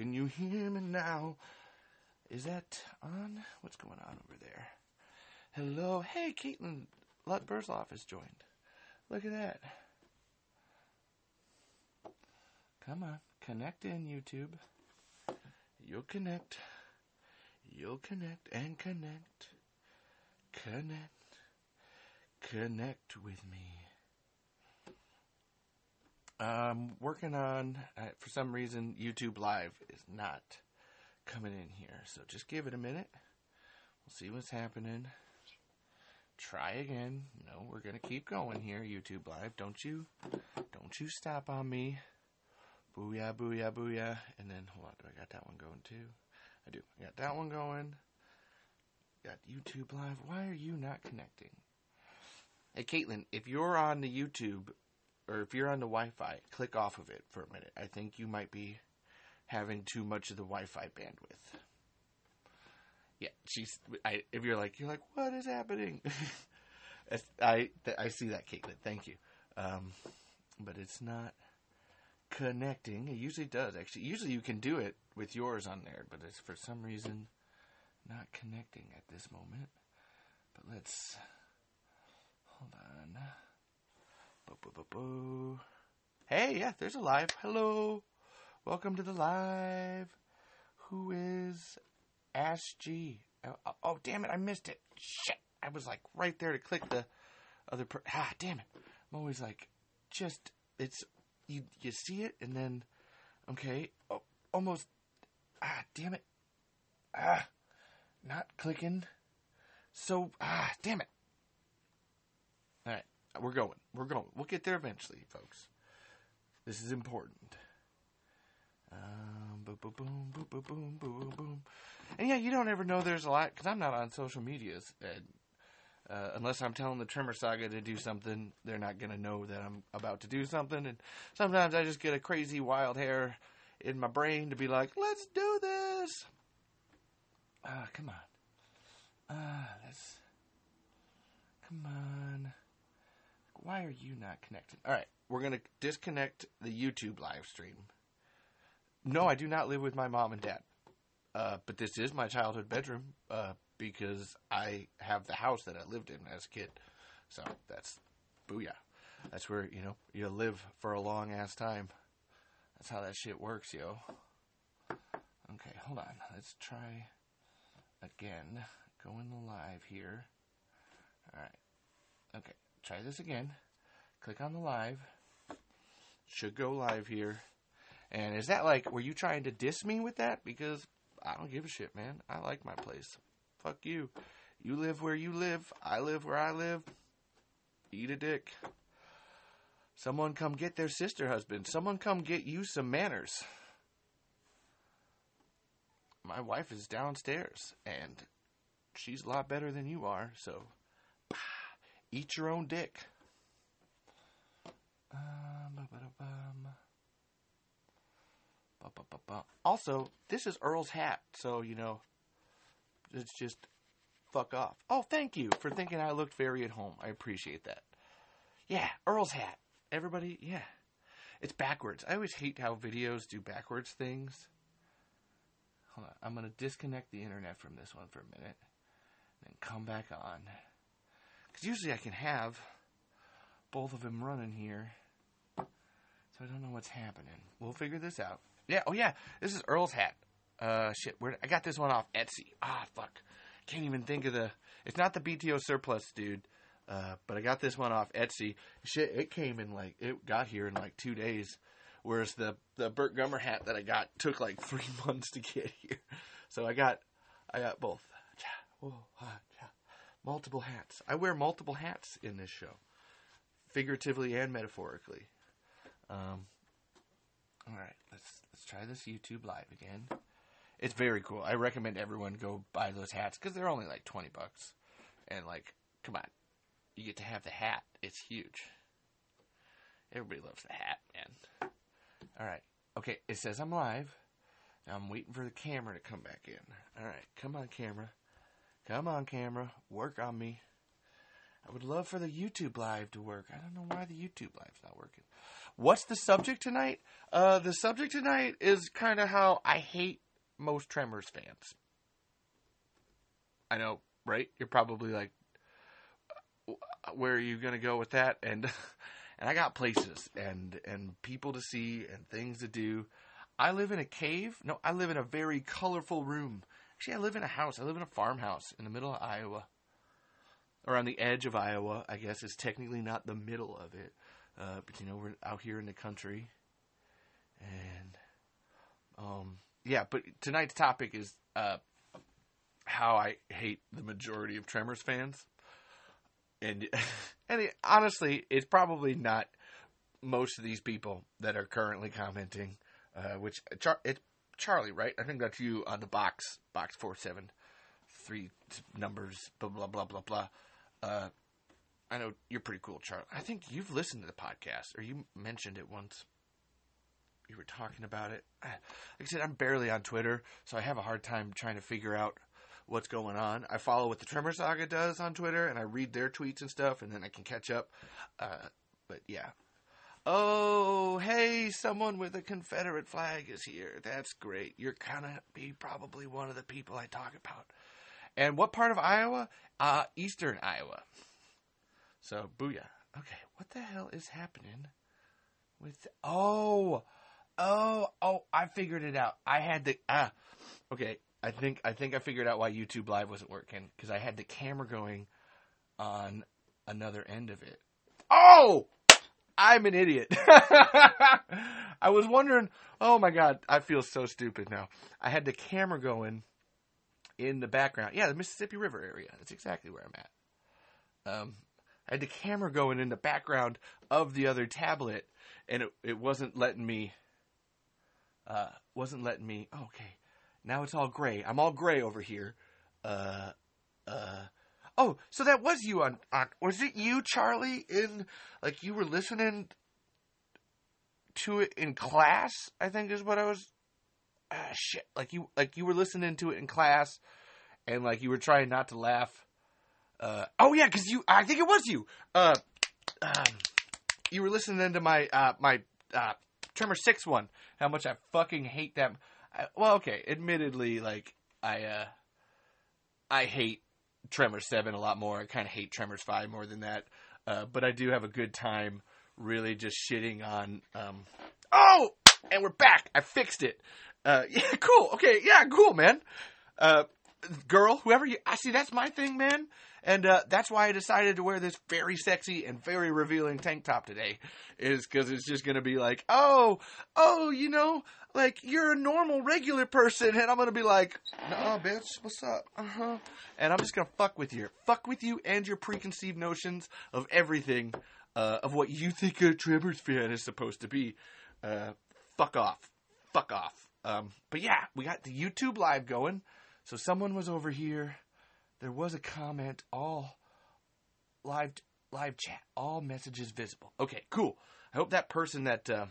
Can you hear me now? Is that on? What's going on over there? Hello. Hey, Caitlin Lut Burzloff has joined. Look at that. Come on. Connect in, YouTube. You'll connect. You'll connect and connect. Connect. Connect with me. I'm working on, uh, for some reason, YouTube Live is not coming in here. So just give it a minute. We'll see what's happening. Try again. No, we're going to keep going here, YouTube Live. Don't you, don't you stop on me. Booyah, booyah, booyah. And then, hold on, do I got that one going too? I do. I got that one going. Got YouTube Live. Why are you not connecting? Hey, Caitlin, if you're on the YouTube or if you're on the Wi-Fi, click off of it for a minute. I think you might be having too much of the Wi-Fi bandwidth. Yeah, she's. I, if you're like, you're like, what is happening? I I see that, Caitlin. Thank you. Um, but it's not connecting. It usually does. Actually, usually you can do it with yours on there, but it's for some reason not connecting at this moment. But let's hold on. Boo, boo, boo, boo. Hey, yeah, there's a live. Hello. Welcome to the live. Who is Ash G? Oh, oh, oh, damn it, I missed it. Shit. I was like right there to click the other per- ah, damn it. I'm always like just it's you you see it and then okay, oh, almost ah, damn it. Ah, not clicking. So ah, damn it. All right, we're going. We're going. We'll get there eventually, folks. This is important. Um, boom, boom, boom, boom, boom, boom, boom, boom. And yeah, you don't ever know there's a lot because I'm not on social medias. And, uh, unless I'm telling the Tremor Saga to do something, they're not going to know that I'm about to do something. And sometimes I just get a crazy wild hair in my brain to be like, let's do this. Ah, come on. Ah, let's. Come on. Why are you not connected? All right, we're going to disconnect the YouTube live stream. No, I do not live with my mom and dad. Uh, but this is my childhood bedroom uh, because I have the house that I lived in as a kid. So that's booyah. That's where, you know, you live for a long ass time. That's how that shit works, yo. Okay, hold on. Let's try again. Going live here. Alright. Okay, try this again. Click on the live. Should go live here. And is that like, were you trying to diss me with that? Because I don't give a shit, man. I like my place. Fuck you. You live where you live. I live where I live. Eat a dick. Someone come get their sister husband. Someone come get you some manners. My wife is downstairs, and she's a lot better than you are, so eat your own dick. Um, also, this is Earl's hat, so you know, it's just fuck off. Oh, thank you for thinking I looked very at home. I appreciate that. Yeah, Earl's hat. Everybody, yeah. It's backwards. I always hate how videos do backwards things. Hold on. I'm going to disconnect the internet from this one for a minute. Then come back on. Because usually I can have both of them running here. So I don't know what's happening. We'll figure this out. Yeah, oh yeah, this is Earl's hat. Uh, shit, where I got this one off Etsy. Ah, fuck, can't even think of the. It's not the BTO surplus, dude. Uh, but I got this one off Etsy. Shit, it came in like it got here in like two days, whereas the the Burt Gummer hat that I got took like three months to get here. So I got I got both. Multiple hats. I wear multiple hats in this show, figuratively and metaphorically. Um, all right, let's let's try this YouTube live again. It's very cool. I recommend everyone go buy those hats because they're only like twenty bucks, and like, come on, you get to have the hat. It's huge. Everybody loves the hat, man. All right, okay. It says I'm live. Now I'm waiting for the camera to come back in. All right, come on, camera. Come on, camera. Work on me. I would love for the YouTube live to work. I don't know why the YouTube live's not working. What's the subject tonight? Uh, the subject tonight is kind of how I hate most Tremors fans. I know, right? You're probably like, where are you going to go with that? And and I got places and and people to see and things to do. I live in a cave. No, I live in a very colorful room. Actually, I live in a house. I live in a farmhouse in the middle of Iowa. Or on the edge of Iowa, I guess it's technically not the middle of it. Uh, but you know, we're out here in the country. And um yeah, but tonight's topic is uh how I hate the majority of Tremors fans. And and it, honestly, it's probably not most of these people that are currently commenting. Uh, which it's Charlie, right? I think that's you on the box, box four seven, three numbers, blah blah blah blah blah. Uh, I know you're pretty cool, Charlie. I think you've listened to the podcast, or you mentioned it once. You were talking about it. Like I said, I'm barely on Twitter, so I have a hard time trying to figure out what's going on. I follow what the Tremor Saga does on Twitter, and I read their tweets and stuff, and then I can catch up. Uh, but yeah. Oh, hey, someone with a Confederate flag is here. That's great. You're gonna be probably one of the people I talk about. And what part of Iowa? Uh, eastern Iowa. So, booyah. Okay, what the hell is happening with. Oh! Oh, oh, I figured it out. I had the. Ah, okay. I think I think I figured out why YouTube Live wasn't working because I had the camera going on another end of it. Oh, I'm an idiot. I was wondering. Oh my god, I feel so stupid now. I had the camera going in the background. Yeah, the Mississippi River area. That's exactly where I'm at. Um, I had the camera going in the background of the other tablet, and it it wasn't letting me. Uh, wasn't letting me. Okay now it's all gray. I'm all gray over here. Uh, uh. Oh, so that was you on, on. Was it you, Charlie? In like you were listening to it in class? I think is what I was. Ah, shit. Like you, like you were listening to it in class, and like you were trying not to laugh. Uh. Oh yeah, because you. I think it was you. Uh. Um. You were listening to my uh my uh Tremor Six one. How much I fucking hate them. I, well, okay. Admittedly, like I, uh, I hate Tremors Seven a lot more. I kind of hate Tremors Five more than that. Uh, but I do have a good time, really just shitting on. Um, oh, and we're back. I fixed it. Uh, yeah, cool. Okay, yeah, cool, man. Uh, girl, whoever you, I see, that's my thing, man. And uh, that's why I decided to wear this very sexy and very revealing tank top today, is because it's just gonna be like, oh, oh, you know, like you're a normal, regular person, and I'm gonna be like, nah, bitch, what's up? Uh huh. And I'm just gonna fuck with you, fuck with you, and your preconceived notions of everything, uh, of what you think a Tremors fan is supposed to be. Uh, fuck off, fuck off. Um, but yeah, we got the YouTube live going. So someone was over here. There was a comment. All live live chat. All messages visible. Okay, cool. I hope that person that. Uh,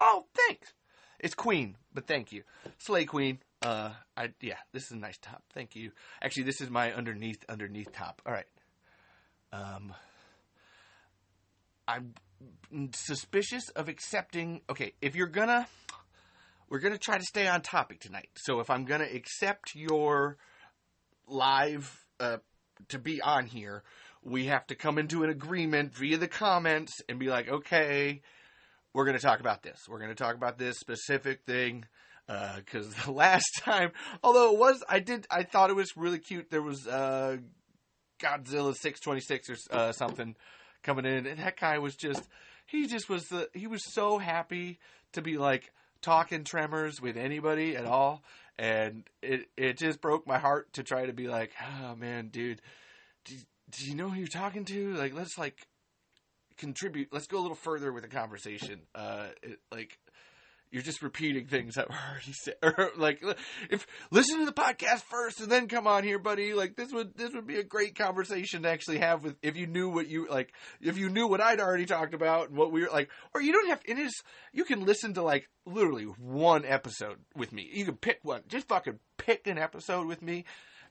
oh, thanks. It's Queen, but thank you, Slay Queen. Uh, I yeah, this is a nice top. Thank you. Actually, this is my underneath underneath top. All right. Um, I'm suspicious of accepting. Okay, if you're gonna we're to try to stay on topic tonight. So if I'm to accept your live uh, to be on here, we have to come into an agreement via the comments and be like, okay, we're going to talk about this. We're going to talk about this specific thing. Because uh, the last time, although it was, I did, I thought it was really cute. There was uh, Godzilla 626 or uh, something coming in, and that guy was just, he just was the, he was so happy to be like, talking tremors with anybody at all and it it just broke my heart to try to be like oh man dude do, do you know who you're talking to like let's like contribute let's go a little further with the conversation uh it, like you're just repeating things that were already said. Or like, if listen to the podcast first and then come on here, buddy. Like this would this would be a great conversation to actually have with if you knew what you like, if you knew what I'd already talked about and what we were like, or you don't have. It is you can listen to like literally one episode with me. You can pick one, just fucking pick an episode with me,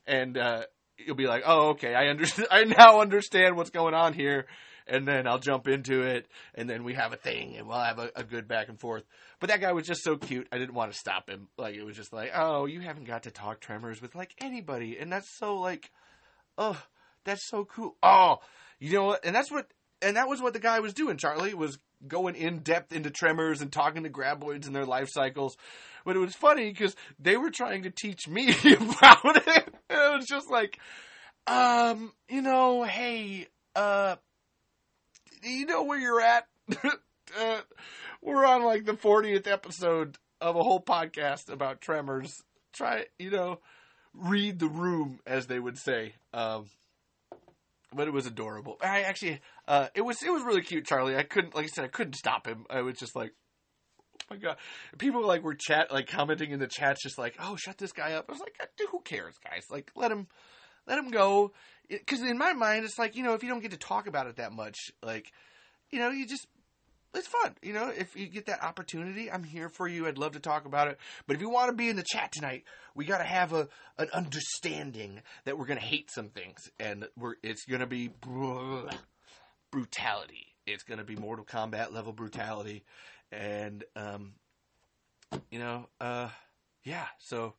and uh, you'll be like, oh okay, I understand. I now understand what's going on here and then I'll jump into it, and then we have a thing, and we'll have a, a good back and forth. But that guy was just so cute. I didn't want to stop him. Like it was just like, oh, you haven't got to talk Tremors with like anybody, and that's so like, oh, that's so cool. Oh, you know what? And that's what, and that was what the guy was doing. Charlie was going in depth into Tremors and talking to graboids and their life cycles. But it was funny because they were trying to teach me about it. And it was just like, um, you know, hey, uh, you know where you're at? uh, we're on like the 40th episode of a whole podcast about tremors. Try, you know, read the room, as they would say. Um, but it was adorable. I actually, uh, it was it was really cute, Charlie. I couldn't, like I said, I couldn't stop him. I was just like, oh my god. People like were chat, like commenting in the chats, just like, oh, shut this guy up. I was like, who cares, guys? Like, let him, let him go. Because in my mind, it's like you know, if you don't get to talk about it that much, like, you know, you just it's fun. You know, if you get that opportunity, I'm here for you. I'd love to talk about it. But if you want to be in the chat tonight, we got to have a an understanding that we're going to hate some things, and we're it's going to be brutality. It's going to be Mortal Kombat level brutality, and um, you know, uh, yeah. So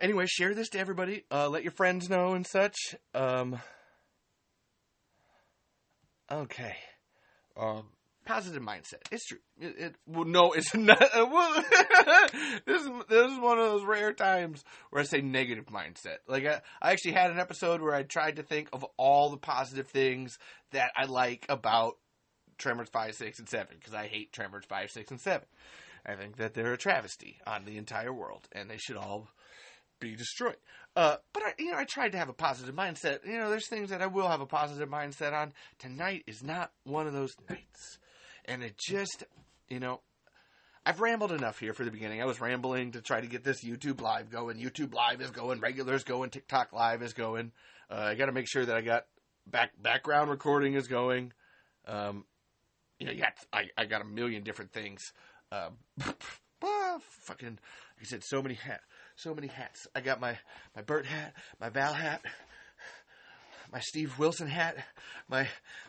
anyway, share this to everybody. Uh, let your friends know and such. Um, okay. Um, positive mindset. It's true. It, it well, no, it's not. Well, this is this is one of those rare times where I say negative mindset. Like I, I actually had an episode where I tried to think of all the positive things that I like about Tremors five, six, and seven because I hate Tremors five, six, and seven. I think that they're a travesty on the entire world, and they should all be destroyed. Uh, but I, you know, I tried to have a positive mindset. You know, there's things that I will have a positive mindset on. Tonight is not one of those nights, and it just, you know, I've rambled enough here for the beginning. I was rambling to try to get this YouTube live going. YouTube live is going, regulars going, TikTok live is going. Uh, I got to make sure that I got back background recording is going. Um, you know, yeah, I, I got a million different things. Uh, fucking, like I said, so many hats so many hats. I got my my Burt hat, my Val hat, my Steve Wilson hat, my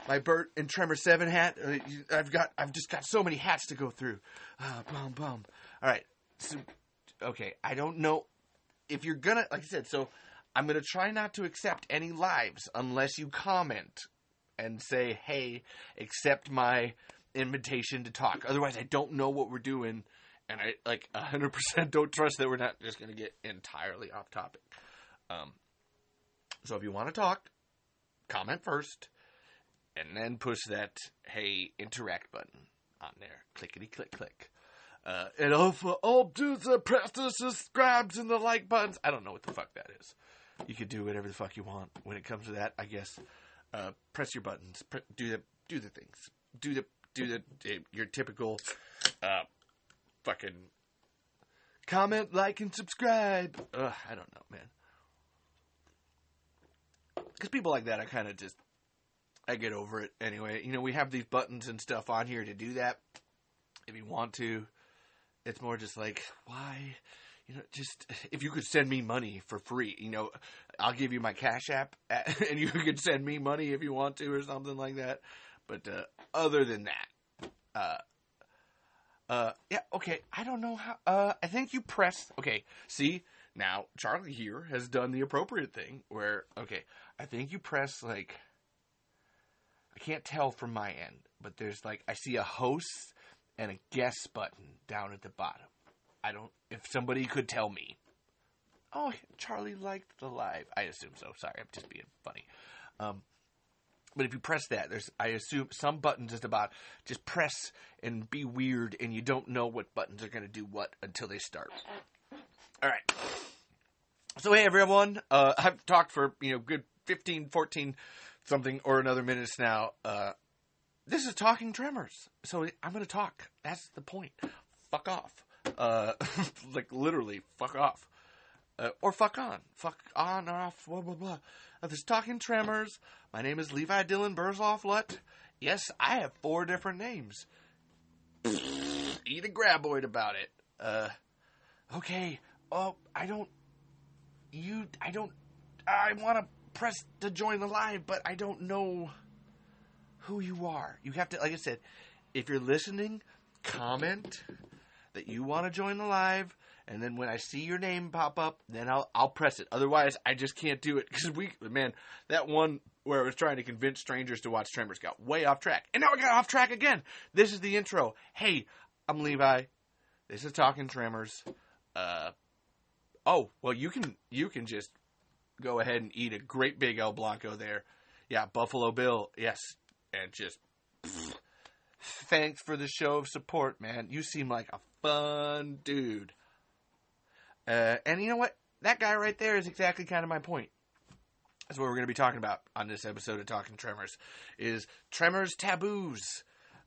my Burt and Tremor Seven hat. Uh, I've got I've just got so many hats to go through. Uh, bum bum. All right. So, okay. I don't know if you're gonna like I said. So I'm gonna try not to accept any lives unless you comment and say, "Hey, accept my invitation to talk." Otherwise, I don't know what we're doing and I like hundred percent don't trust that we're not just going to get entirely off topic. Um, so if you want to talk, comment first, and then push that "Hey interact" button on there. Clickety click click. Uh, and also, all dudes that press the subscribes and the like buttons. I don't know what the fuck that is. You can do whatever the fuck you want when it comes to that. I guess. Uh, press your buttons. Do the do the things. Do the do the your typical uh, fucking comment, like, and subscribe. Ugh, I don't know, man. Because people like that, I kind of just, I get over it anyway. You know, we have these buttons and stuff on here to do that. If you want to, it's more just like, why? You know, just if you could send me money for free, you know, I'll give you my Cash App, and you could send me money if you want to, or something like that. But uh, other than that, uh, uh, yeah, okay. I don't know how. Uh, I think you press. Okay, see now Charlie here has done the appropriate thing. Where okay, I think you press like. I can't tell from my end, but there's like I see a host and a guest button down at the bottom. I don't. If somebody could tell me. Oh, Charlie liked the live. I assume so. Sorry, I'm just being funny. Um, but if you press that, there's I assume some buttons just about just press and be weird, and you don't know what buttons are going to do what until they start. All right. So hey everyone, uh, I've talked for you know good 15, 14 something or another minutes now. Uh, this is talking tremors, so I'm going to talk. That's the point. Fuck off. Uh, like literally, fuck off. Uh, or fuck on. Fuck on off. Blah blah blah of this Talking Tremors. My name is Levi Dylan Burzloff Lut. Yes, I have four different names. Eat a graboid about it. Uh, okay. Oh, I don't. You. I don't. I want to press to join the live, but I don't know who you are. You have to, like I said, if you're listening, comment that you want to join the live, and then when I see your name pop up, then I'll I'll press it. Otherwise, I just can't do it because we man that one where I was trying to convince strangers to watch Tremors got way off track, and now I got off track again. This is the intro. Hey, I'm Levi. This is Talking Tremors. Uh, oh well, you can you can just go ahead and eat a great big El Blanco there. Yeah, Buffalo Bill. Yes, and just thanks for the show of support, man. You seem like a fun dude. Uh, and you know what? That guy right there is exactly kind of my point. That's what we're going to be talking about on this episode of Talking Tremors. Is Tremors taboos,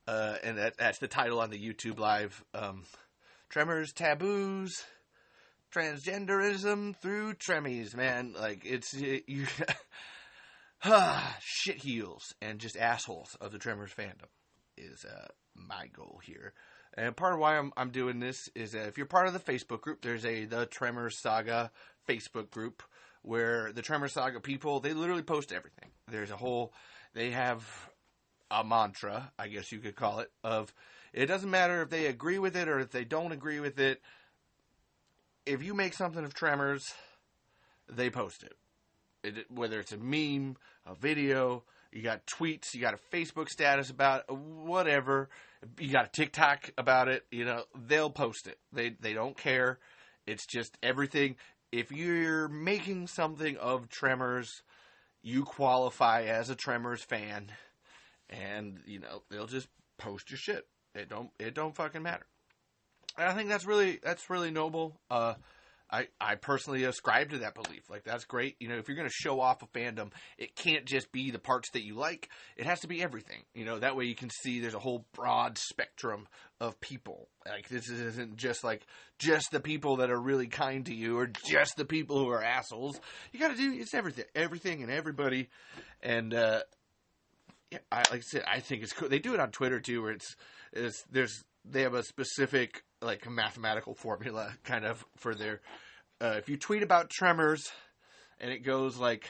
uh, and that, that's the title on the YouTube live. Um, Tremors taboos, transgenderism through Tremmies, man. Like it's you. shit heels and just assholes of the Tremors fandom is uh, my goal here. And part of why I'm, I'm doing this is that if you're part of the Facebook group, there's a the Tremors Saga Facebook group where the Tremors Saga people they literally post everything. There's a whole they have a mantra, I guess you could call it, of it doesn't matter if they agree with it or if they don't agree with it. If you make something of Tremors, they post it. it whether it's a meme, a video, you got tweets, you got a Facebook status about it, whatever you got a TikTok about it, you know, they'll post it. They they don't care. It's just everything. If you're making something of Tremors, you qualify as a Tremors fan, and you know they'll just post your shit. It don't it don't fucking matter. And I think that's really that's really noble. Uh, I, I personally ascribe to that belief. Like that's great. You know, if you're going to show off a fandom, it can't just be the parts that you like. It has to be everything. You know, that way you can see there's a whole broad spectrum of people. Like this isn't just like just the people that are really kind to you or just the people who are assholes. You got to do it's everything, everything and everybody. And uh yeah, I, like I said, I think it's cool. They do it on Twitter too, where it's, it's there's they have a specific like mathematical formula kind of for their uh, if you tweet about tremors and it goes like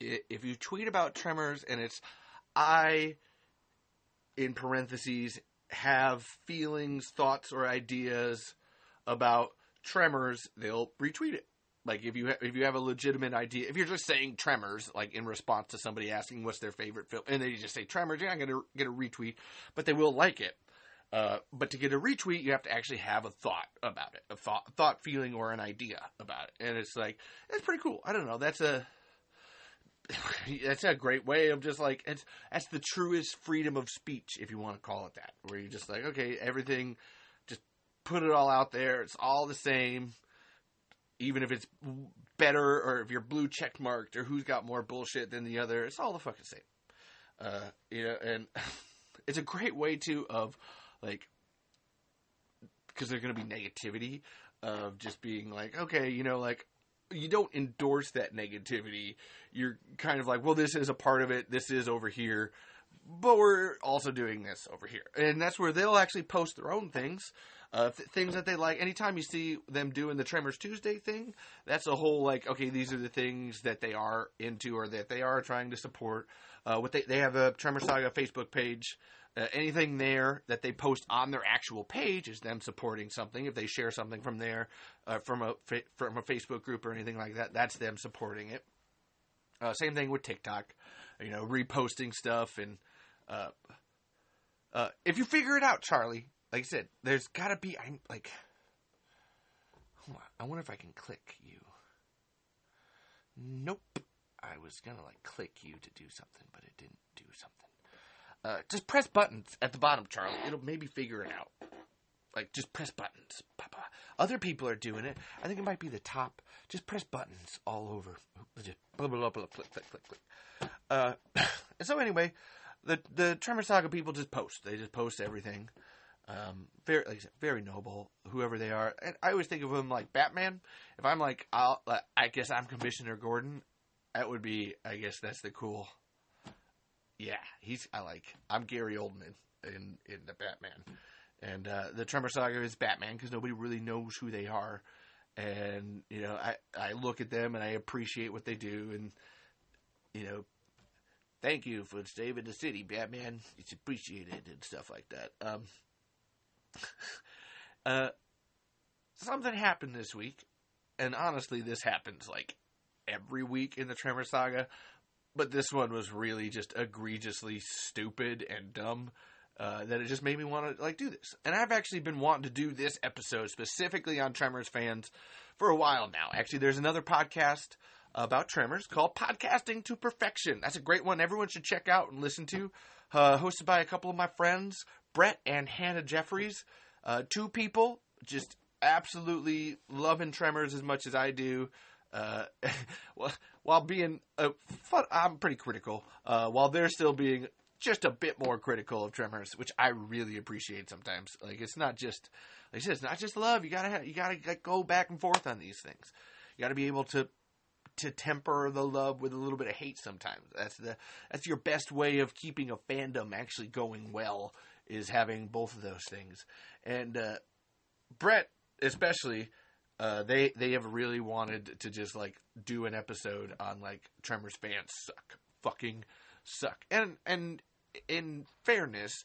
if you tweet about tremors and it's i in parentheses have feelings thoughts or ideas about tremors they'll retweet it. Like if you ha- if you have a legitimate idea if you're just saying tremors like in response to somebody asking what's their favorite film and they just say tremors you're not going to get a retweet but they will like it uh, but to get a retweet, you have to actually have a thought about it, a thought, thought, feeling, or an idea about it. And it's like it's pretty cool. I don't know. That's a that's a great way of just like it's that's the truest freedom of speech, if you want to call it that, where you're just like, okay, everything, just put it all out there. It's all the same, even if it's better or if you're blue check marked or who's got more bullshit than the other. It's all the fucking same. Uh, you know, and it's a great way to of like because there's going to be negativity of just being like, okay, you know, like you don't endorse that negativity. You're kind of like, well, this is a part of it. This is over here, but we're also doing this over here, and that's where they'll actually post their own things. Uh, th- things that they like. Anytime you see them doing the Tremors Tuesday thing, that's a whole like, okay, these are the things that they are into or that they are trying to support. Uh, what they they have a Tremor Saga Facebook page uh, anything there that they post on their actual page is them supporting something. If they share something from there, uh, from a from a Facebook group or anything like that, that's them supporting it. Uh, same thing with TikTok, you know, reposting stuff and uh, uh, if you figure it out, Charlie, like I said, there's got to be I'm like, I wonder if I can click you. Nope. I was gonna like click you to do something, but it didn't do something. Uh, just press buttons at the bottom, Charlie. It'll maybe figure it out. Like, just press buttons. Other people are doing it. I think it might be the top. Just press buttons all over. Just blah, blah, blah, blah, click, click, click, click. Uh, so anyway, the the Tremor Saga people just post. They just post everything. Um, very, like said, very noble, whoever they are. And I always think of them like Batman. If I'm like, I'll, I guess I'm Commissioner Gordon. That would be, I guess that's the cool yeah, he's I like. I'm Gary Oldman in in the Batman, and uh, the Tremor Saga is Batman because nobody really knows who they are, and you know I I look at them and I appreciate what they do, and you know, thank you for saving the city, Batman. It's appreciated and stuff like that. Um, uh, something happened this week, and honestly, this happens like every week in the Tremor saga, but this one was really just egregiously stupid and dumb. Uh, that it just made me want to like do this, and I've actually been wanting to do this episode specifically on Tremors fans for a while now. Actually, there's another podcast about Tremors called Podcasting to Perfection. That's a great one. Everyone should check out and listen to. Uh, hosted by a couple of my friends, Brett and Hannah Jeffries. Uh, two people just absolutely loving Tremors as much as I do. Uh, while being, fun, I'm pretty critical. Uh, while they're still being just a bit more critical of Tremors, which I really appreciate sometimes. Like it's not just, like I said, it's not just love. You gotta, have, you gotta like, go back and forth on these things. You gotta be able to, to temper the love with a little bit of hate sometimes. That's the, that's your best way of keeping a fandom actually going well is having both of those things. And uh, Brett, especially, uh, they they have really wanted to just like do an episode on like Tremors fans suck, fucking suck. And and in fairness,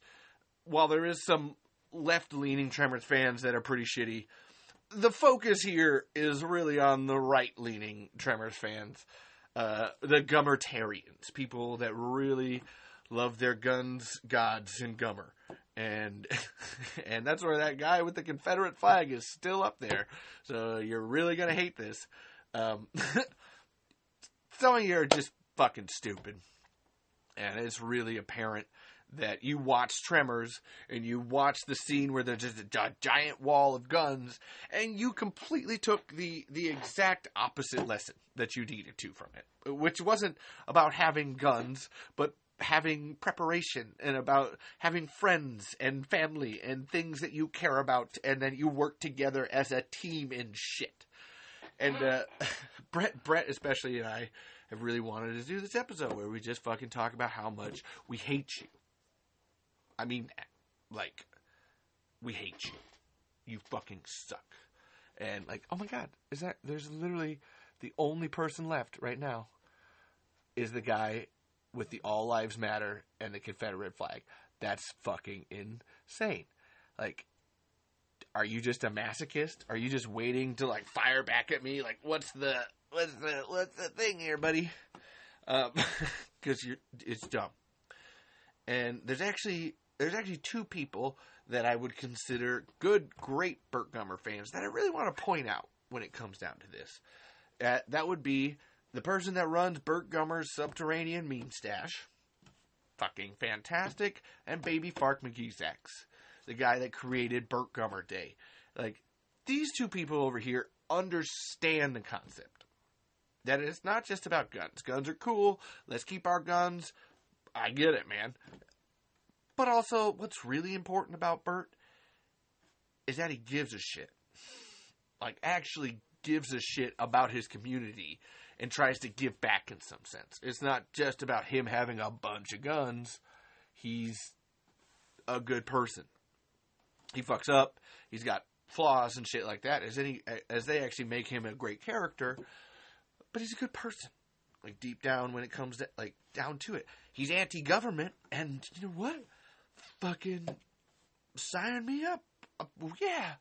while there is some left leaning Tremors fans that are pretty shitty, the focus here is really on the right leaning Tremors fans. Uh, the Gummertarians, people that really love their guns, gods, and Gummer. And and that's where that guy with the Confederate flag is still up there. So you're really gonna hate this. Um, some of you are just fucking stupid and it's really apparent that you watch Tremors and you watch the scene where there's just a giant wall of guns, and you completely took the the exact opposite lesson that you needed to from it, which wasn't about having guns, but having preparation and about having friends and family and things that you care about, and then you work together as a team in shit. And uh, Brett, Brett especially, and I have really wanted to do this episode where we just fucking talk about how much we hate you. I mean, like, we hate you. You fucking suck. And, like, oh my god, is that, there's literally the only person left right now is the guy with the All Lives Matter and the Confederate flag. That's fucking insane. Like, are you just a masochist? Are you just waiting to like fire back at me? Like, what's the what's the what's the thing here, buddy? Because um, you're it's dumb. And there's actually there's actually two people that I would consider good, great Burt Gummer fans that I really want to point out when it comes down to this. Uh, that would be the person that runs Burt Gummer's Subterranean Meme Stash. Fucking fantastic. And Baby Fark McGeezex, the guy that created Burt Gummer Day. Like, these two people over here understand the concept that it's not just about guns. Guns are cool. Let's keep our guns. I get it, man. But also, what's really important about Burt is that he gives a shit. Like, actually gives a shit about his community and tries to give back in some sense. It's not just about him having a bunch of guns. He's a good person. He fucks up. He's got flaws and shit like that. As any as they actually make him a great character, but he's a good person. Like deep down, when it comes to like down to it, he's anti-government, and you know what? Fucking sign me up. Uh, yeah,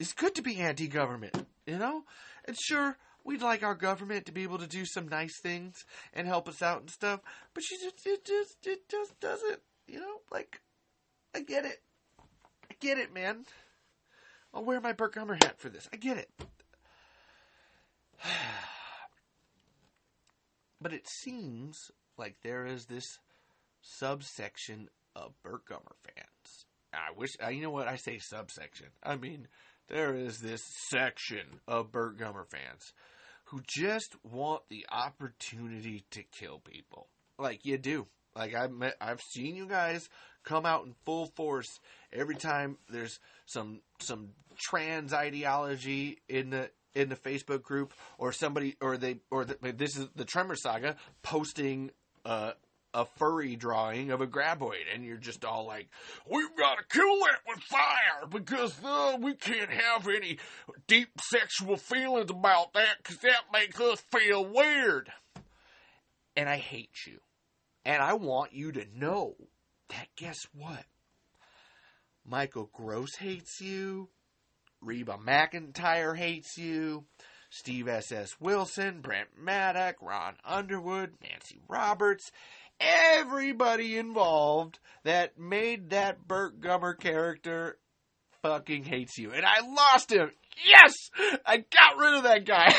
it's good to be anti-government, you know. And sure, we'd like our government to be able to do some nice things and help us out and stuff, but she just it just it just doesn't, you know. Like, I get it, I get it, man. I'll wear my Burt Gummer hat for this. I get it. But it seems like there is this subsection of Burt Gummer fans. I wish, uh, you know what, I say subsection. I mean, there is this section of Burt Gummer fans who just want the opportunity to kill people. Like you do. Like I've met, I've seen you guys come out in full force every time there's some some trans ideology in the in the Facebook group or somebody or they or the, this is the Tremor Saga posting uh, a furry drawing of a graboid, and you're just all like, "We've got to kill that with fire because uh, we can't have any deep sexual feelings about that because that makes us feel weird." And I hate you, and I want you to know that. Guess what? Michael Gross hates you. Reba McEntire hates you. Steve S.S. Wilson, Brent Maddock, Ron Underwood, Nancy Roberts, everybody involved that made that Burt Gummer character fucking hates you. And I lost him. Yes! I got rid of that guy.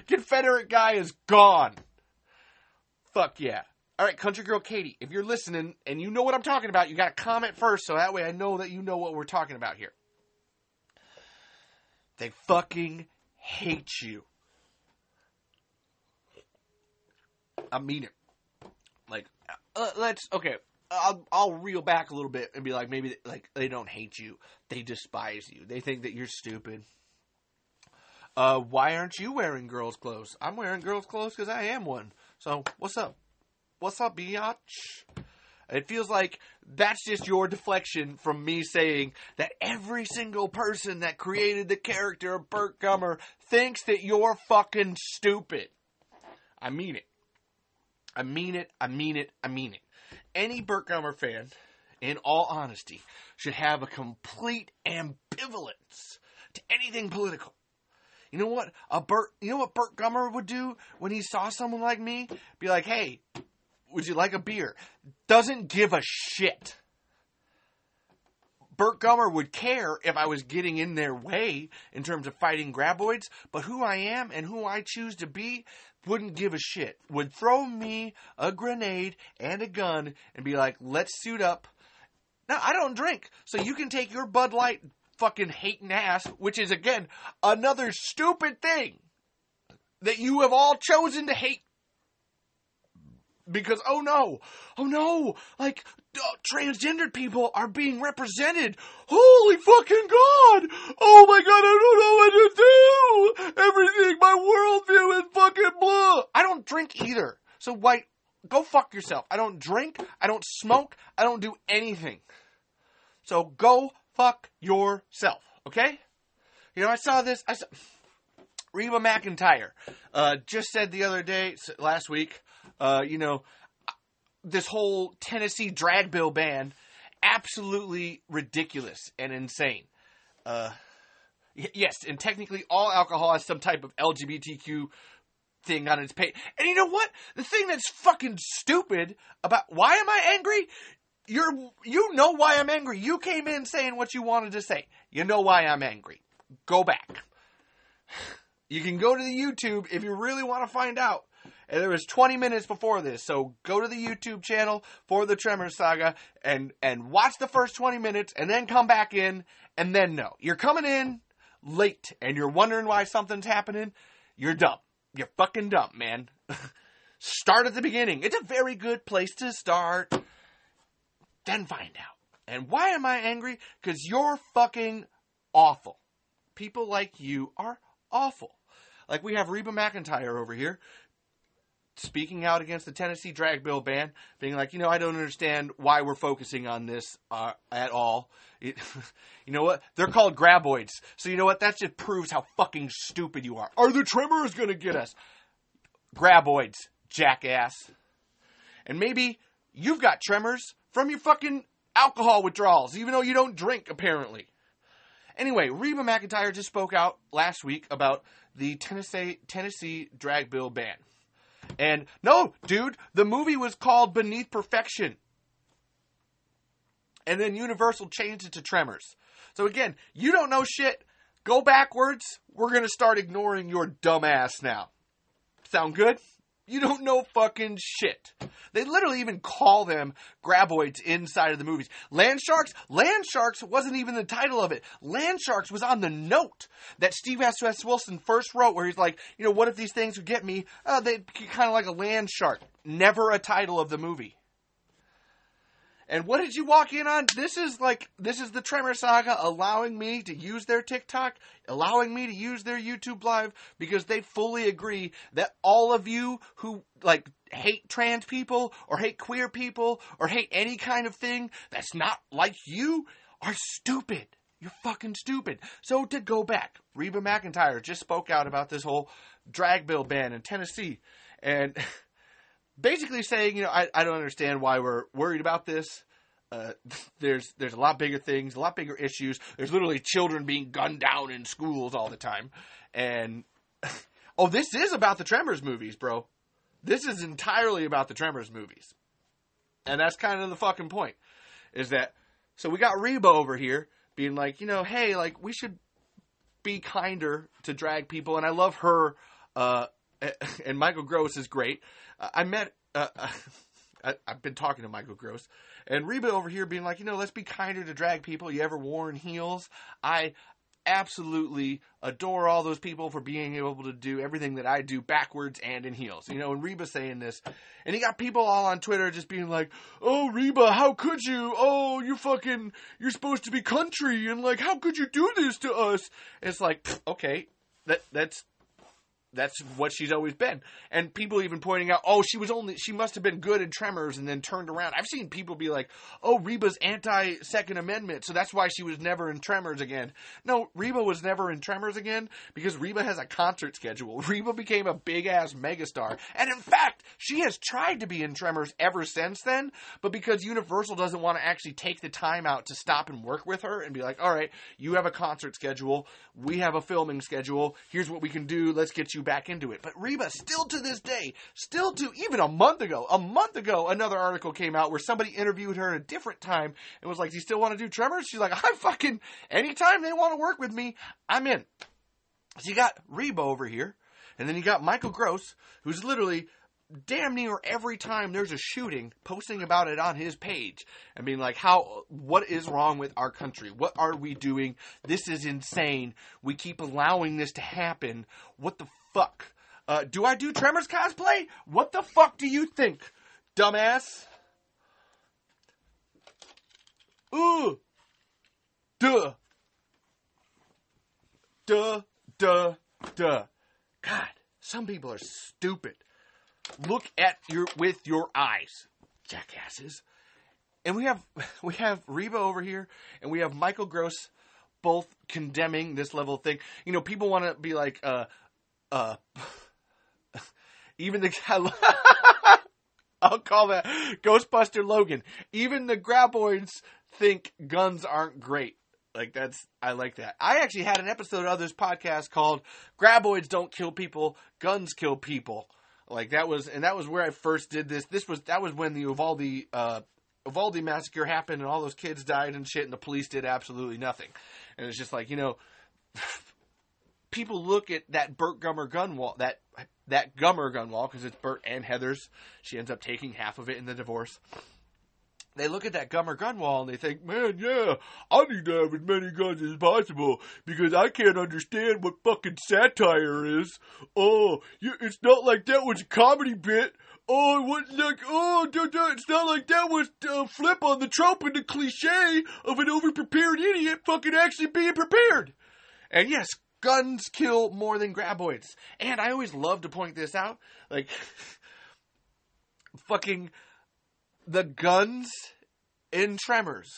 Confederate guy is gone. Fuck yeah. All right, Country Girl Katie, if you're listening and you know what I'm talking about, you got to comment first so that way I know that you know what we're talking about here. They fucking hate you. I mean it. Uh, let's okay. I'll I'll reel back a little bit and be like, maybe like they don't hate you, they despise you. They think that you're stupid. Uh, why aren't you wearing girls' clothes? I'm wearing girls' clothes because I am one. So what's up? What's up, biatch? It feels like that's just your deflection from me saying that every single person that created the character of Burt Gummer thinks that you're fucking stupid. I mean it. I mean it. I mean it. I mean it. Any Burt Gummer fan, in all honesty, should have a complete ambivalence to anything political. You know what? A Burt, you know what Burt Gummer would do when he saw someone like me? Be like, "Hey, would you like a beer?" Doesn't give a shit. Burt Gummer would care if I was getting in their way in terms of fighting graboids, but who I am and who I choose to be wouldn't give a shit. Would throw me a grenade and a gun and be like, let's suit up. Now, I don't drink, so you can take your Bud Light fucking hating ass, which is, again, another stupid thing that you have all chosen to hate because oh no, oh no, like uh, transgendered people are being represented. Holy fucking god! Oh my god, I don't know what to do. Everything, my worldview is fucking blah. I don't drink either, so why? Go fuck yourself. I don't drink. I don't smoke. I don't do anything. So go fuck yourself. Okay? You know, I saw this. I saw. Reba McEntire uh, just said the other day, last week, uh, you know, this whole Tennessee drag bill ban, absolutely ridiculous and insane. Uh, yes, and technically all alcohol has some type of LGBTQ thing on its page. And you know what? The thing that's fucking stupid about why am I angry? You're you know why I'm angry. You came in saying what you wanted to say. You know why I'm angry. Go back. You can go to the YouTube if you really want to find out. And there was 20 minutes before this, so go to the YouTube channel for the Tremor Saga and and watch the first 20 minutes, and then come back in, and then no, you're coming in late, and you're wondering why something's happening. You're dumb. You're fucking dumb, man. start at the beginning. It's a very good place to start. Then find out. And why am I angry? Because you're fucking awful. People like you are awful. Like we have Reba McEntire over here speaking out against the Tennessee drag bill ban, being like, you know, I don't understand why we're focusing on this uh, at all. It, you know what? They're called graboids. So you know what? That just proves how fucking stupid you are. Are the tremors going to get us? Graboids, jackass. And maybe you've got tremors from your fucking alcohol withdrawals, even though you don't drink, apparently. Anyway, Reba McEntire just spoke out last week about the Tennessee Tennessee drag bill ban. And no, dude, the movie was called Beneath Perfection. And then Universal changed it to Tremors. So again, you don't know shit. Go backwards. We're going to start ignoring your dumbass now. Sound good? You don't know fucking shit. They literally even call them graboids inside of the movies. Land Sharks? Land Sharks wasn't even the title of it. Land Sharks was on the note that Steve S. S. Wilson first wrote where he's like, you know, what if these things would get me? Uh, they kind of like a land shark. Never a title of the movie. And what did you walk in on? This is like this is the Tremor Saga allowing me to use their TikTok, allowing me to use their YouTube live because they fully agree that all of you who like hate trans people or hate queer people or hate any kind of thing that's not like you are stupid. You're fucking stupid. So to go back, Reba McEntire just spoke out about this whole drag bill ban in Tennessee and basically saying, you know, I, I don't understand why we're worried about this. Uh, there's there's a lot bigger things, a lot bigger issues. There's literally children being gunned down in schools all the time, and oh, this is about the Tremors movies, bro. This is entirely about the Tremors movies, and that's kind of the fucking point. Is that so? We got Reba over here being like, you know, hey, like we should be kinder to drag people, and I love her. Uh, and Michael Gross is great. I met. Uh, I, have been talking to Michael Gross and Reba over here being like, you know, let's be kinder to drag people. You ever worn heels? I absolutely adore all those people for being able to do everything that I do backwards and in heels. You know, and Reba saying this, and he got people all on Twitter just being like, "Oh, Reba, how could you? Oh, you fucking, you're supposed to be country, and like, how could you do this to us?" It's like, okay, that that's that's what she's always been. And people even pointing out, oh, she was only she must have been good in Tremors and then turned around. I've seen people be like, oh, Reba's anti Second Amendment, so that's why she was never in Tremors again. No, Reba was never in Tremors again because Reba has a concert schedule. Reba became a big ass megastar, and in fact, she has tried to be in Tremors ever since then. But because Universal doesn't want to actually take the time out to stop and work with her and be like, all right, you have a concert schedule, we have a filming schedule. Here's what we can do. Let's get you back into it. But Reba, still to this day, still to even a month ago, a month ago, another article came out where somebody interviewed her at a different time and was like, "Do you still want to do Tremors?" She's like, "I fucking anytime they want to work with me, I'm in." So you got Reba over here, and then you got Michael Gross, who's literally damn near every time there's a shooting posting about it on his page and being like how what is wrong with our country what are we doing this is insane we keep allowing this to happen what the fuck? Uh, do i do tremors cosplay? What the fuck do you think dumbass? Ooh. Duh. Duh duh duh. God some people are stupid. Look at your with your eyes, jackasses. And we have we have Reba over here, and we have Michael Gross, both condemning this level of thing. You know, people want to be like, uh, uh, even the I'll call that Ghostbuster Logan. Even the graboids think guns aren't great. Like that's I like that. I actually had an episode of this podcast called "Graboids Don't Kill People, Guns Kill People," Like that was, and that was where I first did this. This was that was when the Uvalde uh, Uvalde massacre happened, and all those kids died and shit, and the police did absolutely nothing. And it's just like you know, people look at that Burt Gummer gun wall, that that Gummer gun wall, because it's Burt and Heather's. She ends up taking half of it in the divorce they look at that Gummer gun wall and they think, man, yeah, I need to have as many guns as possible because I can't understand what fucking satire is. Oh, it's not like that was a comedy bit. Oh, it wasn't like, oh, it's not like that was a flip on the trope and the cliche of an overprepared idiot fucking actually being prepared. And yes, guns kill more than graboids. And I always love to point this out. Like, fucking the guns in Tremors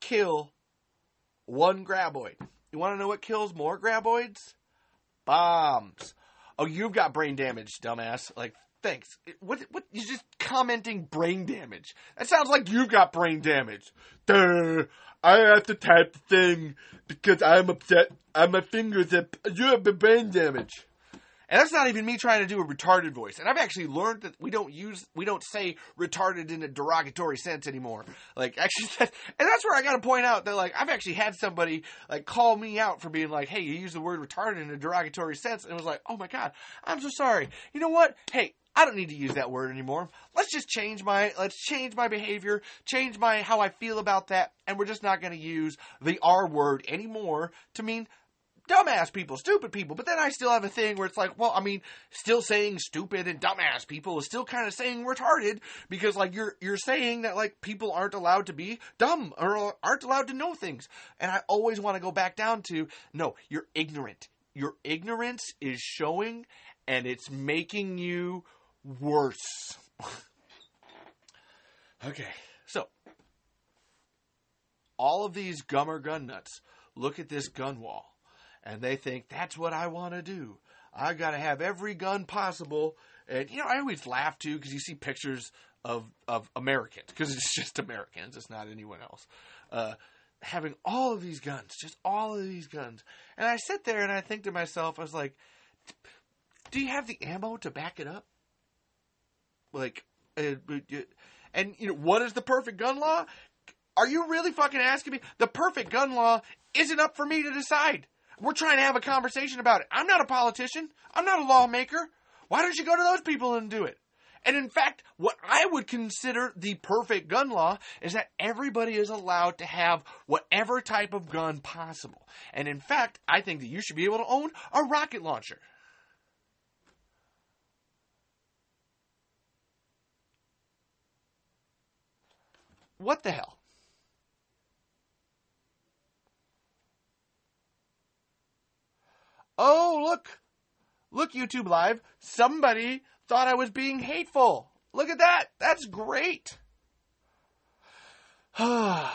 kill one graboid. You want to know what kills more graboids? Bombs. Oh, you've got brain damage, dumbass. Like, thanks. What? What? You're just commenting brain damage. That sounds like you've got brain damage. Duh. I have to type the thing because I'm upset. And my fingers have. You have been brain damage. And that's not even me trying to do a retarded voice. And I've actually learned that we don't use, we don't say retarded in a derogatory sense anymore. Like, actually, and that's where I got to point out that, like, I've actually had somebody, like, call me out for being like, hey, you use the word retarded in a derogatory sense. And it was like, oh my God, I'm so sorry. You know what? Hey, I don't need to use that word anymore. Let's just change my let's change my behavior, change my how I feel about that, and we're just not going to use the R word anymore to mean dumbass people, stupid people. But then I still have a thing where it's like, well, I mean, still saying stupid and dumbass people is still kind of saying retarded because like you're you're saying that like people aren't allowed to be dumb or aren't allowed to know things. And I always want to go back down to no, you're ignorant. Your ignorance is showing and it's making you worse. okay. So, all of these gummer gun nuts look at this gun wall and they think that's what I want to do. I got to have every gun possible. And you know, I always laugh too because you see pictures of of Americans because it's just Americans. It's not anyone else. Uh, having all of these guns, just all of these guns, and I sit there and I think to myself, I was like, "Do you have the ammo to back it up?" Like, uh, and you know, what is the perfect gun law? Are you really fucking asking me? The perfect gun law isn't up for me to decide. We're trying to have a conversation about it. I'm not a politician. I'm not a lawmaker. Why don't you go to those people and do it? And in fact, what I would consider the perfect gun law is that everybody is allowed to have whatever type of gun possible. And in fact, I think that you should be able to own a rocket launcher. What the hell? Oh, look. Look, YouTube Live. Somebody thought I was being hateful. Look at that. That's great. mm-hmm.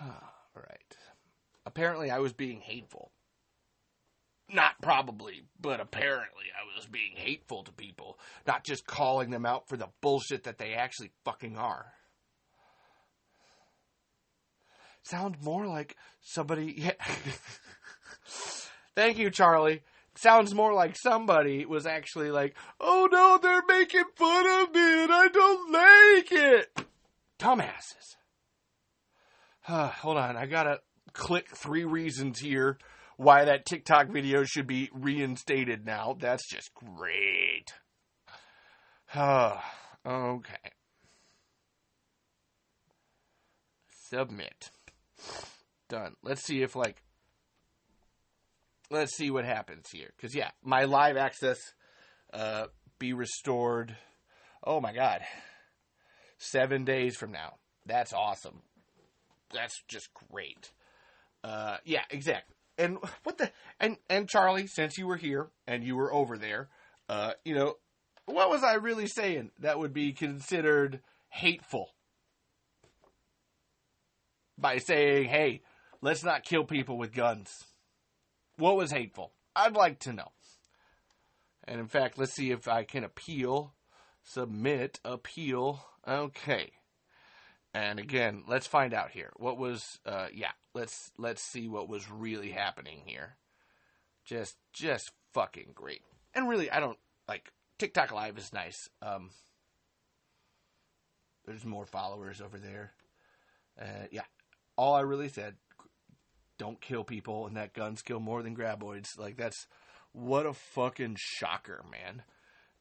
All right. Apparently, I was being hateful. Not probably, but apparently I was being hateful to people, not just calling them out for the bullshit that they actually fucking are. Sounds more like somebody. Yeah. Thank you, Charlie. Sounds more like somebody was actually like, oh no, they're making fun of me and I don't like it. Dumbasses. Uh, hold on, I gotta click three reasons here why that TikTok video should be reinstated now. That's just great. okay. Submit. Done. Let's see if, like, let's see what happens here. Because, yeah, my live access uh, be restored. Oh, my God. Seven days from now. That's awesome. That's just great. Uh, yeah, exactly and what the and and Charlie, since you were here and you were over there, uh, you know, what was I really saying that would be considered hateful? By saying, "Hey, let's not kill people with guns." What was hateful? I'd like to know. And in fact, let's see if I can appeal, submit, appeal. Okay. And again, let's find out here. What was uh yeah, let's let's see what was really happening here. Just just fucking great. And really I don't like TikTok live is nice. Um there's more followers over there. Uh yeah. All I really said don't kill people and that guns kill more than graboids. Like that's what a fucking shocker, man.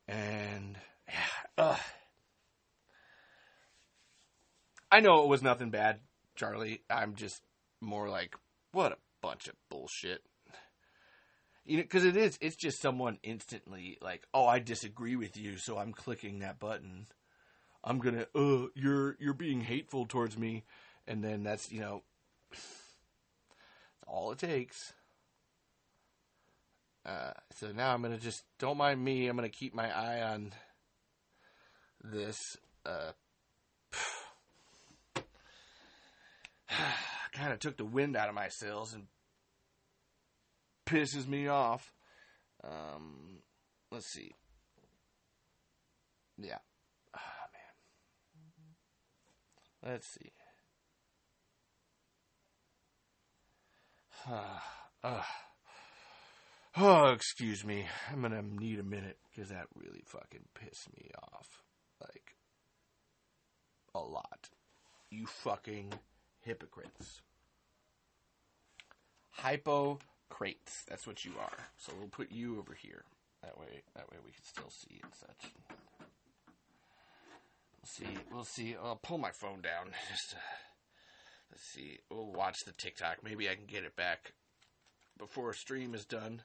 And yeah. I know it was nothing bad, Charlie. I'm just more like, what a bunch of bullshit. You know, because it is, it's just someone instantly like, oh, I disagree with you, so I'm clicking that button. I'm gonna, uh, you're you're being hateful towards me, and then that's you know, all it takes. Uh, so now I'm gonna just don't mind me. I'm gonna keep my eye on this. Uh, kind of took the wind out of my sails and pisses me off. Um, let's see. Yeah. Oh, man. Let's see. Uh, oh, excuse me. I'm gonna need a minute because that really fucking pissed me off. Like, a lot. You fucking hypocrites. Hypocrates. That's what you are. So we'll put you over here. That way, that way we can still see and such. We'll see. We'll see. I'll pull my phone down. Just uh, let's see. We'll watch the TikTok. Maybe I can get it back before a stream is done.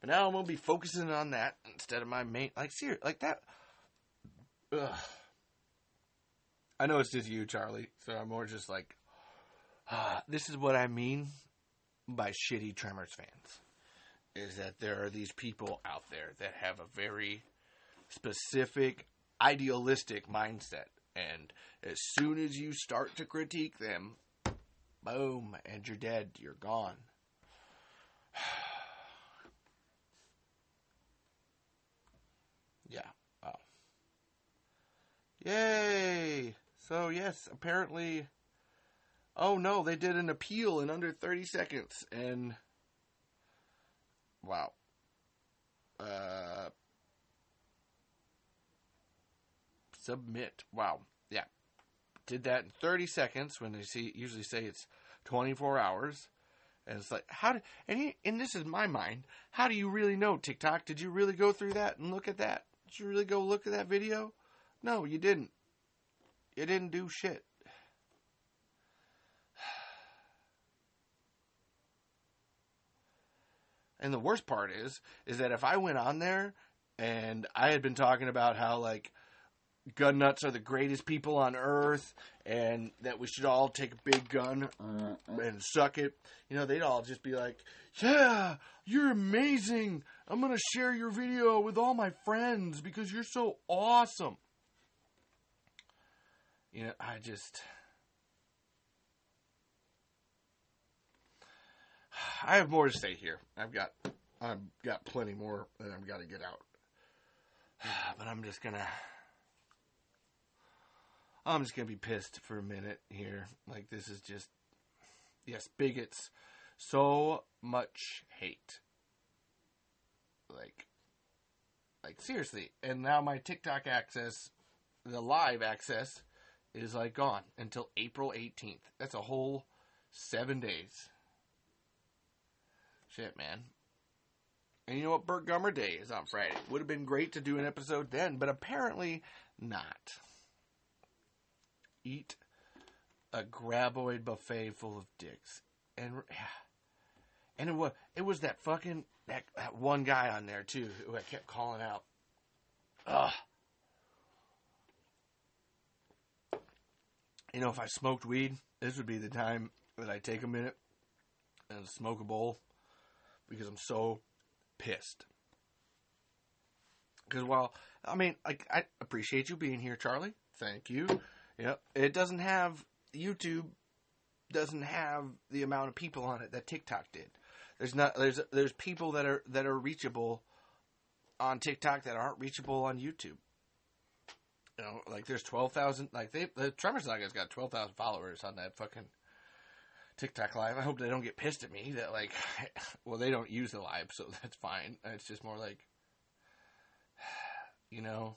But now I'm gonna be focusing on that instead of my main. Like, serious, like that. Ugh. I know it's just you, Charlie. So I'm more just like, ah, this is what I mean by shitty Tremors fans. Is that there are these people out there that have a very specific, idealistic mindset. And as soon as you start to critique them, boom, and you're dead, you're gone. yeah. Oh. Yay! So, yes, apparently. Oh no, they did an appeal in under 30 seconds. And. Wow. Uh. Submit. Wow. Yeah. Did that in 30 seconds when they see usually say it's 24 hours. And it's like, how do, and, he, and this is my mind. How do you really know TikTok? Did you really go through that and look at that? Did you really go look at that video? No, you didn't. You didn't do shit. And the worst part is, is that if I went on there and I had been talking about how like gun nuts are the greatest people on earth and that we should all take a big gun mm-hmm. and suck it, you know, they'd all just be like, "Yeah, you're amazing. I'm going to share your video with all my friends because you're so awesome." You know, I just I have more to say here. I've got I've got plenty more that I've got to get out. But I'm just gonna I'm just gonna be pissed for a minute here. Like this is just yes, bigots. So much hate. Like like seriously. And now my TikTok access, the live access, is like gone until April 18th. That's a whole seven days. Shit, man. And you know what? Burt Gummer Day is on Friday. Would have been great to do an episode then, but apparently not. Eat a graboid buffet full of dicks, and and it was it was that fucking that, that one guy on there too who I kept calling out. Ugh. You know, if I smoked weed, this would be the time that I take a minute and smoke a bowl because I'm so pissed. Because while I mean, I, I appreciate you being here, Charlie. Thank you. Yep. It doesn't have YouTube doesn't have the amount of people on it that TikTok did. There's not there's there's people that are that are reachable on TikTok that aren't reachable on YouTube. You know, like there's twelve thousand. Like they the Tremor Saga's got twelve thousand followers on that fucking TikTok live. I hope they don't get pissed at me that like, well, they don't use the live, so that's fine. It's just more like, you know,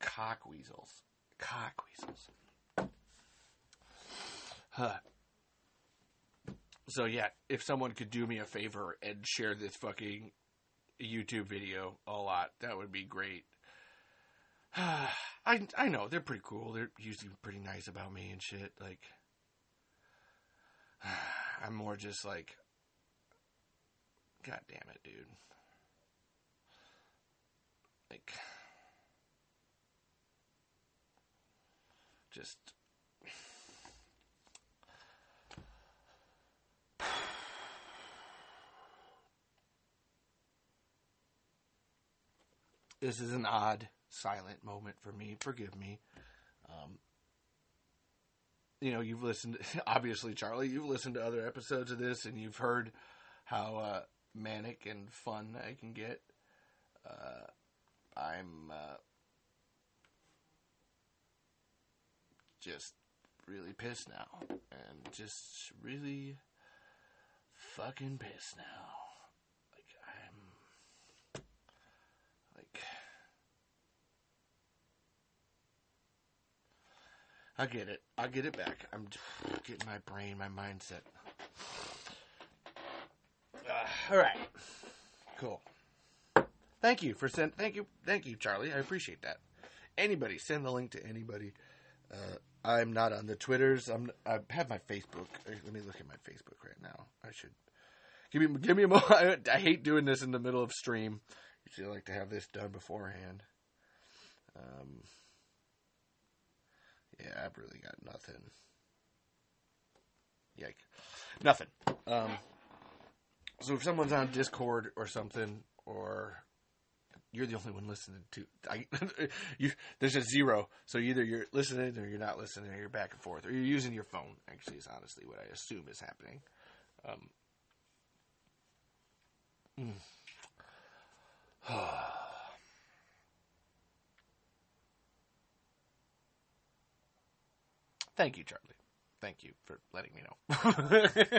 cock weasels, cock weasels. Huh. So yeah, if someone could do me a favor and share this fucking YouTube video a lot, that would be great. I I know they're pretty cool. They're usually pretty nice about me and shit. Like, I'm more just like, God damn it, dude. Like, just. This is an odd, silent moment for me. Forgive me. Um, you know, you've listened, obviously, Charlie, you've listened to other episodes of this and you've heard how uh, manic and fun I can get. Uh, I'm uh, just really pissed now. And just really fucking pissed now. Like, I'm. Like. I get it. I'll get it back. I'm getting my brain, my mindset. Uh, all right. Cool. Thank you for send. Thank you, thank you, Charlie. I appreciate that. Anybody send the link to anybody. Uh, I'm not on the Twitters. I'm. I have my Facebook. Let me look at my Facebook right now. I should give me give me a moment. I, I hate doing this in the middle of stream. Usually, I like to have this done beforehand. Um, yeah, I've really got nothing. Yike, nothing. Um, so if someone's on Discord or something, or you're the only one listening to, I, you, there's a zero. So either you're listening or you're not listening, or you're back and forth, or you're using your phone. Actually, is honestly what I assume is happening. Um, mm. Thank you, Charlie. Thank you for letting me know.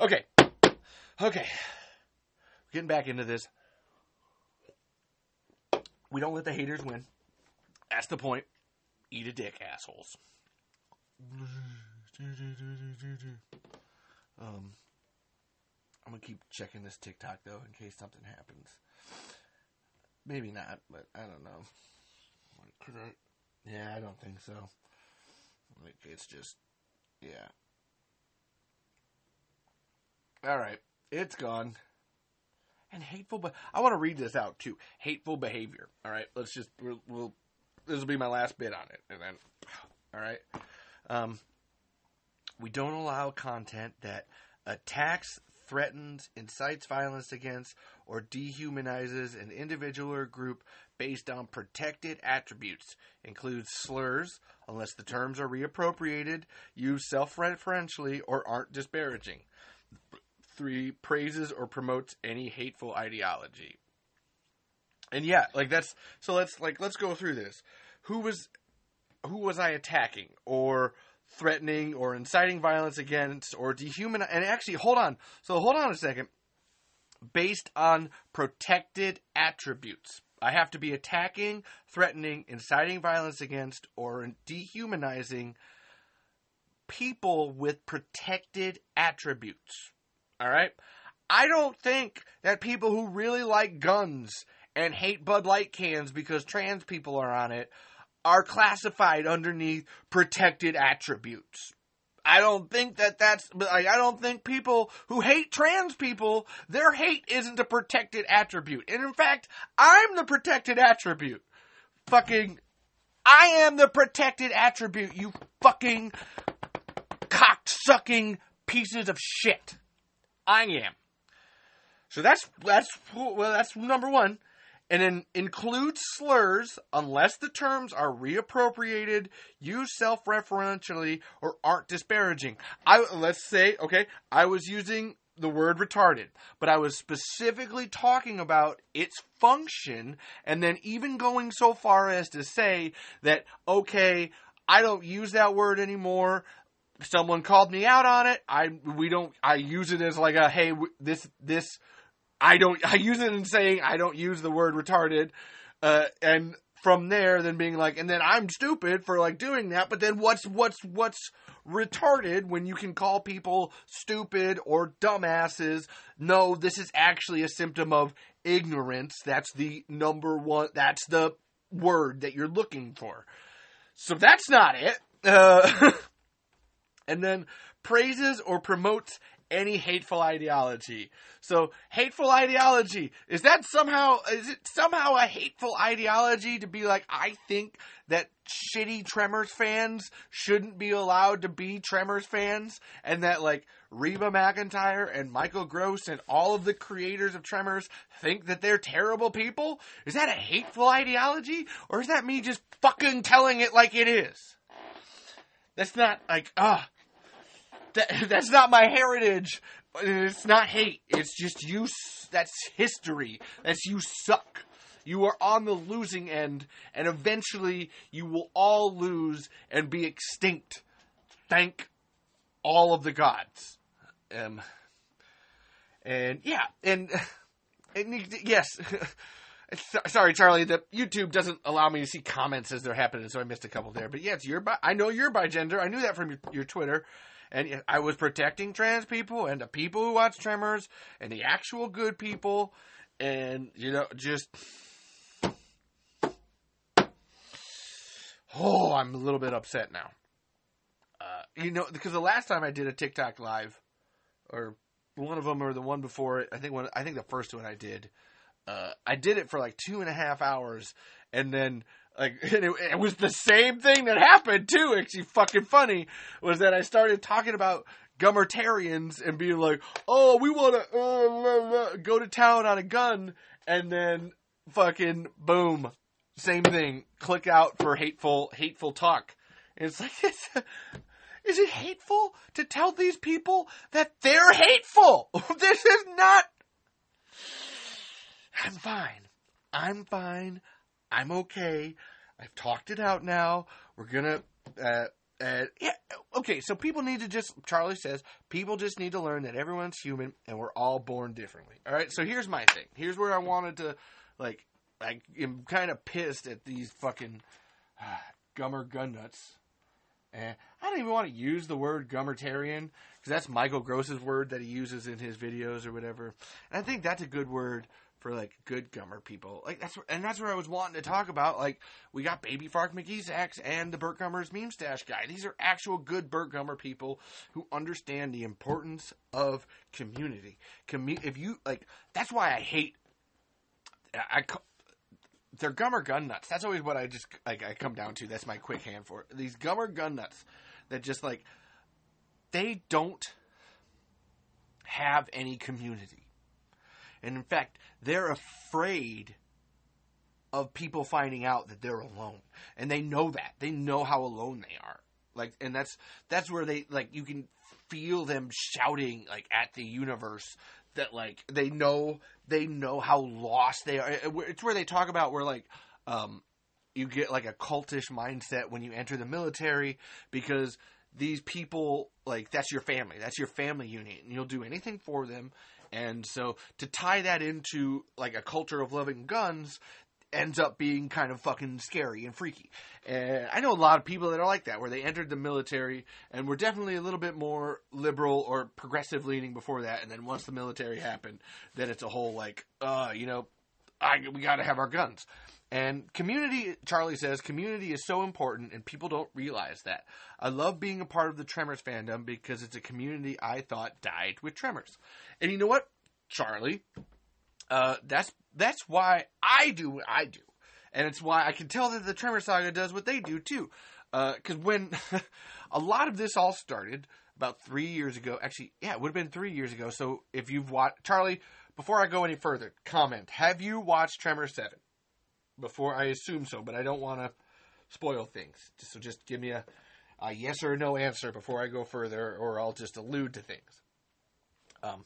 okay. Okay. Getting back into this. We don't let the haters win. That's the point. Eat a dick, assholes. Um, I'm gonna keep checking this TikTok though in case something happens. Maybe not, but I don't know. Yeah, I don't think so. It's just, yeah. All right, it's gone. And hateful, but I want to read this out too. Hateful behavior. All right, let's just we'll, we'll this will be my last bit on it, and then all right. Um, we don't allow content that attacks, threatens, incites violence against, or dehumanizes an individual or group based on protected attributes. Includes slurs, unless the terms are reappropriated, used self-referentially, or aren't disparaging. Three, praises or promotes any hateful ideology. And yeah, like that's so let's like let's go through this. Who was who was I attacking or threatening or inciting violence against or dehuman and actually hold on. So hold on a second. Based on protected attributes. I have to be attacking, threatening, inciting violence against or dehumanizing people with protected attributes. All right? I don't think that people who really like guns and hate Bud Light cans because trans people are on it are classified underneath protected attributes. I don't think that that's I don't think people who hate trans people their hate isn't a protected attribute. And in fact, I'm the protected attribute. Fucking I am the protected attribute, you fucking cock sucking pieces of shit. I am. So that's that's well that's number 1 and then include slurs unless the terms are reappropriated, used self-referentially, or aren't disparaging. I let's say, okay, I was using the word retarded, but I was specifically talking about its function, and then even going so far as to say that, okay, I don't use that word anymore. Someone called me out on it. I we don't. I use it as like a hey, this this I don't. I use it in saying I don't use the word retarded, uh, and from there, then being like, and then I'm stupid for like doing that. But then what's what's what's retarded when you can call people stupid or dumbasses? No, this is actually a symptom of ignorance. That's the number one. That's the word that you're looking for. So that's not it. Uh, and then praises or promotes any hateful ideology. So hateful ideology is that somehow is it somehow a hateful ideology to be like I think that shitty Tremors fans shouldn't be allowed to be Tremors fans and that like Reba McEntire and Michael Gross and all of the creators of Tremors think that they're terrible people? Is that a hateful ideology or is that me just fucking telling it like it is? That's not like ah that, that's not my heritage. It's not hate. It's just you. That's history. That's you suck. You are on the losing end, and eventually you will all lose and be extinct. Thank all of the gods. Um, and yeah, and, and yes. Sorry, Charlie. The YouTube doesn't allow me to see comments as they're happening, so I missed a couple there. But yeah, it's your. Bi- I know you're by gender. I knew that from your, your Twitter and I was protecting trans people and the people who watch Tremors and the actual good people. And you know just oh i'm a little bit upset now. Uh, you know because the last time i did a tiktok live or one of them or the one before it i think one i think the first one i did uh, i did it for like two and a half hours. And then like it, it was the same thing that happened too actually fucking funny was that i started talking about gummertarians and being like, "Oh, we want to uh, go to town on a gun," and then fucking boom, same thing. Click out for hateful, hateful talk. And it's like, is it hateful to tell these people that they're hateful? this is not. I'm fine. I'm fine. I'm okay. I've talked it out now. We're gonna. Uh, uh, yeah, okay, so people need to just, Charlie says, people just need to learn that everyone's human and we're all born differently. All right, so here's my thing. Here's where I wanted to, like, I am kind of pissed at these fucking uh, gummer gun nuts. And I don't even want to use the word gummertarian because that's Michael Gross's word that he uses in his videos or whatever. And I think that's a good word for like good gummer people. Like that's and that's where I was wanting to talk about. Like we got Baby Fark McGeezax and the Burt Gummers meme stash guy. These are actual good Burt Gummer people who understand the importance of community. Commu- if you like, that's why I hate. I, I they're gummer gun nuts. That's always what I just like. I come down to. That's my quick hand for it. These gummer gun nuts that just like they don't have any community and in fact, they're afraid of people finding out that they're alone. And they know that. They know how alone they are. Like and that's that's where they like you can feel them shouting like at the universe that like they know they know how lost they are. It's where they talk about where like um you get like a cultish mindset when you enter the military because these people like that's your family that's your family unit and you'll do anything for them and so to tie that into like a culture of loving guns ends up being kind of fucking scary and freaky. And I know a lot of people that are like that, where they entered the military and were definitely a little bit more liberal or progressive leaning before that, and then once the military happened, then it's a whole like, uh, you know, I, we got to have our guns. And community, Charlie says, community is so important, and people don't realize that. I love being a part of the Tremors fandom because it's a community I thought died with Tremors. And you know what, Charlie? Uh, that's that's why I do what I do, and it's why I can tell that the Tremor Saga does what they do too. Because uh, when a lot of this all started about three years ago, actually, yeah, it would have been three years ago. So if you've watched Charlie, before I go any further, comment: Have you watched Tremor Seven? Before I assume so, but I don't want to spoil things. So just give me a, a, yes or no answer before I go further, or I'll just allude to things. Because um,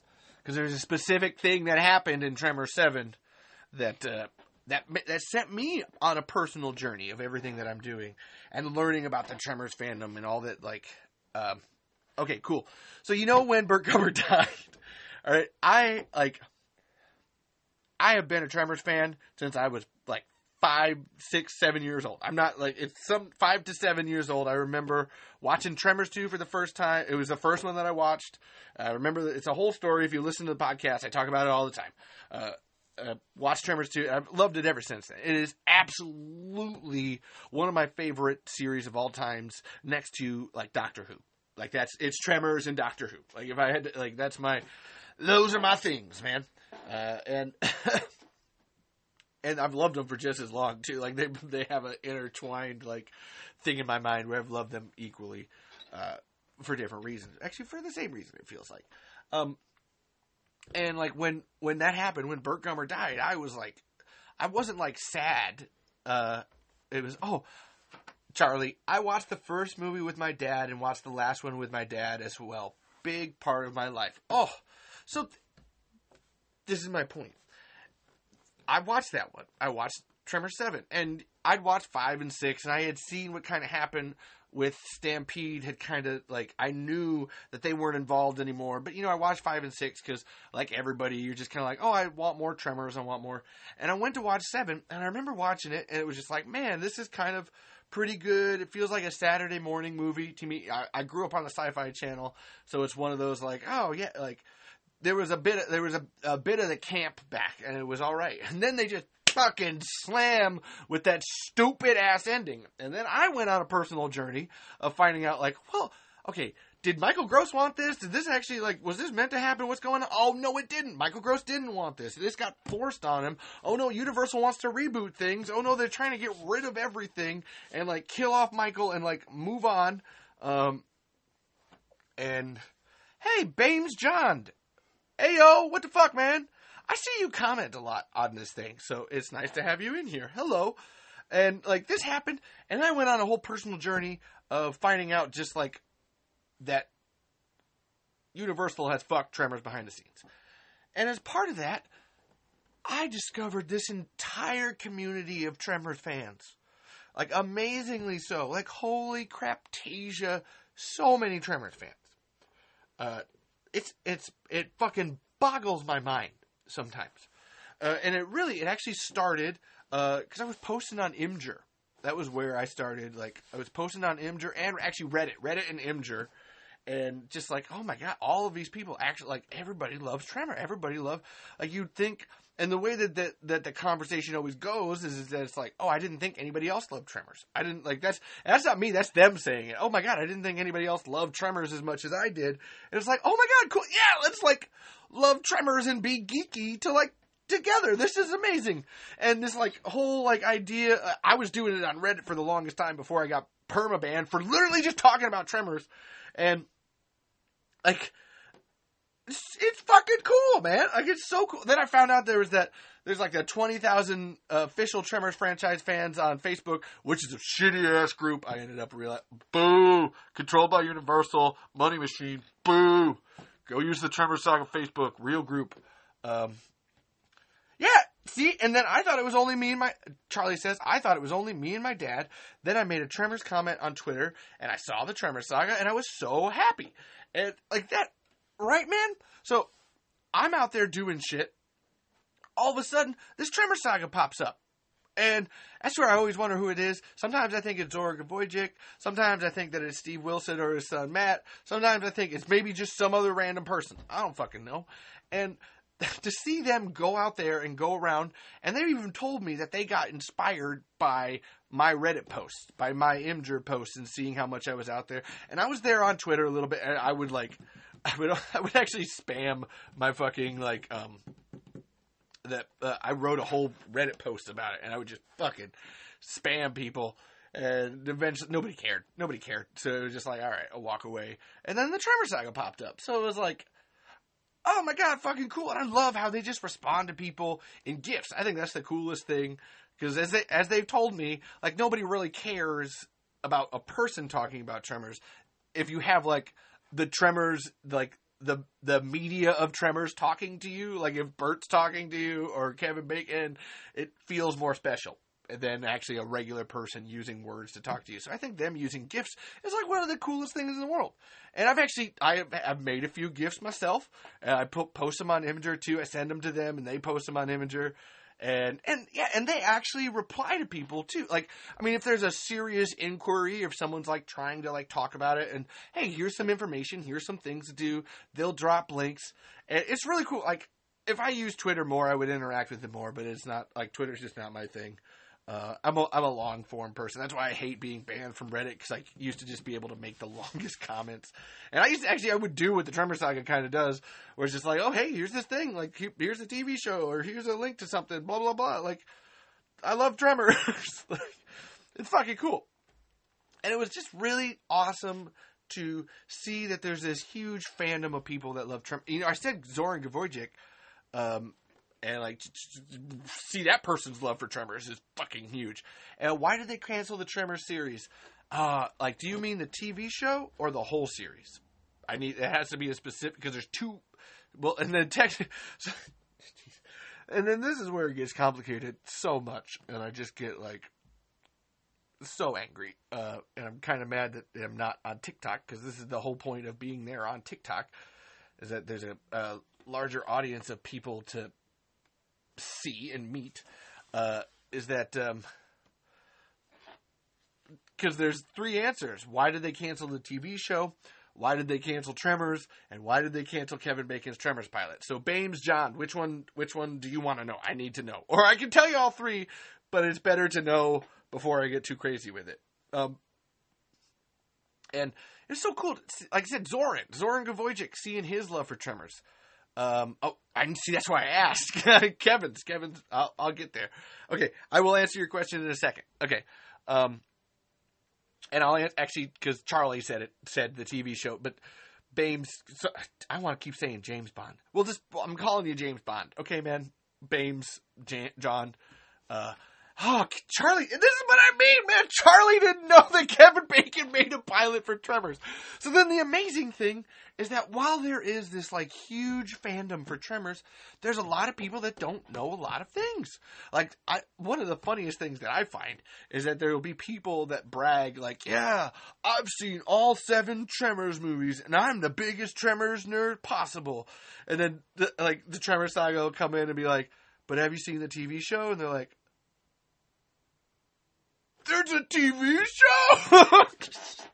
there's a specific thing that happened in Tremor Seven that uh, that that sent me on a personal journey of everything that I'm doing and learning about the Tremors fandom and all that. Like, um, okay, cool. So you know when Burt Gummer died, all right? I like. I have been a Tremors fan since I was like five, six, seven years old. I'm not like it's some five to seven years old. I remember watching Tremors 2 for the first time. It was the first one that I watched. I remember it's a whole story. If you listen to the podcast, I talk about it all the time. Uh, uh, watched Tremors 2. I've loved it ever since then. It is absolutely one of my favorite series of all times, next to like Doctor Who. Like that's it's Tremors and Doctor Who. Like if I had to, like that's my those are my things, man. Uh, and and I've loved them for just as long too. Like they they have an intertwined like thing in my mind where I've loved them equally uh, for different reasons. Actually, for the same reason, it feels like. Um, and like when when that happened, when Burt Gummer died, I was like, I wasn't like sad. Uh, it was oh, Charlie. I watched the first movie with my dad and watched the last one with my dad as well. Big part of my life. Oh, so th- this is my point. I watched that one. I watched Tremor 7. And I'd watched 5 and 6, and I had seen what kind of happened with Stampede had kind of like I knew that they weren't involved anymore. But you know, I watched five and six because like everybody, you're just kind of like, oh, I want more Tremors, I want more. And I went to watch seven, and I remember watching it, and it was just like, man, this is kind of pretty good. It feels like a Saturday morning movie to me. I, I grew up on the Sci-Fi Channel, so it's one of those like, oh yeah, like there was a bit there was a, a bit of the camp back and it was all right. And then they just fucking slam with that stupid ass ending. And then i went on a personal journey of finding out like well okay did michael gross want this? Did this actually like was this meant to happen? What's going on? Oh no it didn't. Michael gross didn't want this. This got forced on him. Oh no universal wants to reboot things. Oh no they're trying to get rid of everything and like kill off michael and like move on. Um and hey bames john Ayo, what the fuck, man? I see you comment a lot on this thing, so it's nice to have you in here. Hello. And like this happened, and I went on a whole personal journey of finding out just like that Universal has fucked Tremors behind the scenes. And as part of that, I discovered this entire community of Tremors fans. Like amazingly so. Like holy crap, Tasia, so many Tremors fans. Uh, it's it's it fucking boggles my mind sometimes. Uh, and it really it actually started because uh, I was posting on Imgur. That was where I started. Like I was posting on Imgur and actually Reddit, Reddit and Imgur, and just like oh my god, all of these people actually like everybody loves Tremor. Everybody love like you'd think and the way that, that that the conversation always goes is, is that it's like, oh, I didn't think anybody else loved Tremors. I didn't like that's that's not me. That's them saying it. Oh my god, I didn't think anybody else loved Tremors as much as I did. And it's like, oh my god, cool. Yeah, let's like love Tremors and be geeky to like together. This is amazing. And this like whole like idea. Uh, I was doing it on Reddit for the longest time before I got perma banned for literally just talking about Tremors, and like it's, it's fucking cool, man. Like it's so cool. Then I found out there was that there's like a twenty thousand uh, official Tremors franchise fans on Facebook, which is a shitty ass group. I ended up realizing, boo, controlled by Universal, money machine, boo. Go use the Tremors Saga Facebook, real group. Um, yeah, see, and then I thought it was only me and my Charlie says I thought it was only me and my dad. Then I made a Tremors comment on Twitter, and I saw the Tremors Saga, and I was so happy. And like that Right, man? So I'm out there doing shit. All of a sudden, this Tremor Saga pops up. And that's where I always wonder who it is. Sometimes I think it's Zoran Gavojik. Sometimes I think that it's Steve Wilson or his son Matt. Sometimes I think it's maybe just some other random person. I don't fucking know. And to see them go out there and go around, and they even told me that they got inspired by my Reddit posts, by my Imgur posts, and seeing how much I was out there. And I was there on Twitter a little bit, and I would like I would I would actually spam my fucking like um that uh, I wrote a whole Reddit post about it, and I would just fucking spam people. And eventually, nobody cared. Nobody cared. So it was just like, all right, I'll walk away. And then the Tremor Saga popped up. So it was like, oh my god, fucking cool. And I love how they just respond to people in gifts. I think that's the coolest thing because as they as they've told me, like nobody really cares about a person talking about Tremors. If you have like the Tremors, like the the media of Tremors talking to you, like if Burt's talking to you or Kevin Bacon, it feels more special than actually a regular person using words to talk to you. So I think them using gifts is like one of the coolest things in the world. And I've actually I I've made a few gifts myself, and I put, post them on Imgur too. I send them to them, and they post them on Imgur and and yeah, and they actually reply to people too. Like, I mean, if there's a serious inquiry, if someone's like trying to like talk about it, and hey, here's some information, here's some things to do, they'll drop links. And it's really cool. Like, if I use Twitter more, I would interact with it more, but it's not like Twitter's just not my thing. Uh, I'm a I'm a long form person. That's why I hate being banned from Reddit because I used to just be able to make the longest comments. And I used to actually I would do what the Tremor Saga kind of does, where it's just like, oh hey, here's this thing, like here's a TV show or here's a link to something, blah blah blah. Like I love Tremors, like, it's fucking cool. And it was just really awesome to see that there's this huge fandom of people that love Tremor. You know, I said Zoran Gavojik. Um, and like see that person's love for Tremors is fucking huge. And why did they cancel the Tremors series? Uh, like, do you mean the TV show or the whole series? I need it has to be a specific because there's two. Well, and then text. and then this is where it gets complicated so much, and I just get like so angry, uh, and I'm kind of mad that I'm not on TikTok because this is the whole point of being there on TikTok, is that there's a, a larger audience of people to see and meet uh, is that because um, there's three answers. Why did they cancel the TV show? why did they cancel Tremors, and why did they cancel Kevin Bacon's Tremors pilot. So Bames, John, which one which one do you want to know? I need to know, or I can tell you all three, but it's better to know before I get too crazy with it. Um, and it's so cool. Like I said, Zoran, Zoran Gavojik, seeing his love for Tremors. Um, oh, I see. That's why I asked. Kevin's, Kevin's. I'll, I'll, get there. Okay, I will answer your question in a second. Okay, um, and I'll actually because Charlie said it, said the TV show, but Bames. So, I want to keep saying James Bond. Well, just I'm calling you James Bond. Okay, man. Bames, Jan, John. Uh, Oh, Charlie, this is what I mean, man. Charlie didn't know that Kevin Bacon made a pilot for Tremors. So then the amazing thing is that while there is this like huge fandom for Tremors, there's a lot of people that don't know a lot of things. Like I one of the funniest things that I find is that there will be people that brag like, "Yeah, I've seen all 7 Tremors movies and I'm the biggest Tremors nerd possible." And then the, like the Tremors saga will come in and be like, "But have you seen the TV show?" And they're like, there's a TV show.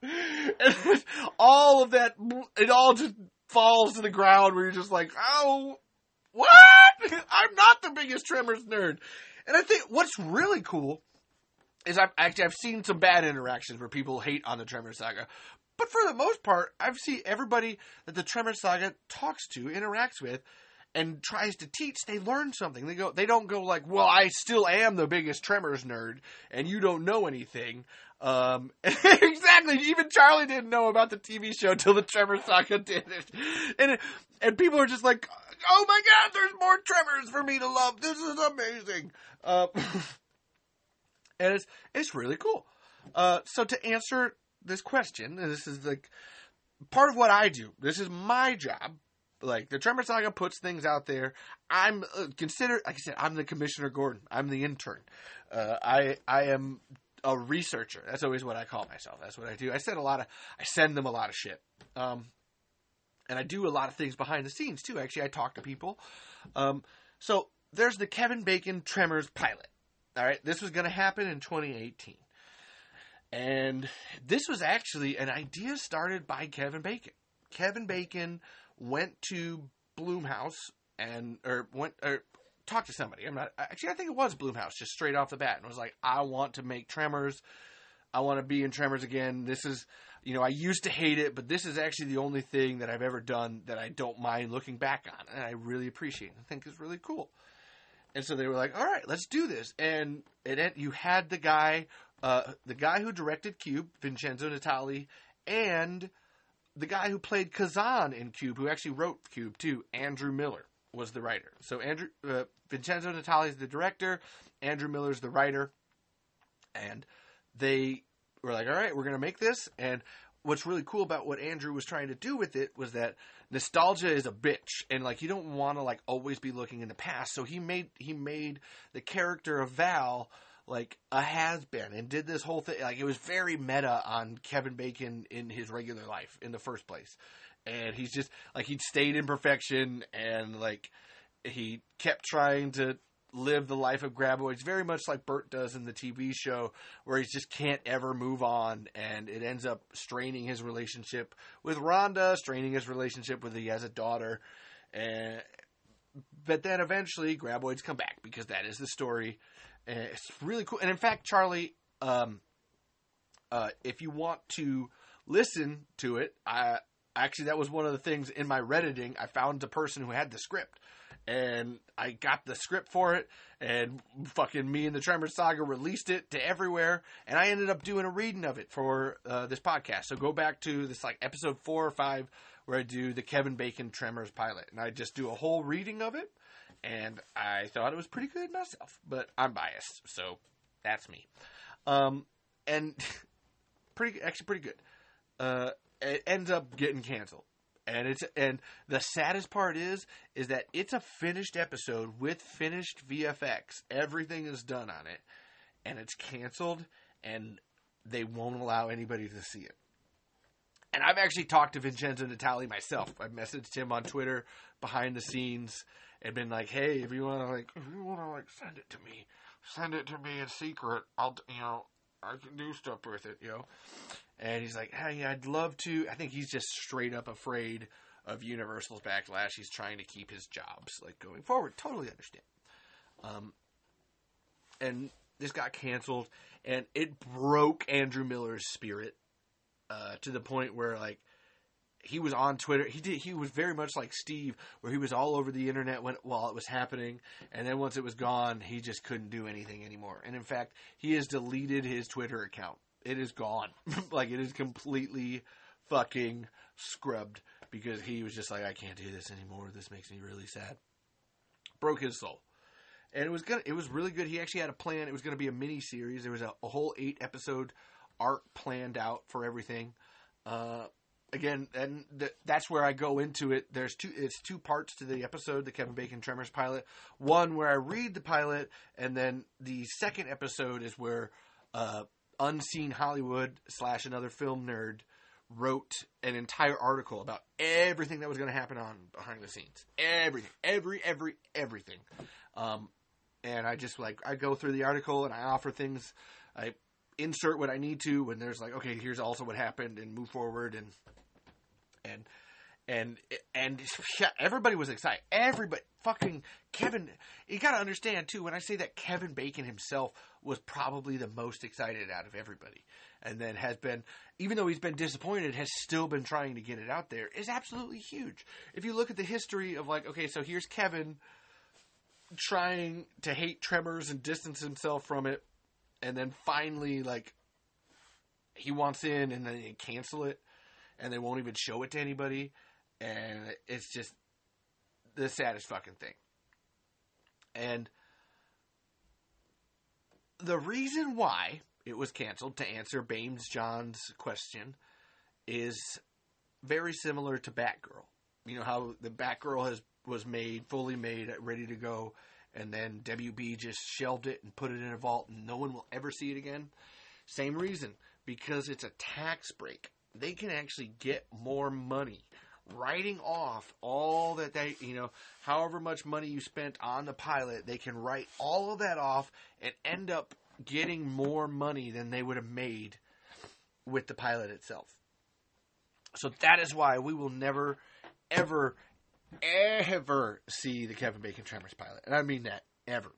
and all of that, it all just falls to the ground where you're just like, oh, what? I'm not the biggest Tremors nerd. And I think what's really cool is I've actually I've seen some bad interactions where people hate on the Tremors saga, but for the most part, I've seen everybody that the Tremors saga talks to, interacts with, and tries to teach, they learn something. They go, they don't go like, "Well, I still am the biggest Tremors nerd, and you don't know anything." Um, exactly. Even Charlie didn't know about the TV show until the Tremors saga did it, and and people are just like, "Oh my God, there's more Tremors for me to love. This is amazing." Uh, and it's it's really cool. Uh, so to answer this question, this is like part of what I do. This is my job like the Tremor Saga puts things out there. I'm uh, like I said, I'm the Commissioner Gordon. I'm the intern. Uh, I I am a researcher. That's always what I call myself. That's what I do. I send a lot of I send them a lot of shit. Um, and I do a lot of things behind the scenes too. Actually, I talk to people. Um, so there's the Kevin Bacon Tremors pilot. All right, this was going to happen in 2018. And this was actually an idea started by Kevin Bacon. Kevin Bacon went to Blumhouse and or went or talked to somebody. I'm not actually. I think it was Blumhouse just straight off the bat, and was like, "I want to make Tremors. I want to be in Tremors again. This is, you know, I used to hate it, but this is actually the only thing that I've ever done that I don't mind looking back on, and I really appreciate. It. I think it's really cool." And so they were like, "All right, let's do this." And it you had the guy, uh, the guy who directed Cube, Vincenzo Natali, and the guy who played Kazan in Cube, who actually wrote Cube too, Andrew Miller was the writer. So Andrew uh, Vincenzo Natali is the director, Andrew Miller's the writer, and they were like, "All right, we're gonna make this." And what's really cool about what Andrew was trying to do with it was that nostalgia is a bitch, and like you don't want to like always be looking in the past. So he made he made the character of Val like a has been and did this whole thing. Like it was very meta on Kevin Bacon in his regular life in the first place. And he's just like he'd stayed in perfection and like he kept trying to live the life of Graboids very much like Burt does in the TV show where he just can't ever move on and it ends up straining his relationship with Rhonda, straining his relationship with he has a daughter. And but then eventually Graboids come back because that is the story and it's really cool. And in fact, Charlie, um, uh, if you want to listen to it, I actually that was one of the things in my redditing. I found a person who had the script, and I got the script for it, and fucking me and the Tremor Saga released it to everywhere, and I ended up doing a reading of it for uh, this podcast. So go back to this like episode four or five where I do the Kevin Bacon Tremors pilot, and I just do a whole reading of it and I thought it was pretty good myself, but I'm biased, so that's me. Um, and pretty, actually, pretty good. Uh, it ends up getting canceled, and it's and the saddest part is is that it's a finished episode with finished VFX. Everything is done on it, and it's canceled, and they won't allow anybody to see it. And I've actually talked to Vincenzo Natali myself. I've messaged him on Twitter behind the scenes and been like, hey, if you want to like, if you want to like send it to me, send it to me in secret. I'll, you know, I can do stuff with it, you know. And he's like, hey, I'd love to. I think he's just straight up afraid of Universal's backlash. He's trying to keep his jobs like going forward. Totally understand. Um, and this got canceled, and it broke Andrew Miller's spirit uh, to the point where like he was on Twitter. He did. He was very much like Steve, where he was all over the internet when while it was happening, and then once it was gone, he just couldn't do anything anymore. And in fact, he has deleted his Twitter account. It is gone. like it is completely fucking scrubbed because he was just like, I can't do this anymore. This makes me really sad. Broke his soul. And it was gonna. It was really good. He actually had a plan. It was going to be a mini series. There was a, a whole eight episode arc planned out for everything. Uh, again, and th- that's where I go into it. There's two. It's two parts to the episode, the Kevin Bacon Tremors pilot. One where I read the pilot, and then the second episode is where uh, Unseen Hollywood slash another film nerd wrote an entire article about everything that was going to happen on behind the scenes. Everything, every, every, everything. Um, and I just like I go through the article and I offer things. I insert what I need to when there's like, okay, here's also what happened, and move forward and and and and everybody was excited. Everybody, fucking Kevin. You got to understand too. When I say that Kevin Bacon himself was probably the most excited out of everybody, and then has been, even though he's been disappointed, has still been trying to get it out there. Is absolutely huge. If you look at the history of like, okay, so here's Kevin trying to hate Tremors and distance himself from it, and then finally like he wants in, and then they cancel it and they won't even show it to anybody, and it's just the saddest fucking thing. And the reason why it was canceled, to answer Bames John's question, is very similar to Batgirl. You know how the Batgirl has was made, fully made, ready to go, and then WB just shelved it and put it in a vault, and no one will ever see it again. Same reason, because it's a tax break they can actually get more money writing off all that they, you know, however much money you spent on the pilot, they can write all of that off and end up getting more money than they would have made with the pilot itself. So that is why we will never, ever, ever see the Kevin Bacon Tremors pilot. And I mean that, ever.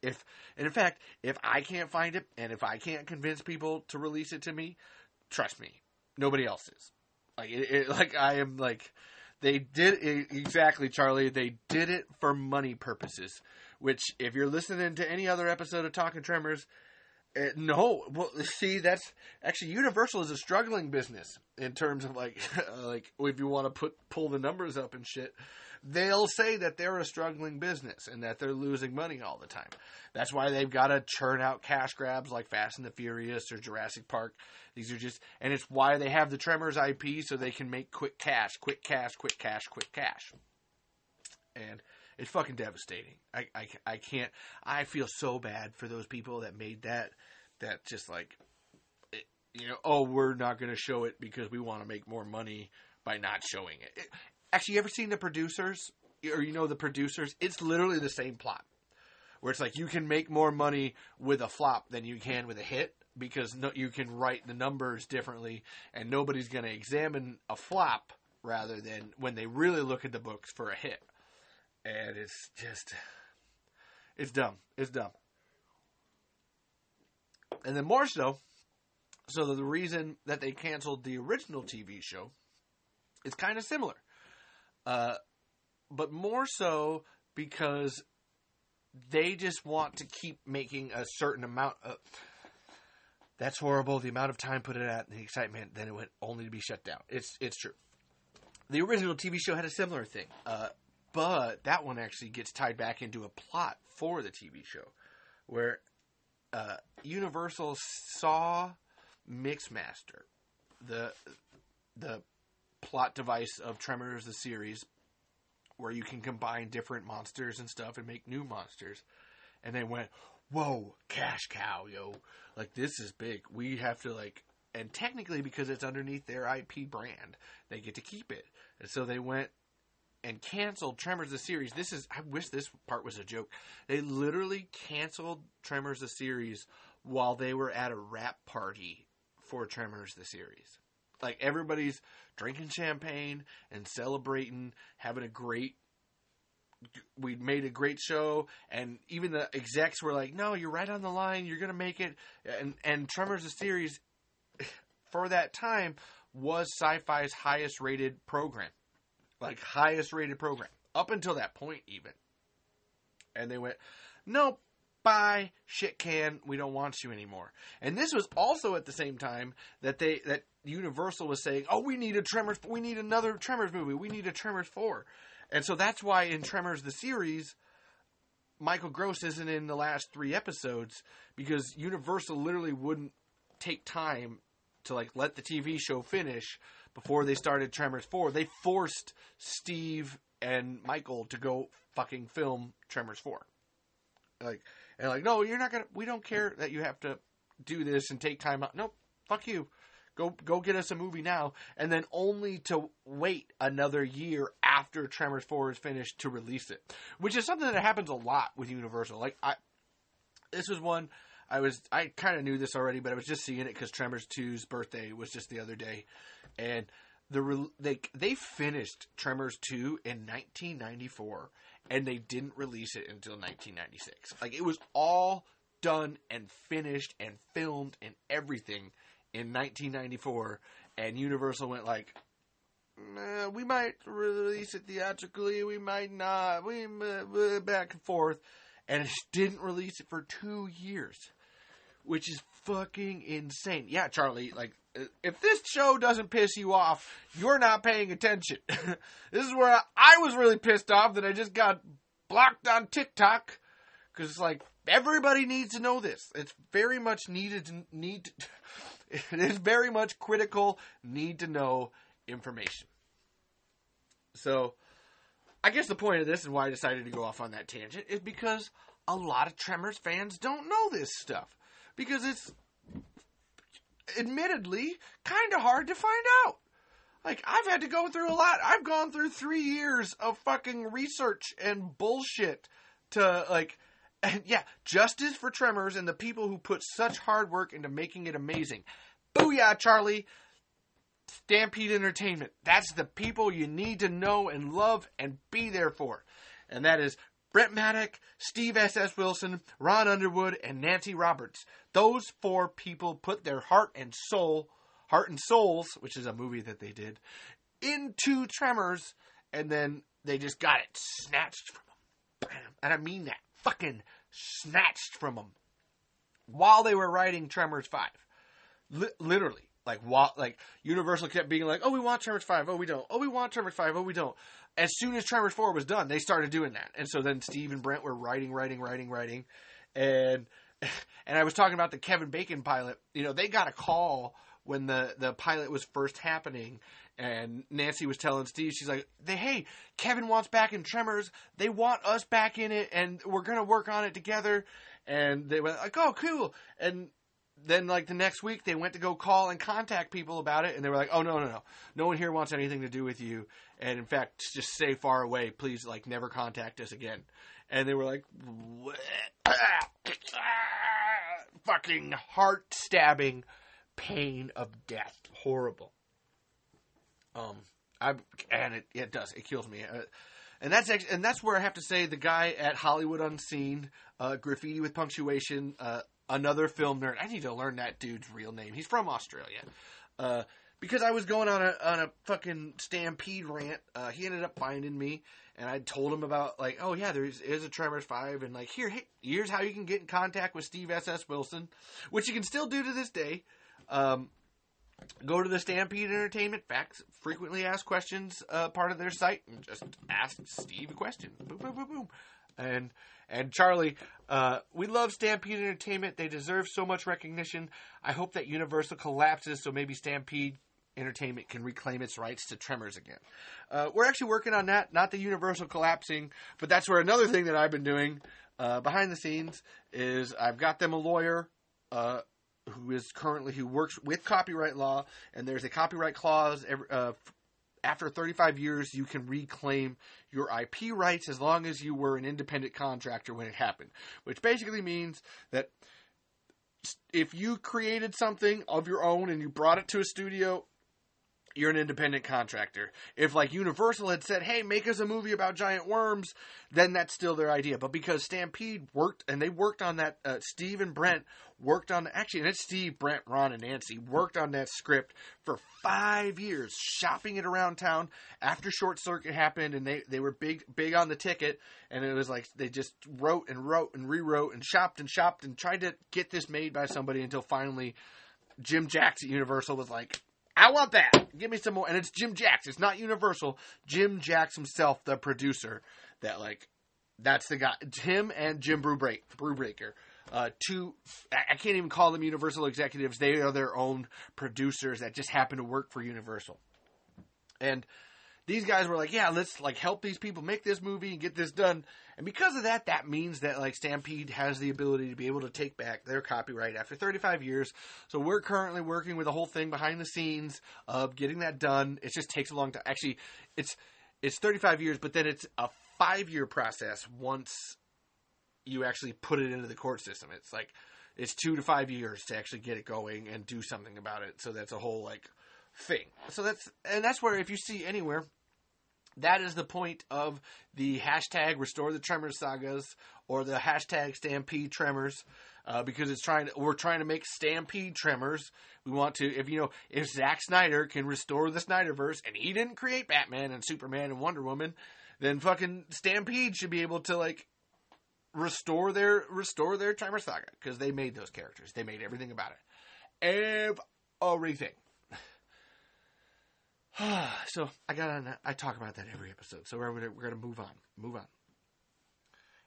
If, and in fact, if I can't find it and if I can't convince people to release it to me, trust me, nobody else is. Like it, it, like I am like they did it, exactly Charlie. They did it for money purposes. Which, if you're listening to any other episode of Talking Tremors, uh, no, well, see, that's actually Universal is a struggling business in terms of like, like if you want to put pull the numbers up and shit they'll say that they're a struggling business and that they're losing money all the time. That's why they've got to churn out cash grabs like Fast and the Furious or Jurassic Park. These are just, and it's why they have the Tremors IP so they can make quick cash, quick cash, quick cash, quick cash. And it's fucking devastating. I, I, I can't, I feel so bad for those people that made that, that just like, it, you know, oh, we're not going to show it because we want to make more money by not showing it. it. Actually, you ever seen the producers or you know the producers? It's literally the same plot. Where it's like you can make more money with a flop than you can with a hit because no, you can write the numbers differently and nobody's going to examine a flop rather than when they really look at the books for a hit. And it's just it's dumb. It's dumb. And then more so, so the reason that they canceled the original TV show is kind of similar. Uh, but more so because they just want to keep making a certain amount of. That's horrible. The amount of time put it at, the excitement, then it went only to be shut down. It's it's true. The original TV show had a similar thing, uh, but that one actually gets tied back into a plot for the TV show, where uh, Universal saw Mixmaster, the the plot device of Tremors the series where you can combine different monsters and stuff and make new monsters. And they went, "Whoa, cash cow, yo. Like this is big. We have to like and technically because it's underneath their IP brand, they get to keep it." And so they went and canceled Tremors the series. This is I wish this part was a joke. They literally canceled Tremors the series while they were at a wrap party for Tremors the series. Like everybody's drinking champagne and celebrating, having a great we made a great show and even the execs were like no you're right on the line you're gonna make it. And and tremors the series for that time was sci-fi's highest rated program. Like highest rated program. Up until that point even. And they went no bye shit can we don't want you anymore. And this was also at the same time that they that universal was saying oh we need a tremors we need another tremors movie we need a tremors 4 and so that's why in Tremors the series, Michael Gross isn't in the last three episodes because Universal literally wouldn't take time to like let the TV show finish before they started Tremors 4. They forced Steve and Michael to go fucking film Tremors 4. Like and like no, you're not to we don't care that you have to do this and take time out. Nope, fuck you. Go go get us a movie now, and then only to wait another year after Tremors Four is finished to release it, which is something that happens a lot with Universal. Like I, this was one I was I kind of knew this already, but I was just seeing it because Tremors 2's birthday was just the other day, and the they they finished Tremors 2 in 1994, and they didn't release it until 1996. Like it was all done and finished and filmed and everything in 1994, and Universal went like, we might release it theatrically, we might not, we uh, back and forth, and it didn't release it for two years, which is fucking insane. Yeah, Charlie, like if this show doesn't piss you off, you're not paying attention. this is where I was really pissed off that I just got blocked on TikTok because it's like everybody needs to know this. It's very much needed to need. It is very much critical, need to know information. So, I guess the point of this and why I decided to go off on that tangent is because a lot of Tremors fans don't know this stuff. Because it's admittedly kind of hard to find out. Like, I've had to go through a lot. I've gone through three years of fucking research and bullshit to, like, and yeah, justice for Tremors and the people who put such hard work into making it amazing. Booyah, Charlie! Stampede Entertainment. That's the people you need to know and love and be there for. And that is Brent Maddock, Steve S.S. Wilson, Ron Underwood, and Nancy Roberts. Those four people put their heart and soul, Heart and Souls, which is a movie that they did, into Tremors, and then they just got it snatched from them. And I mean that fucking snatched from them while they were writing Tremors 5. L- literally. Like, what, like, Universal kept being like, oh, we want Tremors 5. Oh, we don't. Oh, we want Tremors 5. Oh, we don't. As soon as Tremors 4 was done, they started doing that. And so then Steve and Brent were writing, writing, writing, writing. And, and I was talking about the Kevin Bacon pilot. You know, they got a call when the, the pilot was first happening and Nancy was telling Steve, she's like, "They, hey, Kevin wants back in Tremors. They want us back in it, and we're gonna work on it together." And they went like, "Oh, cool." And then, like the next week, they went to go call and contact people about it, and they were like, "Oh no, no, no, no one here wants anything to do with you. And in fact, just stay far away, please. Like, never contact us again." And they were like, "Fucking heart stabbing." pain of death. Horrible. Um, I and it it does it kills me. Uh, and that's and that's where I have to say the guy at Hollywood Unseen, uh, graffiti with punctuation, uh, another film nerd. I need to learn that dude's real name. He's from Australia. Uh, because I was going on a on a fucking stampede rant. Uh, he ended up finding me, and I told him about like, oh yeah, there's is a Tremors five, and like here, hey, here's how you can get in contact with Steve S S Wilson, which you can still do to this day. Um, go to the Stampede Entertainment Facts frequently asked questions uh, part of their site and just ask Steve a question. Boom, boom, boom, boom. And and Charlie, uh, we love Stampede Entertainment. They deserve so much recognition. I hope that Universal collapses so maybe Stampede Entertainment can reclaim its rights to Tremors again. Uh, we're actually working on that, not the Universal collapsing, but that's where another thing that I've been doing uh, behind the scenes is I've got them a lawyer uh, who is currently who works with copyright law, and there's a copyright clause every, uh, after 35 years, you can reclaim your IP rights as long as you were an independent contractor when it happened. Which basically means that if you created something of your own and you brought it to a studio, you're an independent contractor. If like Universal had said, "Hey, make us a movie about giant worms," then that's still their idea. But because Stampede worked and they worked on that, uh, Steve and Brent worked on actually, and it's Steve, Brent, Ron, and Nancy worked on that script for five years, shopping it around town. After Short Circuit happened, and they they were big big on the ticket, and it was like they just wrote and wrote and rewrote and shopped and shopped and tried to get this made by somebody until finally. Jim Jacks at Universal was like, I want that. Give me some more. And it's Jim Jacks. It's not Universal. Jim Jacks himself, the producer, that like, that's the guy. Him and Jim Brewbreak, Brewbreaker. Uh, two, I can't even call them Universal executives. They are their own producers that just happen to work for Universal. And these guys were like, yeah, let's like help these people make this movie and get this done. And because of that, that means that like Stampede has the ability to be able to take back their copyright after 35 years. So we're currently working with the whole thing behind the scenes of getting that done. It just takes a long time. Actually, it's it's 35 years, but then it's a five year process once you actually put it into the court system. It's like it's two to five years to actually get it going and do something about it. So that's a whole like thing. So that's and that's where if you see anywhere that is the point of the hashtag restore the tremors sagas or the hashtag stampede tremors uh, because it's trying to, we're trying to make stampede tremors. We want to if you know if Zack Snyder can restore the Snyderverse and he didn't create Batman and Superman and Wonder Woman then fucking Stampede should be able to like restore their restore their Tremor saga because they made those characters. They made everything about it. Everything so I got on. I talk about that every episode. So we're gonna, we're gonna move on. Move on.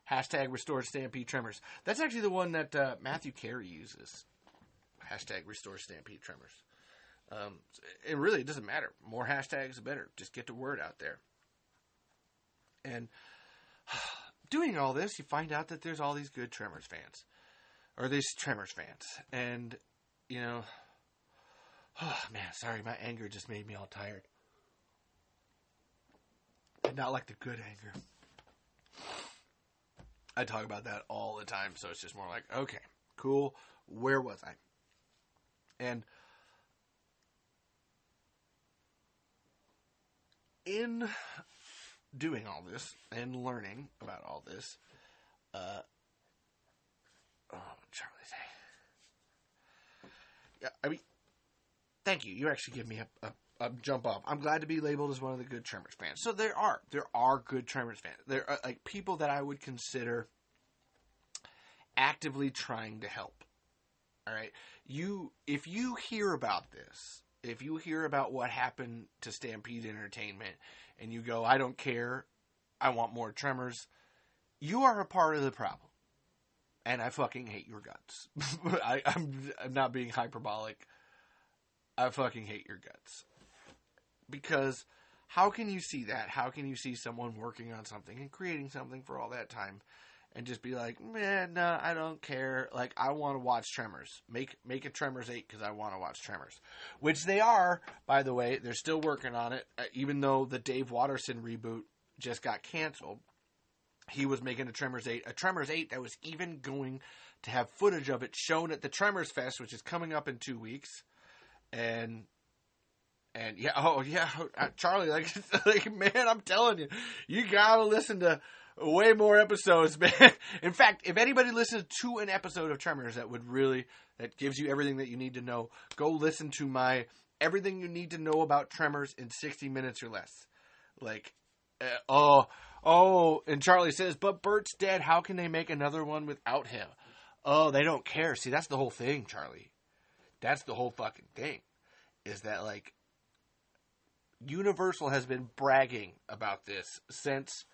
Hashtag restore stampede tremors. That's actually the one that uh, Matthew Carey uses. Hashtag restore stampede tremors. Um, it really doesn't matter. More hashtags, the better. Just get the word out there. And doing all this, you find out that there's all these good Tremors fans, or these Tremors fans, and you know Oh, man, sorry, my anger just made me all tired. And not like the good anger. I talk about that all the time, so it's just more like, okay, cool, where was I? And in doing all this and learning about all this, uh, oh, Charlie's. Yeah, I mean, Thank you. You actually give me a, a, jump off. I'm glad to be labeled as one of the good Tremors fans. So there are there are good Tremors fans. There are like people that I would consider actively trying to help. All right. You if you hear about this, if you hear about what happened to Stampede Entertainment and you go, I don't care, I want more Tremors, you are a part of the problem. And I fucking hate your guts. I, I'm, I'm not being hyperbolic. I fucking hate your guts. Because how can you see that? How can you see someone working on something and creating something for all that time and just be like, man, no, I don't care. Like, I want to watch Tremors. Make make a Tremors 8 because I want to watch Tremors. Which they are, by the way. They're still working on it, uh, even though the Dave Watterson reboot just got canceled. He was making a Tremors 8, a Tremors 8 that was even going to have footage of it shown at the Tremors Fest, which is coming up in two weeks and and yeah, oh yeah, uh, Charlie, like, like man, I'm telling you, you gotta listen to way more episodes, man. In fact, if anybody listens to an episode of Tremors that would really that gives you everything that you need to know, go listen to my everything you need to know about Tremors in 60 minutes or less. Like, uh, oh, oh, and Charlie says, but Burt's dead. How can they make another one without him? Oh, they don't care. See, that's the whole thing, Charlie. That's the whole fucking thing. Is that like Universal has been bragging about this since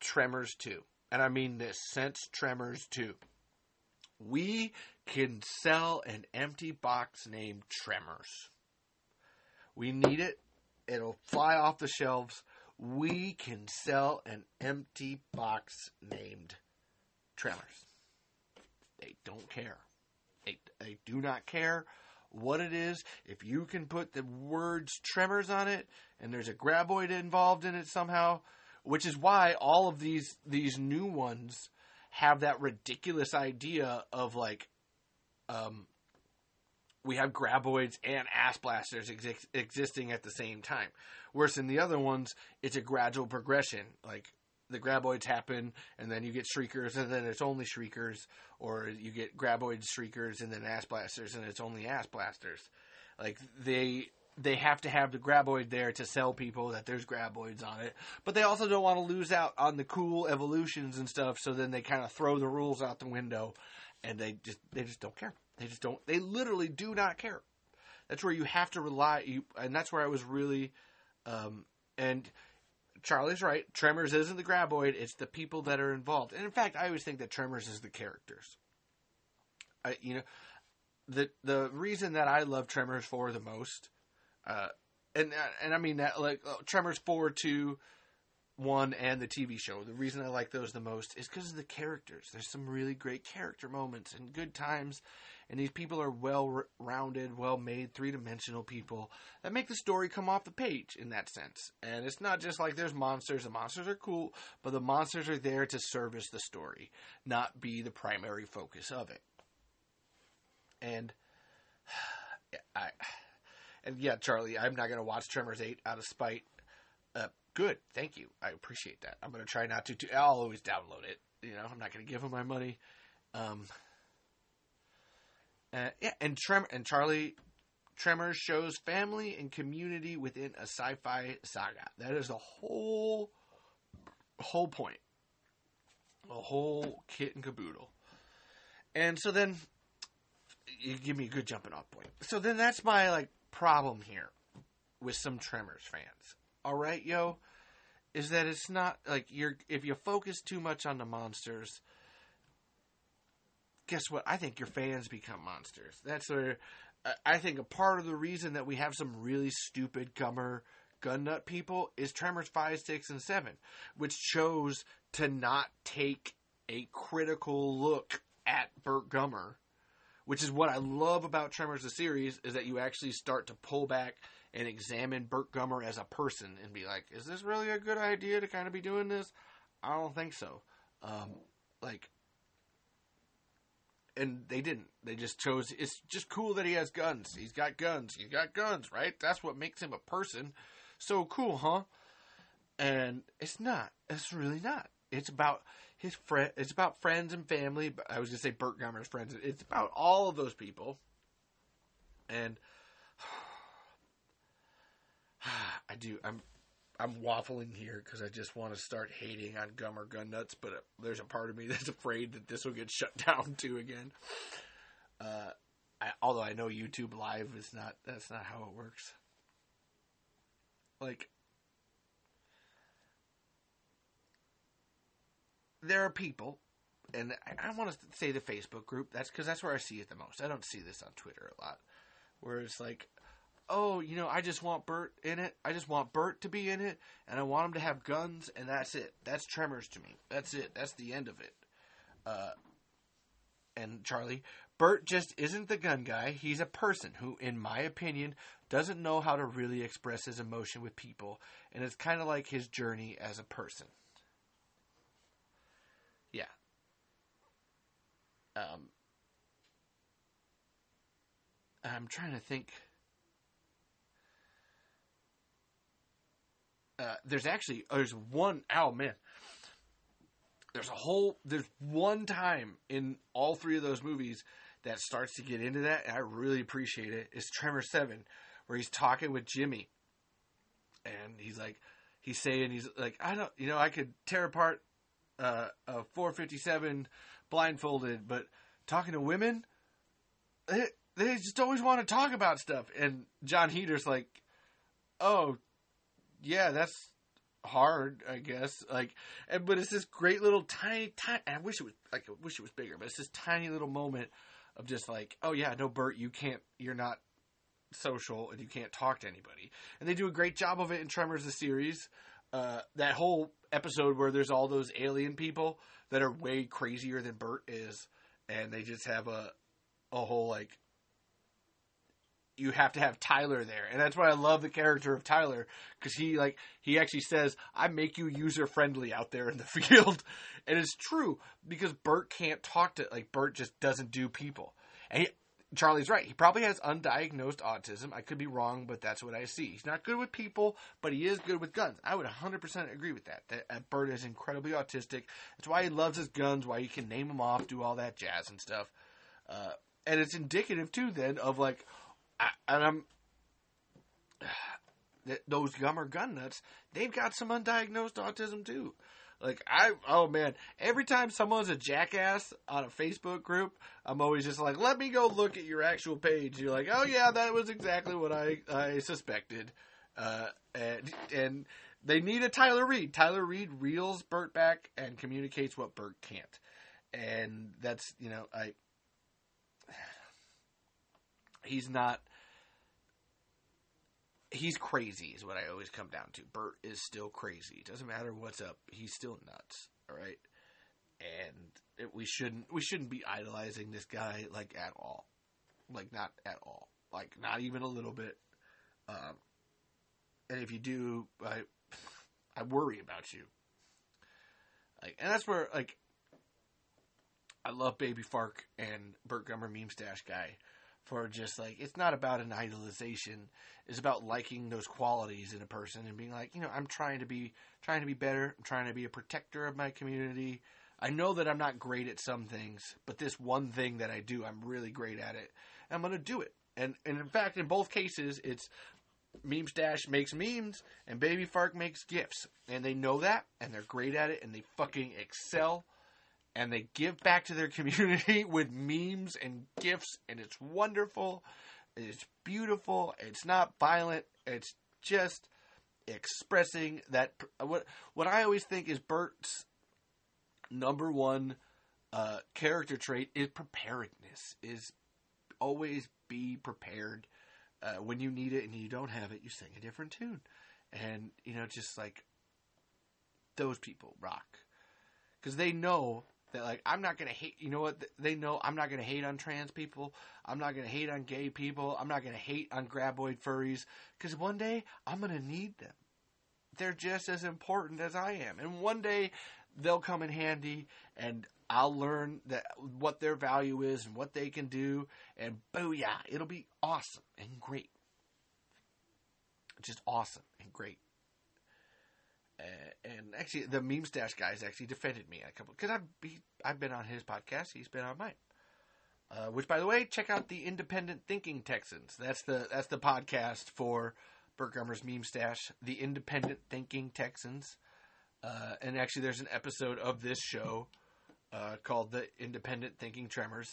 Tremors 2. And I mean this since Tremors 2. We can sell an empty box named Tremors. We need it. It'll fly off the shelves. We can sell an empty box named Tremors. They don't care. They, they do not care what it is, if you can put the words tremors on it and there's a graboid involved in it somehow, which is why all of these these new ones have that ridiculous idea of like um we have graboids and ass blasters exi- existing at the same time. Whereas in the other ones, it's a gradual progression. Like the graboids happen, and then you get shriekers, and then it's only shriekers, or you get graboid shriekers, and then ass blasters, and it's only ass blasters. Like they they have to have the graboid there to sell people that there's graboids on it, but they also don't want to lose out on the cool evolutions and stuff. So then they kind of throw the rules out the window, and they just they just don't care. They just don't. They literally do not care. That's where you have to rely. You, and that's where I was really, um, and Charlie's right. Tremors isn't the graboid; it's the people that are involved. And in fact, I always think that Tremors is the characters. I, you know, the the reason that I love Tremors four the most, uh, and and I mean that like uh, Tremors four two, one and the TV show. The reason I like those the most is because of the characters. There's some really great character moments and good times, and these people are well rounded, well made, three dimensional people that make the story come off the page in that sense. And it's not just like there's monsters, the monsters are cool, but the monsters are there to service the story, not be the primary focus of it. And I and yeah, Charlie, I'm not gonna watch Tremors eight out of spite. Uh, good, thank you. I appreciate that. I'm gonna try not to. to I'll always download it. You know, I'm not gonna give him my money. Um, uh, yeah, and Trem and Charlie Tremors shows family and community within a sci-fi saga. That is the whole whole point. A whole kit and caboodle. And so then you give me a good jumping off point. So then that's my like problem here with some Tremors fans. All right, yo, is that it's not like you're if you focus too much on the monsters, guess what? I think your fans become monsters. That's where I think a part of the reason that we have some really stupid gummer gun nut people is Tremors 5, 6, and 7, which chose to not take a critical look at Burt Gummer, which is what I love about Tremors the series, is that you actually start to pull back and examine Burt Gummer as a person and be like, is this really a good idea to kind of be doing this? I don't think so. Um, like, and they didn't. They just chose. It's just cool that he has guns. He's got guns. He's got guns, right? That's what makes him a person. So cool, huh? And it's not. It's really not. It's about his friend. It's about friends and family. But I was gonna say Burt Gummer's friends. It's about all of those people. And I do. I'm I'm waffling here because I just want to start hating on Gummer Gun Nuts, but uh, there's a part of me that's afraid that this will get shut down too again. Uh, I, although I know YouTube Live is not, that's not how it works. Like, there are people, and I, I want to say the Facebook group. That's because that's where I see it the most. I don't see this on Twitter a lot, where it's like, oh, you know, I just want Burt in it. I just want Burt to be in it, and I want him to have guns, and that's it. That's Tremors to me. That's it. That's the end of it. Uh, and Charlie, Burt just isn't the gun guy. He's a person who, in my opinion, doesn't know how to really express his emotion with people, and it's kind of like his journey as a person. Yeah. Um, I'm trying to think. Uh, there's actually there's one oh man. There's a whole there's one time in all three of those movies that starts to get into that and i really appreciate it it's tremor 7 where he's talking with jimmy. And he's like he's saying he's like i don't you know i could tear apart uh, a 457 blindfolded but talking to women they, they just always want to talk about stuff. And Jon Heder's like oh yeah, that's hard, I guess. Like, and, but it's this great little tiny, tiny. I wish it was like, I wish it was bigger, but it's this tiny little moment of just like, oh yeah, no, Burt, you can't, you're not social and you can't talk to anybody. And they do a great job of it in Tremors the series. Uh, that whole episode where there's all those alien people that are way crazier than Burt is, and they just have a a whole like you have to have Tyler there, and that's why I love the character of Tyler because he like he actually says, "I make you user friendly out there in the field," and it's true because Burt can't talk to like Burt just doesn't do people, and he, Charlie's right. He probably has undiagnosed autism. I could be wrong, but that's what I see. He's not good with people, but he is good with guns. I would 100% agree with that. That, Burt is incredibly autistic. That's why he loves his guns, why he can name them off, do all that jazz and stuff. Uh, and it's indicative too, then, of like, and I'm those Gummer gun nuts. They've got some undiagnosed autism too. Like I, oh man, every time someone's a jackass on a Facebook group, I'm always just like, let me go look at your actual page. You're like, oh yeah, that was exactly what I I suspected. Uh, and and they need a Tyler Reed. Tyler Reed reels Burt back and communicates what Burt can't, and that's you know I. He's not he's crazy is what I always come down to. Burt is still crazy. Doesn't matter what's up. He's still nuts. All right. And it, we shouldn't we shouldn't be idolizing this guy like at all. Like not at all. Like not even a little bit. Um, and if you do, I I worry about you. Like, and that's where like I love Baby Fark and Burt Gummer meme stash guy for just like it's not about an idolization. It's about liking those qualities in a person and being like you know i'm trying to be trying to be better. I'm trying to be a protector of my community. I know that i'm not great at some things but this one thing that i do i'm really great at it. I'm going to do it. And and in fact in both cases it's meme stash makes memes and baby fark makes gifts and they know that and they're great at it and they fucking excel and they give back to their community with memes and gifts, and it's wonderful. It's beautiful. It's not violent. It's just expressing that. What what I always think is Burt's number one uh, character trait is preparedness. Is always be prepared. Uh, when you need it and you don't have it, you sing a different tune, and you know, just like those people rock because they know that like I'm not gonna hate. You know what? They know I'm not gonna hate on trans people. I'm not gonna hate on gay people. I'm not gonna hate on graboid furries because one day I'm gonna need them. They're just as important as I am, and one day they'll come in handy, and I'll learn that what their value is and what they can do, and booyah! It'll be awesome and great. Just awesome and great. Uh, and actually, the meme stash guys actually defended me a couple because I've be, I've been on his podcast, he's been on mine. Uh, which, by the way, check out the Independent Thinking Texans. That's the that's the podcast for Burt Gummer's meme stash. The Independent Thinking Texans. Uh, and actually, there's an episode of this show uh, called the Independent Thinking Tremors.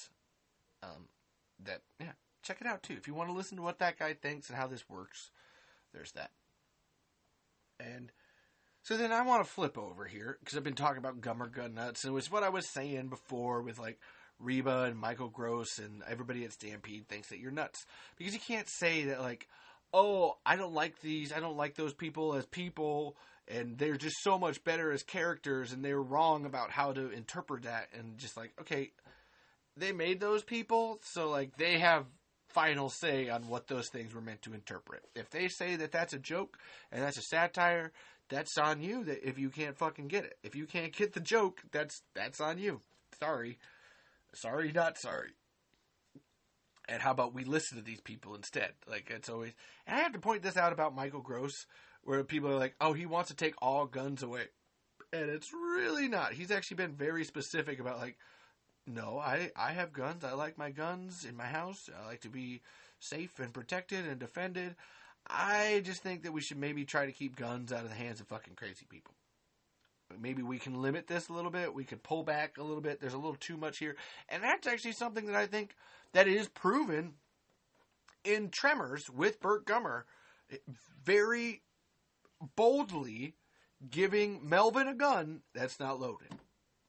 Um, that yeah, check it out too if you want to listen to what that guy thinks and how this works. There's that. And so then I want to flip over here because I've been talking about Gummer Gun Nuts, and it was what I was saying before with like Reba and Michael Gross and everybody at Stampede thinks that you're nuts because you can't say that like, oh, I don't like these, I don't like those people as people, and they're just so much better as characters, and they're wrong about how to interpret that, and just like, okay, they made those people, so like they have final say on what those things were meant to interpret. If they say that that's a joke and that's a satire, that's on you that if you can't fucking get it. If you can't get the joke, that's that's on you. Sorry. Sorry, not sorry. And how about we listen to these people instead? Like it's always and I have to point this out about Michael Gross, where people are like, Oh, he wants to take all guns away. And it's really not. He's actually been very specific about like, no, I, I have guns. I like my guns in my house. I like to be safe and protected and defended. I just think that we should maybe try to keep guns out of the hands of fucking crazy people. Maybe we can limit this a little bit. We could pull back a little bit. There's a little too much here. And that's actually something that I think that is proven in Tremors with Burt Gummer very boldly giving Melvin a gun that's not loaded.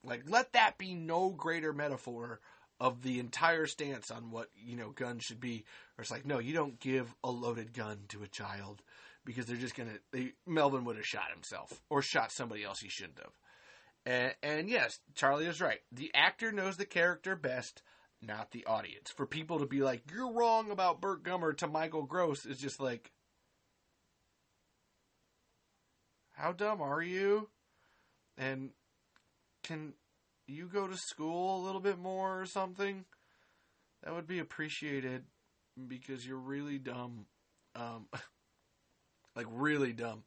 Like, let that be no greater metaphor of the entire stance on what you know guns should be. Or it's like, no, you don't give a loaded gun to a child because they're just gonna. They, Melvin would have shot himself or shot somebody else he shouldn't have. And, and yes, Charlie is right. The actor knows the character best, not the audience. For people to be like, "You're wrong about Burt Gummer" to Michael Gross is just like, how dumb are you? And can you go to school a little bit more or something? That would be appreciated because you're really dumb. Um, like really dumb.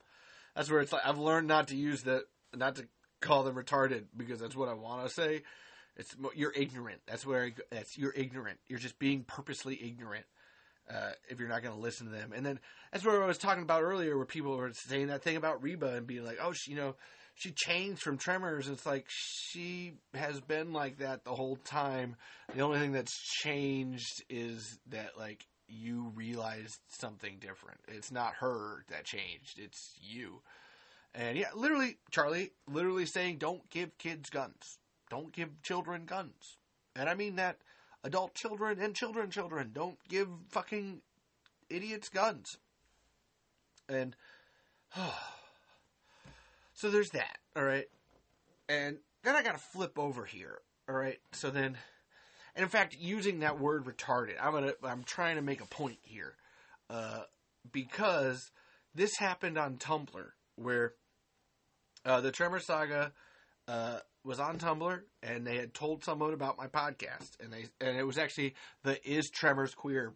That's where it's like I've learned not to use that, not to call them retarded because that's what I want to say. It's you're ignorant. That's where I, that's you're ignorant. You're just being purposely ignorant. Uh, if you're not going to listen to them, and then that's where I was talking about earlier, where people were saying that thing about Reba and being like, "Oh, she, you know, she changed from Tremors." It's like she has been like that the whole time. The only thing that's changed is that like you realized something different. It's not her that changed, it's you. And yeah, literally, Charlie, literally saying, don't give kids guns. Don't give children guns. And I mean that adult children and children children. Don't give fucking idiots guns. And oh, so there's that, all right? And then I got to flip over here, all right? So then and in fact, using that word retarded, I'm gonna I'm trying to make a point here, uh, because this happened on Tumblr where uh, the Tremor Saga uh, was on Tumblr and they had told someone about my podcast and they and it was actually the Is Tremors Queer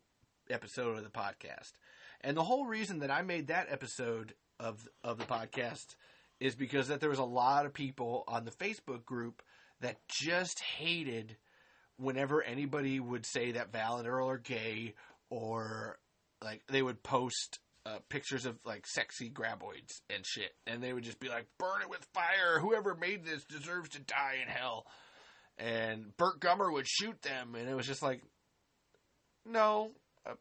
episode of the podcast. And the whole reason that I made that episode of of the podcast is because that there was a lot of people on the Facebook group that just hated whenever anybody would say that Val and Earl are gay, or like they would post uh, pictures of like sexy graboids and shit, and they would just be like, "Burn it with fire! Whoever made this deserves to die in hell." And Burt Gummer would shoot them, and it was just like, no. Uh,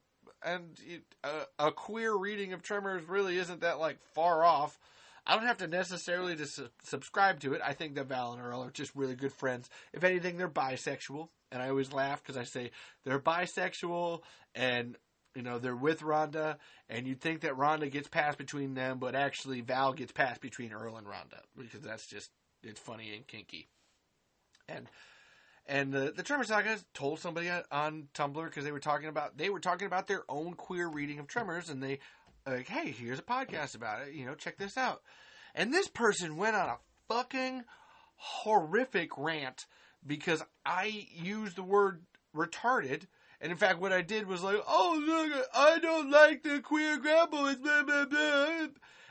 and it, uh, a queer reading of Tremors really isn't that like far off. I don't have to necessarily su- subscribe to it. I think that Val and Earl are just really good friends. If anything, they're bisexual and I always laugh because I say they're bisexual and you know they're with Rhonda, and you'd think that Rhonda gets passed between them, but actually Val gets passed between Earl and Rhonda because that's just it's funny and kinky. And and the the Tremor Saga told somebody on Tumblr because they were talking about they were talking about their own queer reading of Tremors, and they like, hey, here's a podcast about it. You know, check this out. And this person went on a fucking horrific rant because I used the word retarded. And in fact, what I did was like, oh, look, I don't like the queer blah.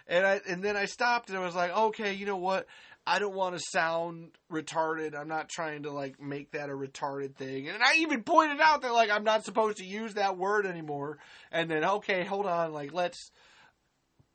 And I, and then I stopped and I was like, okay, you know what? I don't want to sound retarded. I'm not trying to like make that a retarded thing. And I even pointed out that like I'm not supposed to use that word anymore. And then okay, hold on, like let's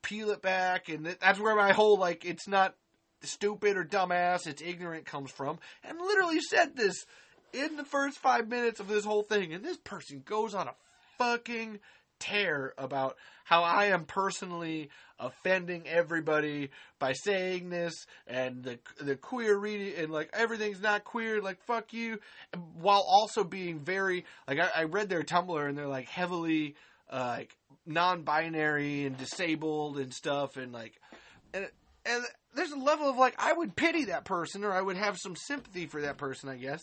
peel it back. And that's where my whole like it's not stupid or dumbass, it's ignorant comes from, and literally said this in the first five minutes of this whole thing. And this person goes on a fucking tear about how I am personally offending everybody by saying this and the the queer reading and like everything's not queer like fuck you while also being very like I, I read their Tumblr and they're like heavily uh, like non-binary and disabled and stuff and like and and there's a level of like I would pity that person or I would have some sympathy for that person, I guess.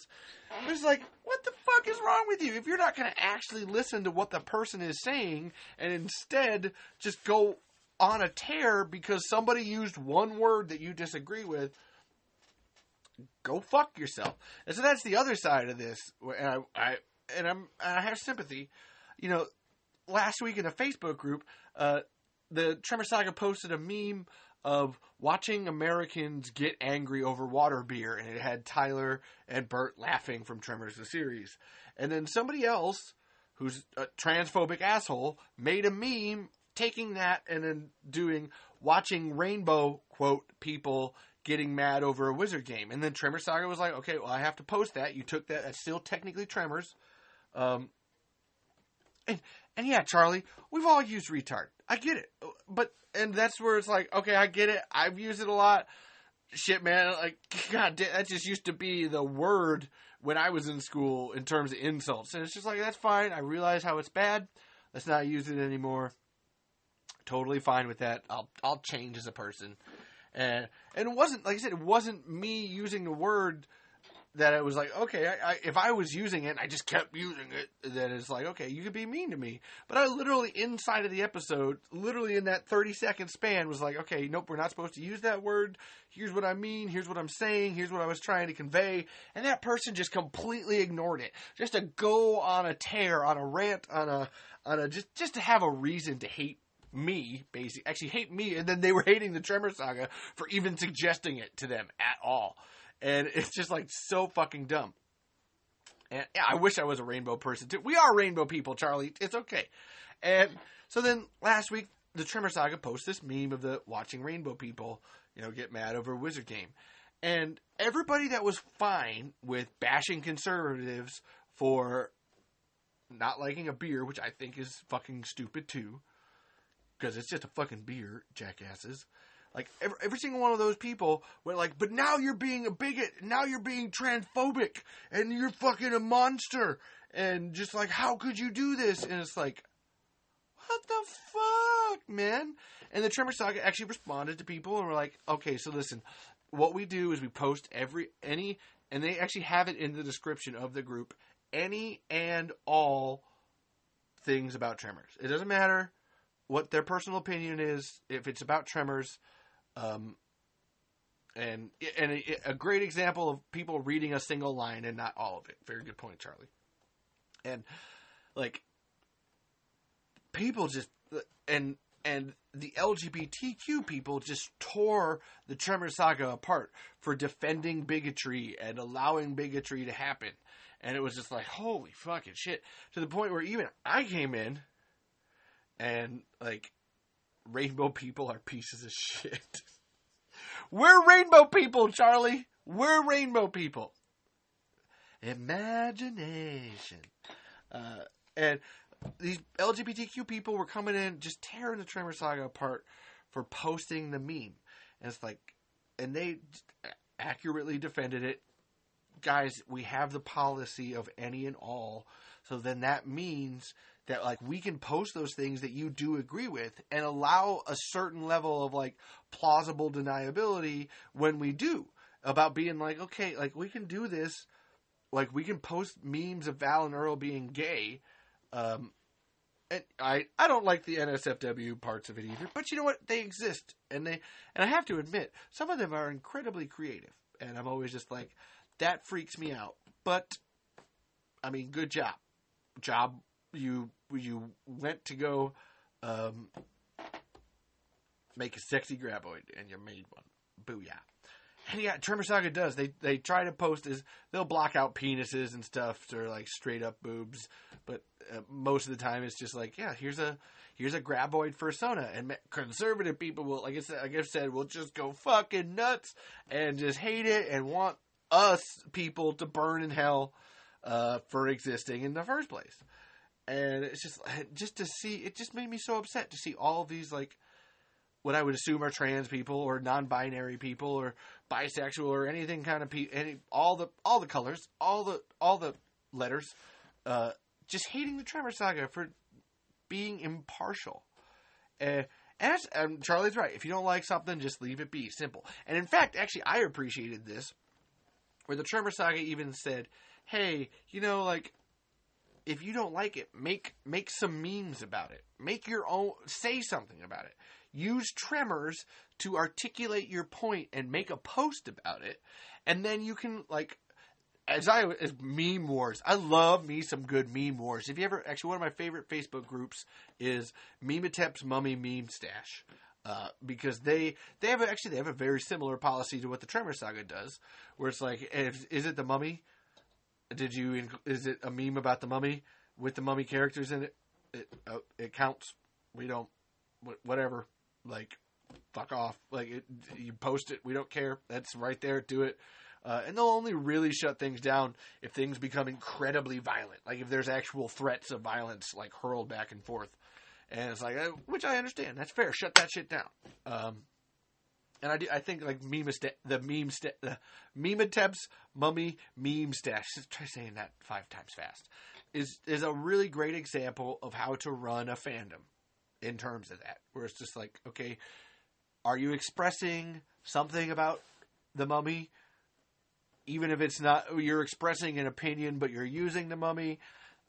But It's like, what the fuck is wrong with you? If you're not going to actually listen to what the person is saying and instead just go on a tear because somebody used one word that you disagree with, go fuck yourself. And so that's the other side of this. And I, I and I'm and I have sympathy. You know, last week in a Facebook group, uh, the Tremor Saga posted a meme of watching Americans get angry over water beer, and it had Tyler and Burt laughing from Tremors the series. And then somebody else, who's a transphobic asshole, made a meme taking that and then doing watching Rainbow quote people getting mad over a wizard game. And then Tremor Saga was like, okay, well I have to post that. You took that. That's still technically Tremors. Um, and and yeah, Charlie, we've all used retard. I get it, uh, but and that's where it's like, okay, I get it. I've used it a lot. Shit, man, like God, that just used to be the word when I was in school in terms of insults, and it's just like that's fine. I realize how it's bad. Let's not use it anymore. Totally fine with that. I'll I'll change as a person, and and it wasn't like I said, it wasn't me using the word that it was like, okay, I, I, if I was using it and I just kept using it, then it's like, okay, you could be mean to me. But I literally, inside of the episode, literally in that 30 second span, was like, okay, nope, we're not supposed to use that word. Here's what I mean. Here's what I'm saying. Here's what I was trying to convey. And that person just completely ignored it. Just to go on a tear, on a rant, on a, on a, just, just to have a reason to hate me, basically, actually hate me, and then they were hating the Tremor Saga for even suggesting it to them at all and it's just like so fucking dumb. And yeah, I wish I was a rainbow person too. We are rainbow people, Charlie. It's okay. And so then last week, the Tremor Saga posts this meme of the watching rainbow people, you know, get mad over a Wizard Game. And everybody that was fine with bashing conservatives for not liking a beer, which I think is fucking stupid too, because it's just a fucking beer, jackasses. Like every, every single one of those people were like, but now you're being a bigot, now you're being transphobic, and you're fucking a monster, and just like, how could you do this? And it's like, what the fuck, man? And the Tremor Saga actually responded to people and were like, okay, so listen, what we do is we post every any, and they actually have it in the description of the group, any and all things about tremors. It doesn't matter what their personal opinion is. If it's about tremors, um, and and a, great example of people reading a single line and not all of it. Very good point, Charlie. And like people just and and the LGBTQ people just tore the Tremor saga apart for defending bigotry and allowing bigotry to happen. And it was just like, holy fucking shit. To the point where even I came in and like rainbow people are pieces of shit. We're rainbow people, Charlie. We're rainbow people. Imagination. Uh, and these LGBTQ people were coming in just tearing the Tremor Saga apart for posting the meme. And it's like, and they accurately defended it. Guys, we have the policy of any and all. So then that means that like we can post those things that you do agree with and allow a certain level of like plausible deniability when we do about being like okay like we can do this. Like we can post memes of Val and Earl being gay. Um and I I don't like the NSFW parts of it either but you know what? They exist and they and I have to admit some of them are incredibly creative and I'm always just like that freaks me out. But I mean good job. Job you you went to go um, make a sexy graboid and you made one. Booyah. And yeah, Tremor Saga does. They they try to post is they'll block out penises and stuff or like straight up boobs, but uh, most of the time it's just like yeah, here's a here's a graboid fursona, and conservative people will like I said, like I said, will just go fucking nuts and just hate it and want us people to burn in hell uh, for existing in the first place and it's just just to see it just made me so upset to see all these like what I would assume are trans people or non-binary people or bisexual or anything kind of pe- any all the all the colors, all the all the letters, uh, just hating the Tremor Saga for being impartial. Uh, and, and Charlie's right. If you don't like something, just leave it be. Simple. And in fact, actually, I appreciated this, where the Tremor Saga even said, "Hey, you know, like if you don't like it, make make some memes about it. Make your own say something about it. Use tremors to articulate your point and make a post about it. And then you can like as I as meme wars. I love me some good meme wars. If you ever actually one of my favorite Facebook groups is Memetep's Mummy Meme Stash. Uh, because they they have actually they have a very similar policy to what the Tremor Saga does, where it's like, is it the Mummy? Did you? Is it a meme about the mummy with the mummy characters in it? It uh, it counts. We don't. Whatever. Like, fuck off. Like it, you post it. We don't care. That's right there. Do it. Uh, and they'll only really shut things down if things become incredibly violent. Like if there's actual threats of violence, like hurled back and forth. And it's like, uh, which I understand. That's fair. Shut that shit down. Um, and I, do, I think like meme the meme sta- the Memetep's mummy meme stash. Try saying that five times fast. Is is a really great example of how to run a fandom in terms of that, where it's just like, okay, are you expressing something about the mummy? even if it's not you're expressing an opinion, but you're using the mummy.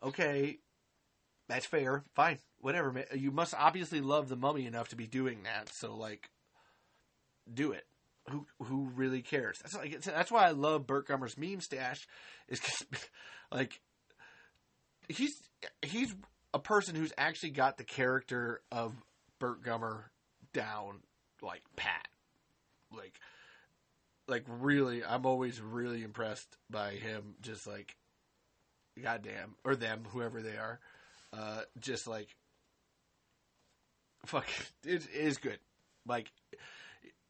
Okay, that's fair. Fine, whatever. You must obviously love the mummy enough to be doing that. So like, do it. Who who really cares? That's like that's why I love Burt Gummer's meme stash. Is because like he's he's a person who's actually got the character of Burt Gummer down like pat. Like like really I'm always really impressed by him just like goddamn or them whoever they are uh just like fuck it is good like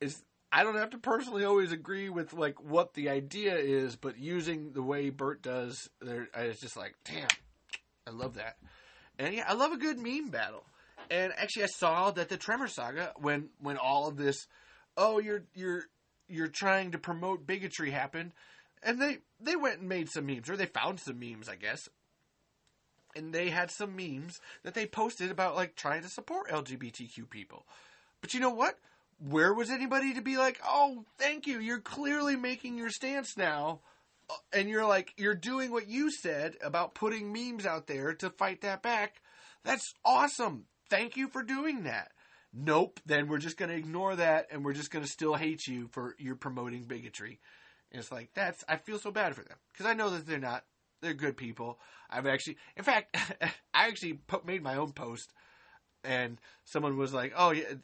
it's I don't have to personally always agree with like what the idea is but using the way Burt does there it's just like damn I love that. And yeah I love a good meme battle. And actually I saw that the Tremor saga when when all of this oh you're you're you're trying to promote bigotry happened and they they went and made some memes or they found some memes I guess. And they had some memes that they posted about like trying to support LGBTQ people. But you know what where was anybody to be like oh thank you. You're clearly making your stance now Uh, and you're like you're doing what you said about putting memes out there to fight that back. That's awesome. Thank you for doing that. Nope, then we're just going to ignore that and we're just going to still hate you for you're promoting bigotry. And it's like, that's, I feel so bad for them because I know that they're not, they're good people. I've actually, in fact, I actually made my own post and someone was like, oh, yeah,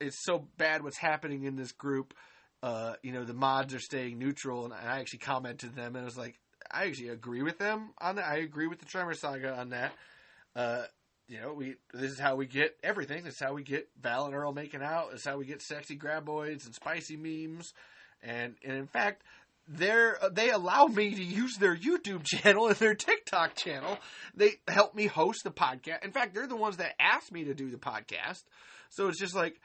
it's so bad what's happening in this group. Uh, you know, the mods are staying neutral. And I actually commented them and I was like, I actually agree with them on that. I agree with the Tremor Saga on that. Uh, you know, we this is how we get everything. This is how we get Val and Earl making out. This is how we get sexy graboids and spicy memes. And and in fact, they're they allow me to use their YouTube channel and their TikTok channel. They help me host the podcast. In fact, they're the ones that asked me to do the podcast. So it's just like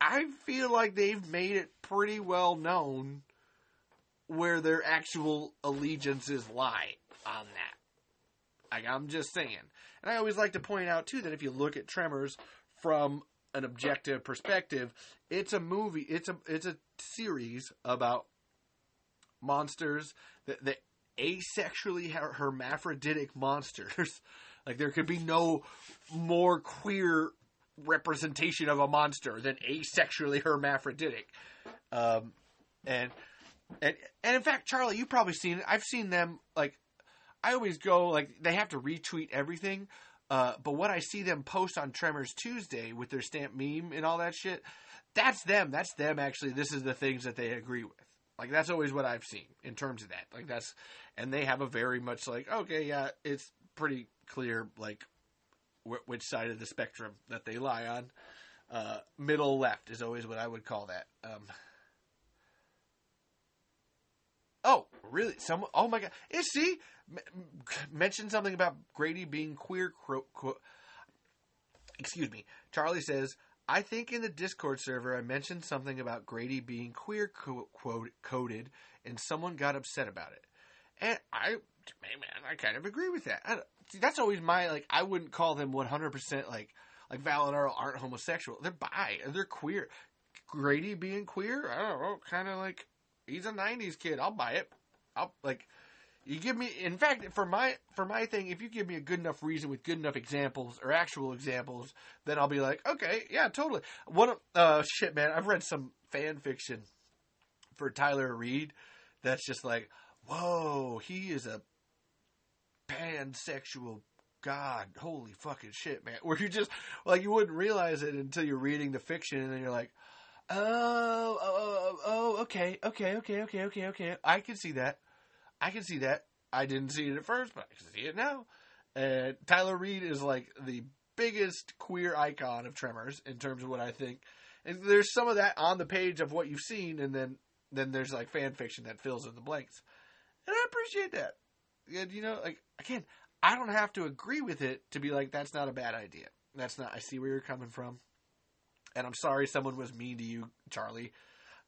I feel like they've made it pretty well known where their actual allegiances lie on that. Like I'm just saying. And I always like to point out too that if you look at Tremors from an objective perspective, it's a movie. It's a it's a series about monsters the asexually hermaphroditic monsters. like there could be no more queer representation of a monster than asexually hermaphroditic. Um, and and and in fact, Charlie, you've probably seen it. I've seen them like I always go like they have to retweet everything. Uh, but what I see them post on Tremors Tuesday with their stamp meme and all that shit, that's them. That's them actually. This is the things that they agree with. Like that's always what I've seen in terms of that. Like that's, and they have a very much like okay, yeah, it's pretty clear like wh- which side of the spectrum that they lie on. Uh, middle left is always what I would call that. Um, oh, really? Some? Oh my god! You see, m- mentioned something about Grady being queer. Cro- qu- excuse me. Charlie says, I think in the Discord server I mentioned something about Grady being queer co- quote, coded, and someone got upset about it. And I, man, I kind of agree with that. I, see, that's always my like. I wouldn't call them one hundred percent like like Val and Earl aren't homosexual. They're bi. They're queer. Grady being queer, I don't know, kind of like he's a '90s kid. I'll buy it. I'll like you give me. In fact, for my for my thing, if you give me a good enough reason with good enough examples or actual examples, then I'll be like, okay, yeah, totally. One, uh, shit, man, I've read some fan fiction for Tyler Reed that's just like, whoa, he is a pansexual god. Holy fucking shit, man. Where you just like you wouldn't realize it until you're reading the fiction, and then you're like, oh, oh, oh, oh, oh, okay, okay, okay, okay, okay, okay. I can see that. I can see that. I didn't see it at first, but I can see it now. And Tyler Reed is like the biggest queer icon of Tremors in terms of what I think. And there's some of that on the page of what you've seen, and then then there's like fan fiction that fills in the blanks. And I appreciate that. And you know, like again, I don't have to agree with it to be like that's not a bad idea. That's not. I see where you're coming from, and I'm sorry someone was mean to you, Charlie.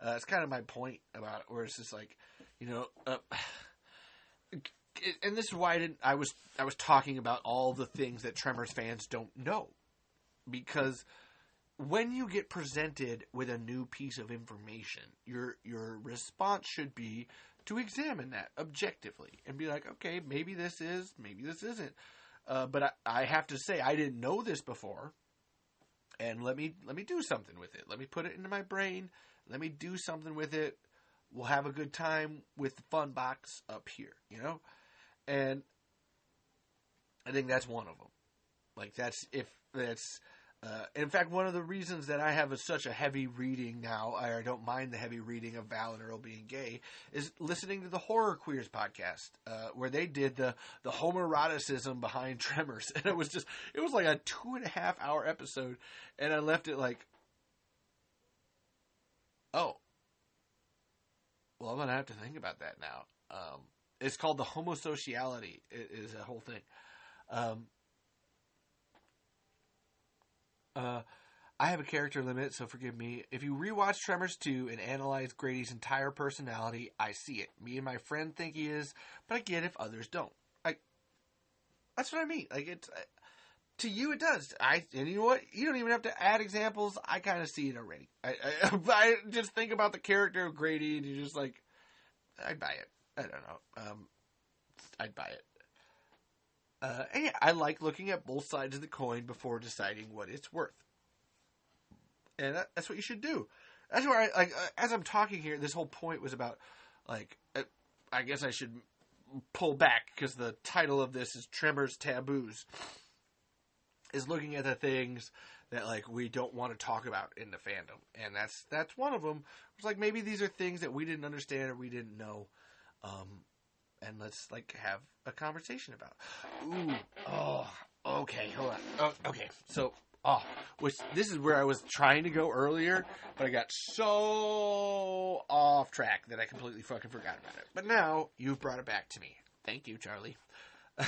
Uh, it's kind of my point about it, where it's just like, you know, uh, and this is why I didn't. I was I was talking about all the things that Tremors fans don't know, because when you get presented with a new piece of information, your your response should be to examine that objectively and be like, okay, maybe this is, maybe this isn't. Uh, but I, I have to say, I didn't know this before, and let me let me do something with it. Let me put it into my brain. Let me do something with it. We'll have a good time with the fun box up here, you know. And I think that's one of them. Like that's if that's uh, in fact, one of the reasons that I have a, such a heavy reading now, I don't mind the heavy reading of Val and Earl being gay, is listening to the Horror Queers podcast, uh, where they did the the homoeroticism behind Tremors, and it was just it was like a two and a half hour episode, and I left it like, oh, well, I'm gonna have to think about that now. Um, it's called the homosociality. It is a whole thing. Um, uh, I have a character limit, so forgive me. If you rewatch Tremors 2 and analyze Grady's entire personality, I see it. Me and my friend think he is, but I get if others don't. Like, that's what I mean. Like, it's. Uh, to you, it does. I and you know what? You don't even have to add examples. I kind of see it already. I, I, I, just think about the character of Grady, and you're just like, I'd buy it. I don't know. Um, I'd buy it. Uh, and yeah, I like looking at both sides of the coin before deciding what it's worth. And that, that's what you should do. That's I like uh, as I'm talking here. This whole point was about like uh, I guess I should pull back because the title of this is Tremors Taboos. Is looking at the things that like we don't want to talk about in the fandom, and that's that's one of them. It's like maybe these are things that we didn't understand or we didn't know. Um, and let's like have a conversation about. Ooh, oh, okay, hold on. Oh, okay, so oh, which this is where I was trying to go earlier, but I got so off track that I completely fucking forgot about it. But now you've brought it back to me. Thank you, Charlie.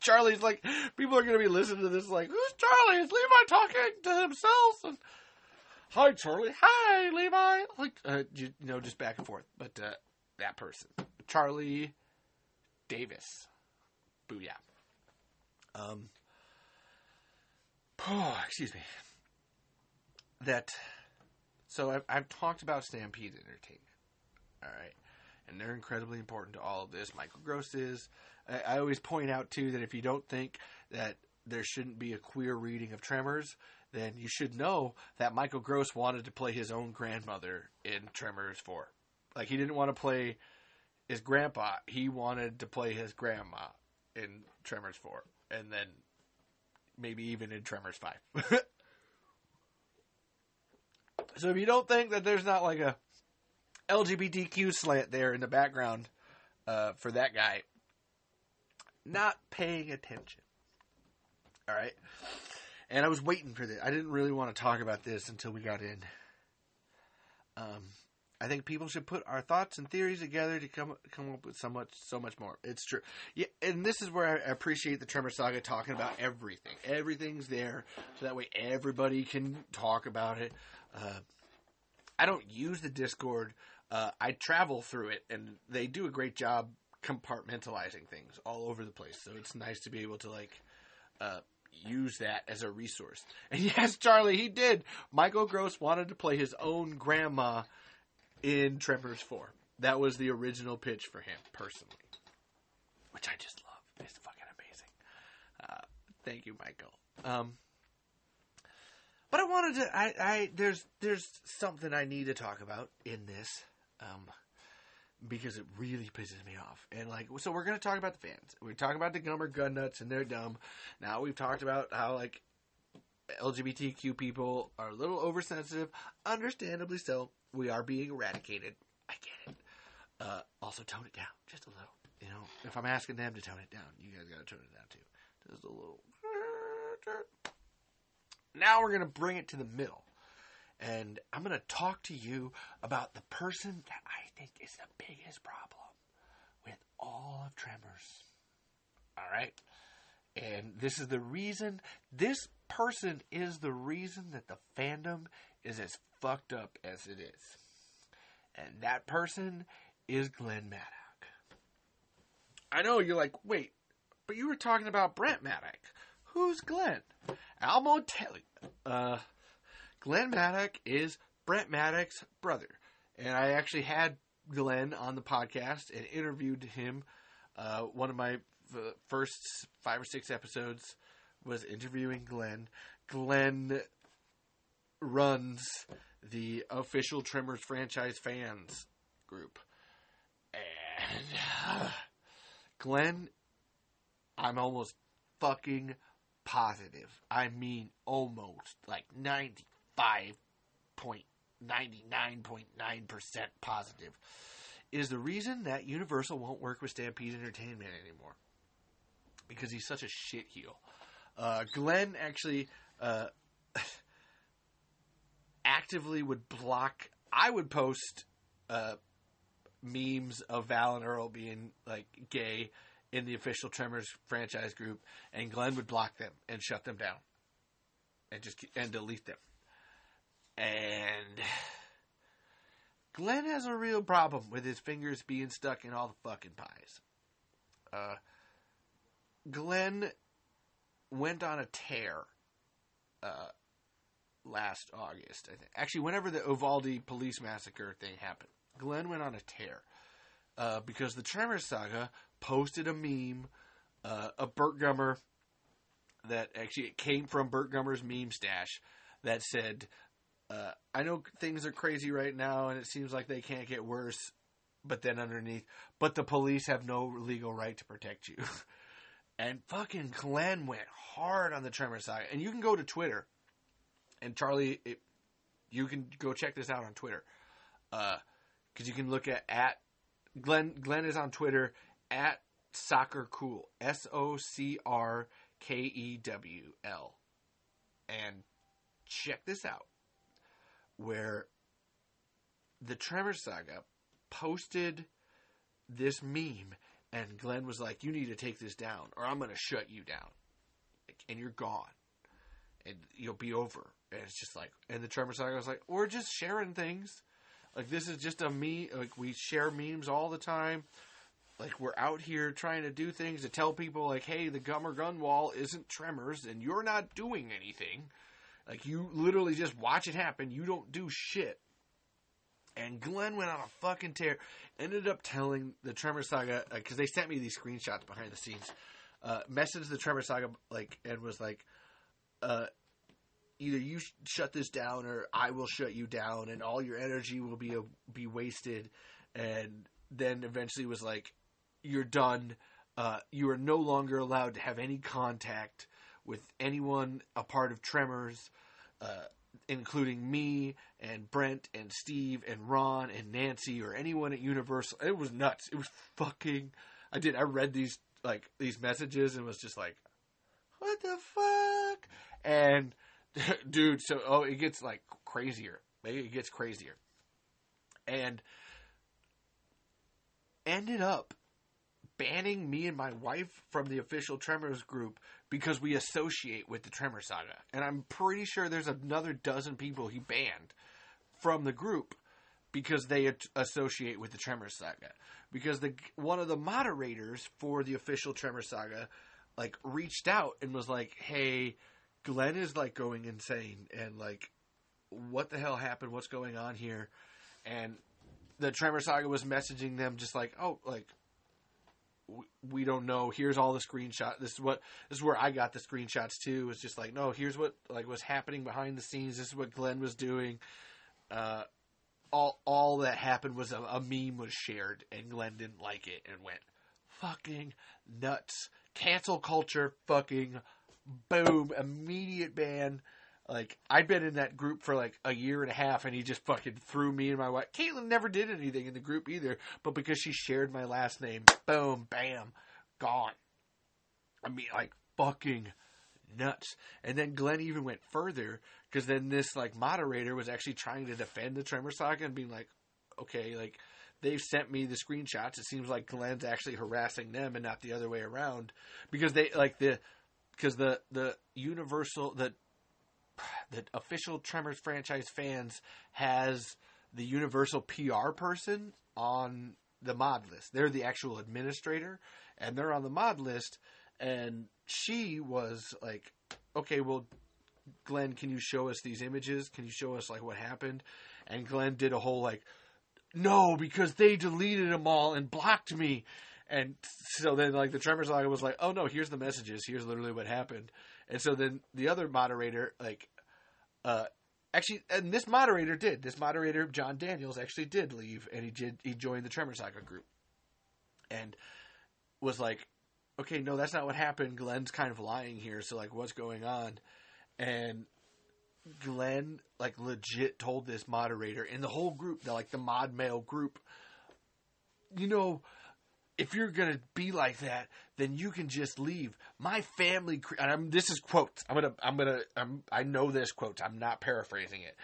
Charlie's like, people are going to be listening to this like, who's Charlie? Is Levi talking to himself? And, Hi, Charlie. Hi, Levi. Like, uh, you, know, just back and forth. But uh, that person, Charlie Davis. Booyah. Um, oh, excuse me. That, so I've, I've talked about Stampede Entertainment. All right. And they're incredibly important to all of this. Michael Gross is. I, I always point out, too, that if you don't think that there shouldn't be a queer reading of Tremors, then you should know that Michael Gross wanted to play his own grandmother in Tremors 4. Like, he didn't want to play his grandpa, he wanted to play his grandma in Tremors 4. And then maybe even in Tremors 5. so if you don't think that there's not like a LGBTQ slant there in the background uh, for that guy, not paying attention. All right. And I was waiting for this. I didn't really want to talk about this until we got in. Um, I think people should put our thoughts and theories together to come come up with so much so much more. It's true. Yeah, and this is where I appreciate the Tremor Saga talking about everything. Everything's there, so that way everybody can talk about it. Uh, I don't use the Discord. Uh, I travel through it, and they do a great job compartmentalizing things all over the place. So it's nice to be able to like uh, use that as a resource. And yes, Charlie, he did. Michael Gross wanted to play his own grandma in Tremors 4. That was the original pitch for him, personally. Which I just love. It's fucking amazing. Uh, thank you, Michael. Um, but I wanted to. I, I there's there's something I need to talk about in this, um, because it really pisses me off. And like, so we're gonna talk about the fans. We're talking about the Gummer gun nuts and they're dumb. Now we've talked about how like LGBTQ people are a little oversensitive, understandably so we are being eradicated. I get it. Uh, also, tone it down just a little. You know, if I'm asking them to tone it down, you guys got to tone it down too. Just a little. Now we're gonna bring it to the middle, and I'm gonna talk to you about the person that I think is the biggest problem with all of Tremors. All right. And this is the reason, this person is the reason that the fandom is as fucked up as it is. And that person is Glenn Maddock. I know you're like, wait, but you were talking about Brent Maddock. Who's Glenn? Almo Telly. Uh, Glenn Maddock is Brent Maddock's brother. And I actually had Glenn on the podcast and interviewed him. Uh, one of my f- first five or six episodes was interviewing Glenn. Glenn runs the official Tremors franchise fans group. And uh, Glenn, I'm almost fucking positive. I mean, almost like 95.99.9% positive. Is the reason that Universal won't work with Stampede Entertainment anymore. Because he's such a shit heel. Uh, Glenn actually uh, actively would block. I would post uh, memes of Val and Earl being like gay in the official Tremors franchise group, and Glenn would block them and shut them down, and just and delete them. And Glenn has a real problem with his fingers being stuck in all the fucking pies. Uh, Glenn went on a tear uh, last August. I think. Actually, whenever the Uvalde police massacre thing happened, Glenn went on a tear uh, because the Tremors saga posted a meme, uh, a Burt Gummer that actually it came from Burt Gummer's meme stash that said, uh, "I know things are crazy right now, and it seems like they can't get worse." But then underneath, but the police have no legal right to protect you. and fucking Glenn went hard on the Tremor saga. And you can go to Twitter, and Charlie, it, you can go check this out on Twitter, because uh, you can look at at Glenn. Glenn is on Twitter at soccer cool S O C R K E W L, and check this out, where the Tremor saga posted this meme, and Glenn was like, "You need to take this down, or I'm going to shut you down, and you're gone." and you'll be over. And it's just like, and the Tremor Saga was like, we're just sharing things. Like this is just a me. Like we share memes all the time. Like we're out here trying to do things to tell people, like, hey, the Gummer Gun Wall isn't Tremors, and you're not doing anything. Like you literally just watch it happen. You don't do shit. And Glenn went on a fucking tear. Ended up telling the Tremor Saga because uh, they sent me these screenshots behind the scenes. Uh, messaged the Tremor Saga like and was like, uh, either you sh- shut this down or I will shut you down, and all your energy will be a, be wasted. And then eventually was like, you're done. Uh, you are no longer allowed to have any contact with anyone a part of Tremors, uh, including me and Brent and Steve and Ron and Nancy or anyone at Universal. It was nuts. It was fucking. I did. I read these like these messages and was just like, what the fuck? And dude, so oh, it gets like crazier. It gets crazier. And ended up banning me and my wife from the official Tremors group because we associate with the Tremor Saga. And I'm pretty sure there's another dozen people he banned from the group because they associate with the Tremor Saga. Because the one of the moderators for the official Tremor Saga like reached out and was like, "Hey, Glenn is like going insane and like what the hell happened? What's going on here?" And the Tremor Saga was messaging them just like, "Oh, like we don't know. Here's all the screenshot. This is what this is where I got the screenshots too. It's just like, no, here's what like was happening behind the scenes. This is what Glenn was doing. Uh, all all that happened was a, a meme was shared, and Glenn didn't like it and went fucking nuts. Cancel culture, fucking boom, immediate ban. Like I'd been in that group for like a year and a half, and he just fucking threw me and my wife. Caitlin never did anything in the group either, but because she shared my last name, boom, bam, gone. I mean, like fucking nuts. And then Glenn even went further because then this like moderator was actually trying to defend the Tremor Saga and being like, okay, like they've sent me the screenshots. It seems like Glenn's actually harassing them and not the other way around because they like the because the the Universal the the official Tremors franchise fans has the Universal PR person on the mod list. They're the actual administrator, and they're on the mod list. And she was like, "Okay, well, Glenn, can you show us these images? Can you show us like what happened?" And Glenn did a whole like, no, because they deleted them all and blocked me. And so then, like, the Tremors Saga was like, oh no, here's the messages. Here's literally what happened. And so then the other moderator, like, uh, actually, and this moderator did. This moderator, John Daniels, actually did leave, and he did. He joined the Tremor Saga group, and was like, okay, no, that's not what happened. Glenn's kind of lying here. So like, what's going on? And Glenn like legit told this moderator in the whole group, the like the mod mail group, you know, if you're gonna be like that, then you can just leave. My family, and I'm, this is quotes. I'm gonna, I'm gonna, I'm, I know this quote. I'm not paraphrasing it.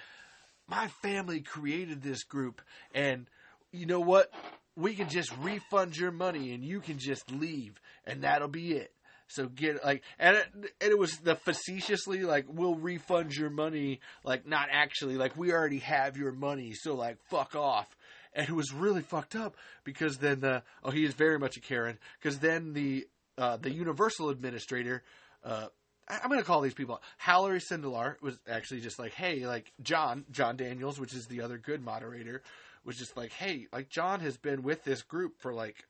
My family created this group, and you know what? We can just refund your money, and you can just leave, and that'll be it. So get like, and it, and it was the facetiously like, we'll refund your money, like not actually, like we already have your money, so like fuck off and it was really fucked up because then the oh he is very much a Karen because then the uh, the Universal administrator. Uh, I- I'm going to call these people. Hallery Sindelar was actually just like, hey, like John, John Daniels, which is the other good moderator, was just like, hey, like John has been with this group for like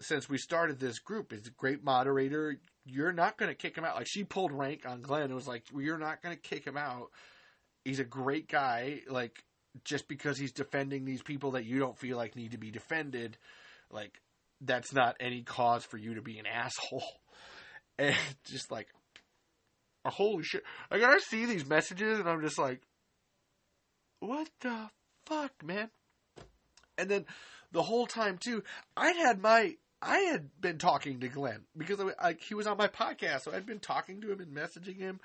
since we started this group. He's a great moderator. You're not going to kick him out. Like she pulled rank on Glenn and was like, well, you're not going to kick him out. He's a great guy. Like just because he's defending these people that you don't feel like need to be defended, like that's not any cause for you to be an asshole. And just like, holy shit! Like I see these messages and I'm just like, what the fuck, man? And then the whole time too, I had my I had been talking to Glenn because I, he was on my podcast, so I'd been talking to him and messaging him,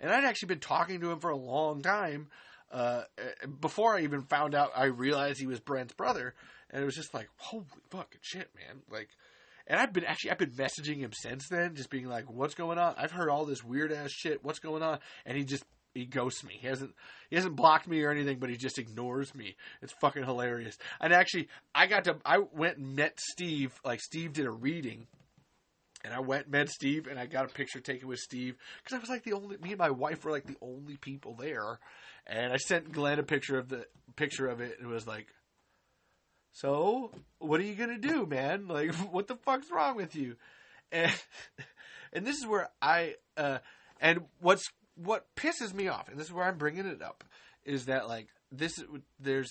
and I'd actually been talking to him for a long time uh, before I even found out. I realized he was Brent's brother, and it was just like, holy fucking shit, man! Like, and I've been actually I've been messaging him since then, just being like, what's going on? I've heard all this weird ass shit. What's going on? And he just he ghosts me. He hasn't he hasn't blocked me or anything, but he just ignores me. It's fucking hilarious. And actually, I got to I went and met Steve. Like Steve did a reading, and I went and met Steve, and I got a picture taken with Steve because I was like the only me and my wife were like the only people there. And I sent Glenn a picture of the picture of it, and it was like, "So, what are you gonna do, man? Like, what the fuck's wrong with you?" And and this is where I uh, and what's what pisses me off, and this is where I'm bringing it up, is that like this there's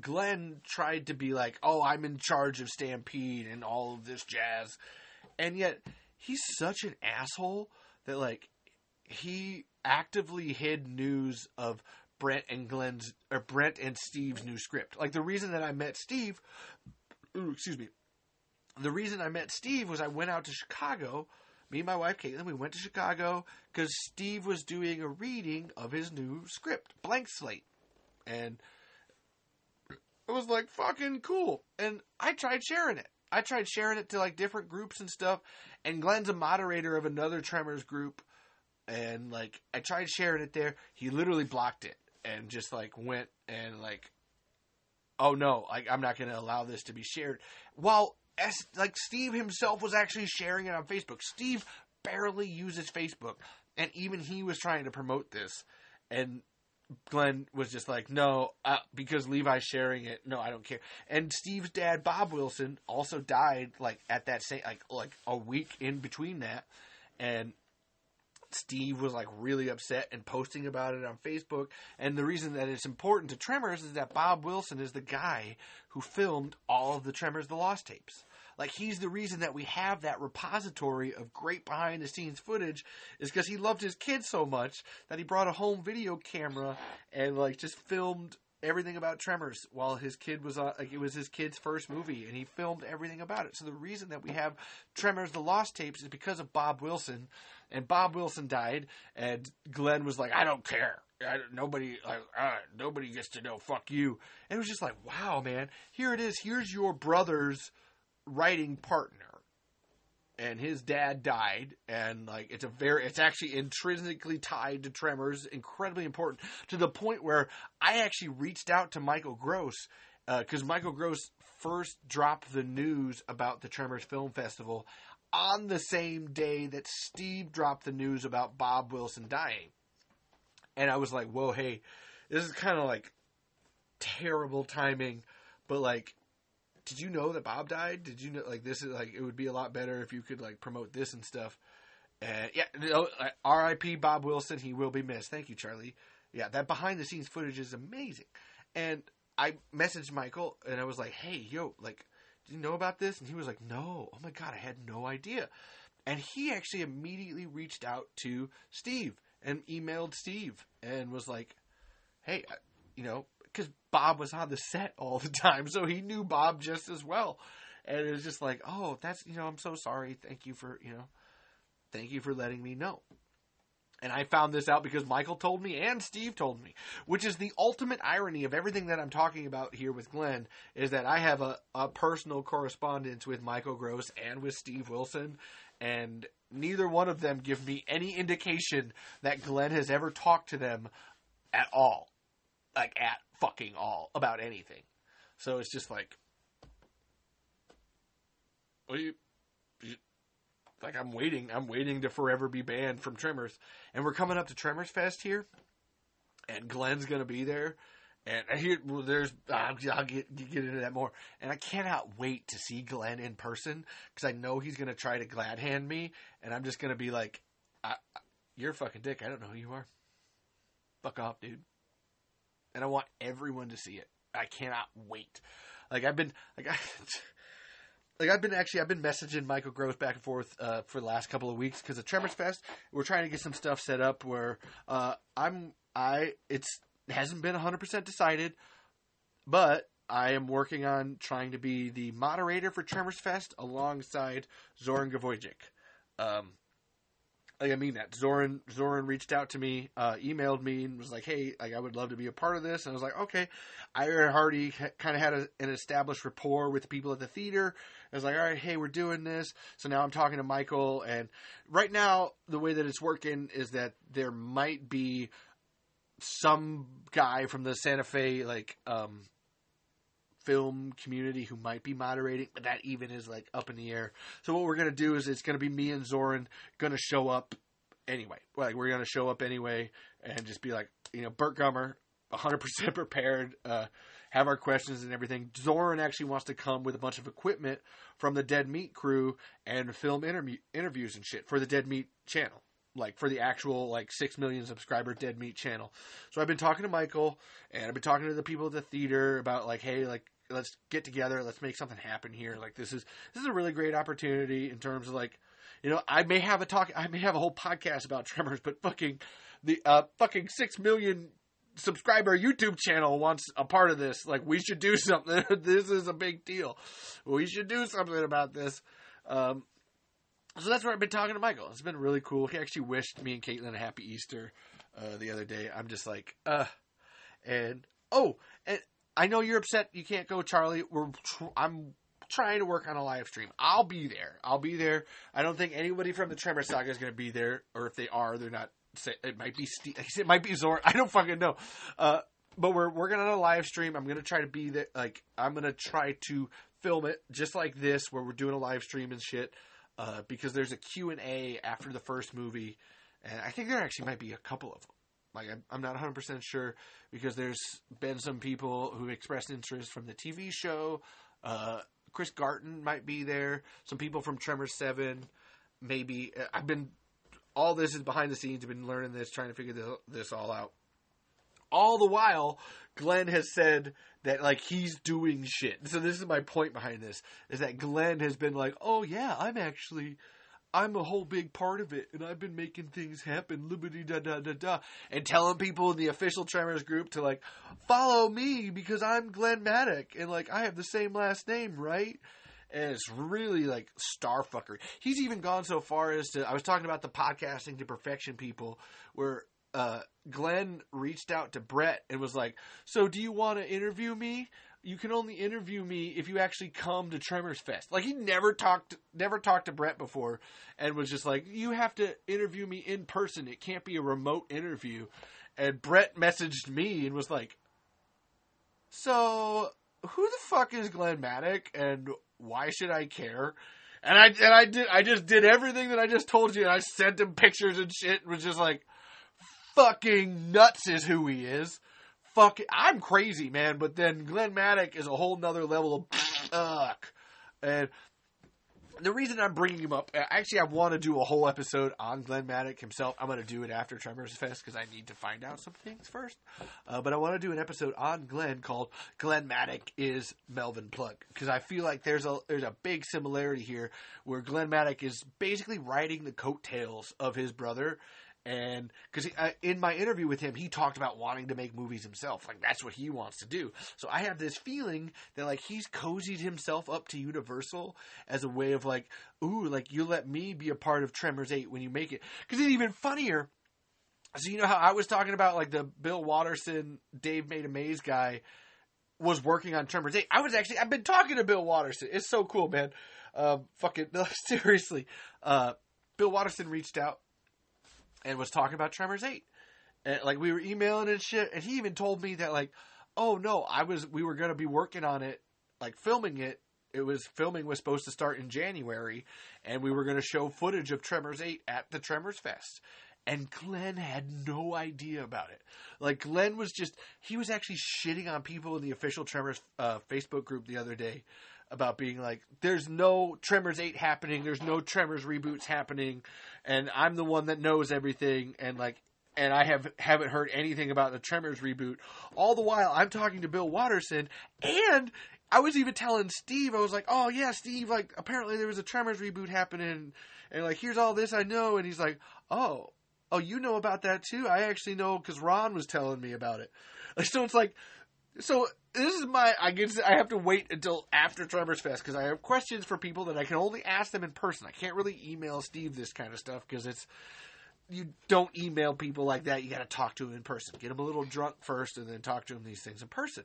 Glenn tried to be like, oh, I'm in charge of Stampede and all of this jazz, and yet he's such an asshole that like he actively hid news of Brent and Glenn's or Brent and Steve's new script. Like the reason that I met Steve, excuse me, the reason I met Steve was I went out to Chicago me and my wife Caitlin, we went to Chicago because Steve was doing a reading of his new script, Blank Slate, and it was like fucking cool. And I tried sharing it. I tried sharing it to like different groups and stuff. And Glenn's a moderator of another Tremors group, and like I tried sharing it there. He literally blocked it and just like went and like, oh no, like I'm not going to allow this to be shared. While as like Steve himself was actually sharing it on Facebook. Steve barely uses Facebook, and even he was trying to promote this, and Glenn was just like, "No, uh, because Levi's sharing it. No, I don't care." And Steve's dad, Bob Wilson, also died like at that same like like a week in between that, and Steve was like really upset and posting about it on Facebook. And the reason that it's important to Tremors is that Bob Wilson is the guy who filmed all of the Tremors the Lost tapes. Like he's the reason that we have that repository of great behind the scenes footage is because he loved his kids so much that he brought a home video camera and like just filmed everything about Tremors while his kid was on, like it was his kid's first movie and he filmed everything about it. So the reason that we have Tremors the Lost tapes is because of Bob Wilson and Bob Wilson died and Glenn was like I don't care. I, nobody like uh, nobody gets to know fuck you. And it was just like wow man, here it is. Here's your brother's writing partner and his dad died and like it's a very it's actually intrinsically tied to tremors incredibly important to the point where i actually reached out to michael gross because uh, michael gross first dropped the news about the tremors film festival on the same day that steve dropped the news about bob wilson dying and i was like whoa hey this is kind of like terrible timing, but like did you know that Bob died? Did you know like this is like it would be a lot better if you could like promote this and stuff. And yeah, no, uh, R.I.P. Bob Wilson. He will be missed. Thank you, Charlie. Yeah, that behind the scenes footage is amazing. And I messaged Michael and I was like, "Hey, yo, like, you know about this?" And he was like, "No. Oh my god, I had no idea." And he actually immediately reached out to Steve and emailed Steve and was like, "Hey, you know, because Bob was on the set all the time, so he knew Bob just as well." And it was just like, "Oh, that's you know, I'm so sorry. Thank you for you know, thank you for letting me know." And I found this out because Michael told me and Steve told me, which is the ultimate irony of everything that I'm talking about here with Glenn, is that I have a, a personal correspondence with Michael Gross and with Steve Wilson, and neither one of them give me any indication that Glenn has ever talked to them at all. Like, at fucking all, about anything. So it's just like, you, like I'm waiting. I'm waiting to forever be banned from Tremors, and we're coming up to Tremors Fest here, and Glenn's gonna be there, and here well, there's I'll, I'll get get into that more, and I cannot wait to see Glenn in person because I know he's gonna try to glad hand me, and I'm just gonna be like, I, I, "You're a fucking dick. I don't know who you are. Fuck off, dude." And I want everyone to see it. I cannot wait. Like I've been like I. like I've been actually I've been messaging Michael Gross back and forth uh, for the last couple of weeks because of Tremors Fest. We're trying to get some stuff set up where uh, I'm I it's it hasn't been 100 percent decided, but I am working on trying to be the moderator for Tremors Fest alongside Zoran Gvojic. Um, like I mean that Zoran Zoran reached out to me, uh, emailed me, and was like, "Hey, like I would love to be a part of this." And I was like, "Okay." I already kind of had a, an established rapport with the people at the theater. Was like, "All right, hey, we're doing this." So now I'm talking to Michael, and right now the way that it's working is that there might be some guy from the Santa Fe like um, film community who might be moderating, but that even is like up in the air. So what we're gonna do is it's gonna be me and Zoran gonna show up anyway. Like we're gonna show up anyway and just be like, you know, Burt Gummer, 100% prepared, uh, have our questions and everything. Zoran actually wants to come with a bunch of equipment from the Dead Meat crew and film interview- interviews and shit for the Dead Meat channel like for the actual like six million subscriber Dead Meat channel. So I've been talking to Michael and I've been talking to the people at the theater about like, hey, like let's get together, let's make something happen here. Like this is this is a really great opportunity in terms of like, you know, I may have a talk, I may have a whole podcast about Tremors, but fucking the uh fucking six million subscriber YouTube channel wants a part of this. Like we should do something. this is a big deal. We should do something about this. Um, so that's where I've been talking to Michael. It's been really cool. He actually wished me and Caitlin a happy Easter uh, the other day. I'm just like, uh, and oh, and I know you're upset you can't go, Charlie. We're tr- I'm trying to work on a live stream. I'll be there. I'll be there. I don't think anybody from the Tremor Saga is going to be there, or if they are, they're not. It might be Steve, it might be Zor. I don't fucking know. Uh, but we're working on a live stream. I'm to try to be there. Like I'm to try to film it just like this, where we're doing a live stream and shit uh, because there's a Q&A after the first movie, and I think there actually might be a couple of them. Like, I'm, I'm not 100% sure because there's been some people who expressed interest from the TV show. Uh, Chris Garton might be there. Some people from Tremors 7, maybe. Uh, I've been, all this is behind the scenes. I've been learning this, trying to figure this, this all out. All the while, Glenn has said that like he's doing shit. So this is my point behind this is that Glenn has been like, "Oh yeah, I'm actually I'm a whole big part of it, and I've been making things happen, liberty da da da da, and telling people in the official Tremors group to like follow me because I'm Glenn Maddock, and like I have the same last name, right? And it's really like starfuckery. He's even gone so far as to I was talking about the podcasting to perfection people, where uh, Glenn reached out to Brett and was like, "So, do you want to interview me? You can only interview me if you actually come to Tremors Fest." Like he never talked, never talked to Brett before, and was just like, "You have to interview me in person. It can't be a remote interview." And Brett messaged me and was like, "So, who the fuck is Glenn Maddock, and why should I care?" And I and I did I just did everything that I just told you, and I sent him pictures and shit, and was just like fucking nuts is who he is. fucking. I'm crazy, man. But then Glenn Maddock is a whole nother level of ugh. And the reason I'm bringing him up, actually, I want to do a whole episode on Glenn Maddock himself. I'm going to do it after Tremors Fest because I need to find out some things first. Uh, but I want to do an episode on Glenn called "Glenn Maddock is Melvin Plug" because I feel like there's a there's a big similarity here where Glenn Maddock is basically riding the coattails of his brother and because in my interview with him, he talked about wanting to make movies himself. Like that's what he wants to do. So I have this feeling that like he's cozied himself up to Universal as a way of like, ooh, like you let me be a part of Tremors Eight when you make it. Because it's even funnier. So you know how I was talking about like the Bill Watterson, Dave Made a Maze guy was working on Tremors Eight. I was actually I've been talking to Bill Watterson. It's so cool, man. Uh, fucking no, seriously. Uh, Bill Watterson reached out and was talking about Tremors 8. And like we were emailing and shit, and he even told me that like, oh no, I was we were gonna be working on it, like filming it. It was filming was supposed to start in January, and we were gonna show footage of Tremors 8 at the Tremors Fest. And Glenn had no idea about it. Like Glenn was just he was actually shitting on people in the official Tremors uh, Facebook group the other day about being like, there's no Tremors 8 happening, there's no Tremors reboots happening, and I'm the one that knows everything, and like, and I have haven't heard anything about the Tremors reboot. All the while, I'm talking to Bill Watterson, and I was even telling Steve, I was like, oh yeah, Steve, like apparently there was a Tremors reboot happening, and like here's all this I know, and he's like, oh, oh, you know about that too? I actually know because Ron was telling me about it. Like, so it's like, so this is my I guess I have to wait until after Tremors Fest because I have questions for people that I can only ask them in person. I can't really email Steve this kind of stuff because it's you don't email people like that. You got to talk to them in person. Get them a little drunk first, and then talk to them these things in person.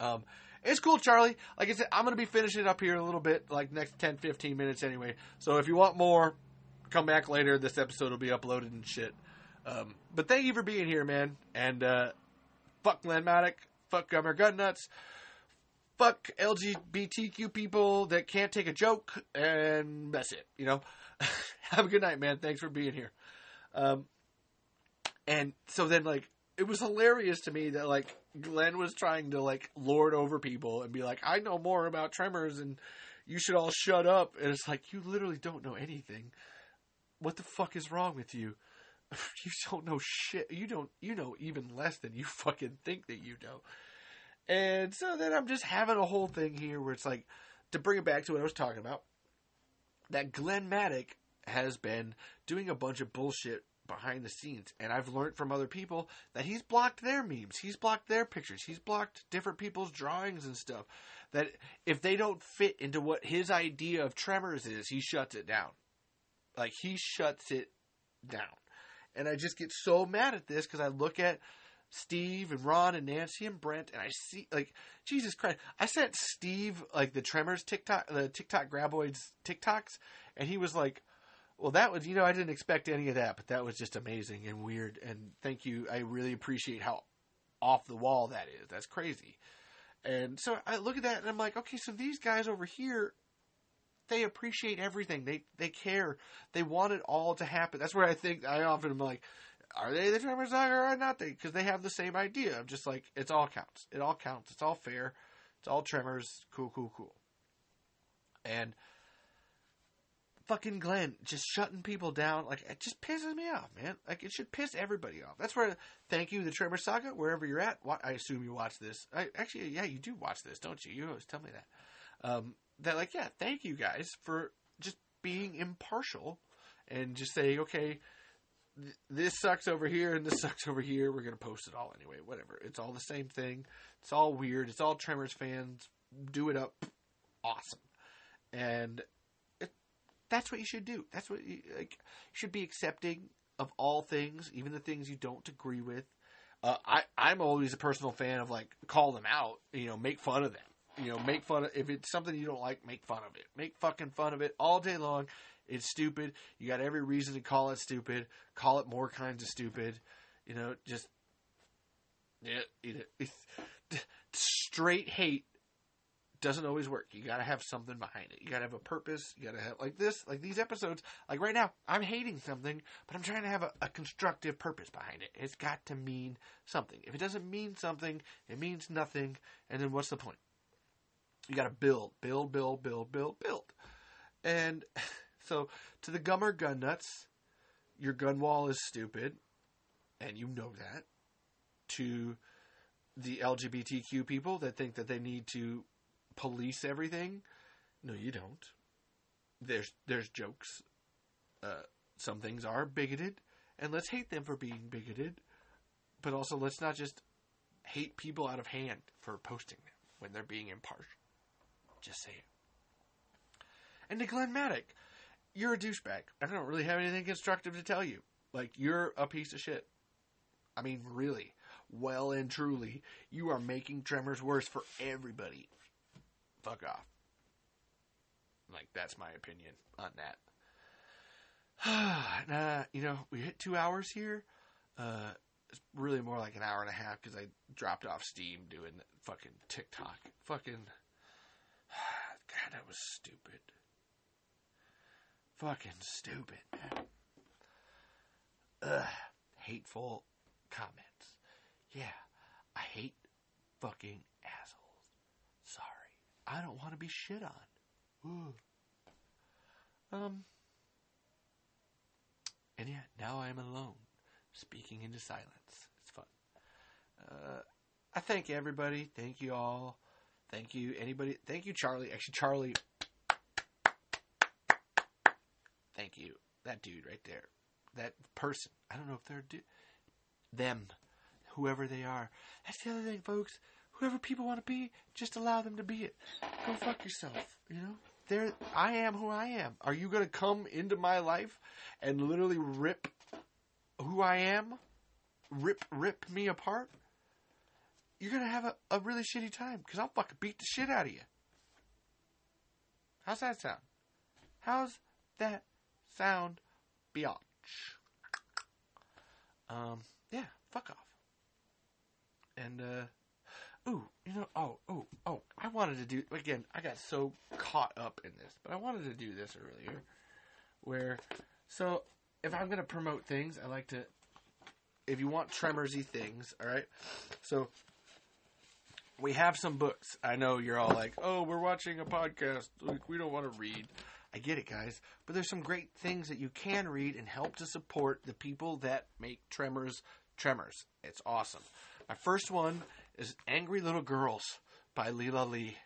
Um, it's cool, Charlie. Like I said, I'm going to be finishing up here a little bit, like next 10, 15 minutes anyway. So if you want more, come back later. This episode will be uploaded and shit. Um, but thank you for being here, man. And uh, fuck Glenn Maddock fuck Governor Gunnuts, fuck LGBTQ people that can't take a joke, and that's it. You know, have a good night, man. Thanks for being here. Um, and so then like it was hilarious to me that like Glenn was trying to like lord over people and be like, I know more about tremors and you should all shut up. And it's like you literally don't know anything. What the fuck is wrong with you? you don't know shit. You don't. You know even less than you fucking think that you know. And so then I'm just having a whole thing here where it's like to bring it back to what I was talking about. That Glenn Maddock has been doing a bunch of bullshit behind the scenes, and I've learned from other people that he's blocked their memes, he's blocked their pictures, he's blocked different people's drawings and stuff. That if they don't fit into what his idea of Tremors is, he shuts it down. Like he shuts it down. And I just get so mad at this because I look at Steve and Ron and Nancy and Brent and I see like Jesus Christ. I sent Steve like the Tremors TikTok the TikTok graboids TikToks and he was like well that was you know I didn't expect any of that but that was just amazing and weird and thank you. I really appreciate how off the wall that is. That's crazy. And so I look at that and I'm like, okay, so these guys over here they appreciate everything. They they care. They want it all to happen. That's where I think I often am like, are they the Tremors Saga or not they? Because they have the same idea of just like it's all counts. It all counts. It's all fair. It's all Tremors. Cool, cool, cool. And fucking Glenn just shutting people down, like it just pisses me off, man. Like it should piss everybody off. That's where thank you, the Tremor Saga, wherever you're at. I assume you watch this. I, actually, yeah, you do watch this, don't you? You always tell me that. Um, that like, yeah, thank you guys for just being impartial and just saying, okay, th- this sucks over here and this sucks over here. We're gonna post it all anyway. Whatever. It's all the same thing. It's all weird. It's all Tremors fans. Do it up. Awesome. And it, that's what you should do. That's what you like. You should be accepting of all things, even the things you don't agree with. Uh, I I'm always a personal fan of like call them out. You know, make fun of them you know, make fun of if it's something you don't like, make fun of it. Make fucking fun of it all day long. It's stupid. You got every reason to call it stupid. Call it more kinds of stupid. You know, just yeah, know, straight hate doesn't always work. You got to have something behind it. You got to have a purpose. You got to have like this, like these episodes. Like right now, I'm hating something, but I'm trying to have a, a constructive purpose behind it. It's got to mean something. If it doesn't mean something, it means nothing. And then what's the point? You got to build, build, build, build, build, build. And so to the Gummer gun nuts, your gun wall is stupid, and you know that. To the LGBTQ people that think that they need to police everything. No, you don't. There's there's jokes. Uh, some things are bigoted, and let's hate them for being bigoted. But also, let's not just hate people out of hand for posting them when they're being impartial. Just say it. And to Glenn Maddock, you're a douchebag. I don't really have anything constructive to tell you. Like you're a piece of shit. I mean, really, well and truly, you are making Tremors worse for everybody fuck off. Like that's my opinion on that. nah, you know, we hit two hours here. Uh, it's really more like an hour and a half because I dropped off Steam doing fucking TikTok. Fucking, That was stupid. Fucking stupid, man. Ugh, hateful comments. Yeah, I hate fucking assholes. Sorry. I don't want to be shit on. Ooh. Um. And yet, now I am alone, speaking into silence. It's fun. Uh, I thank everybody. Thank you all. Thank you, anybody. Thank you, Charlie. Actually, Charlie. Thank you. That dude right there. That person. I don't know if they're. Du- them. Whoever they are. That's the other thing, folks whoever people want to be, just allow them to be it. Go fuck yourself. You know, there. I am who I am. Are you gonna come into my life and literally rip who I am, rip rip me apart? You're gonna have a, a really shitty time because I'll fucking beat the shit out of you. How's that sound? How's that sound, biatch? Um, yeah, fuck off. And uh ooh, you know, oh, oh, oh, I wanted to do, again, I got so caught up in this, but I wanted to do this earlier. Where, so, if I'm going to promote things, I like to, if you want tremorsy things, all right? So, we have some books. I know you're all like, oh, we're watching a podcast. We don't want to read. I get it, guys. But there's some great things that you can read and help to support the people that make Tremors Tremors. It's awesome. My first one is Angry Little Girls by Lela Lee,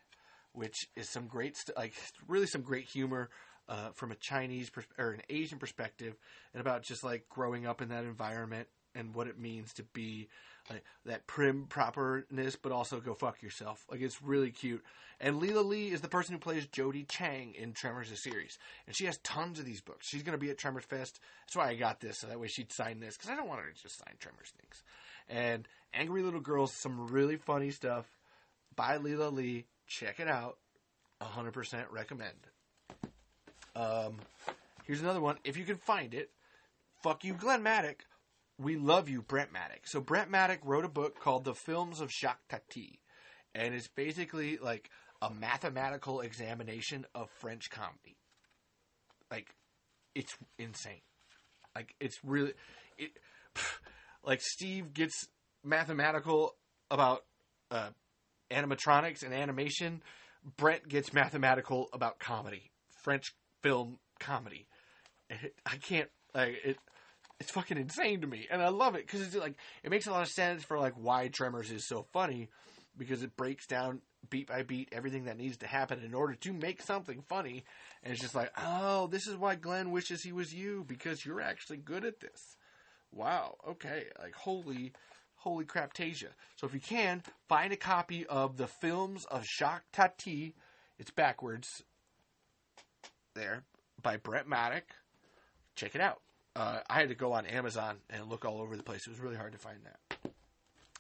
which is some great, st- like really some great humor uh, from a Chinese pers- or an Asian perspective, and about just like growing up in that environment and what it means to be like that prim properness, but also go fuck yourself. Like it's really cute. And Lela Lee is the person who plays Jodi Chang in Tremors the series, and she has tons of these books. She's going to be at Tremors Fest. That's why I got this, so that way she'd sign this because I don't want her to just sign Tremors things. And Angry Little Girls, some really funny stuff by Lela Lee. Check it out. 100% recommend. Um, here's another one. If you can find it, fuck you, Glenn Maddock. We love you, Brent Maddock. So Brent Maddock wrote a book called The Films of Jacques Tati. And it's basically like a mathematical examination of French comedy. Like, it's insane. Like, it's really... It, like, Steve gets mathematical about uh, animatronics and animation. Brent gets mathematical about comedy, French film comedy. I can't like it. It's fucking insane to me, and I love it because it's like it makes a lot of sense for like why Tremors is so funny because it breaks down beat by beat everything that needs to happen in order to make something funny. And it's just like, oh, this is why Glenn wishes he was you because you're actually good at this. Wow. Okay. Like holy Holy Crap Tasia. So if you can, find a copy of the films of Jacques Tati. It's backwards there by Brent Maddock. Check it out. Uh, I had to go on Amazon and look all over the place. It was really hard to find that.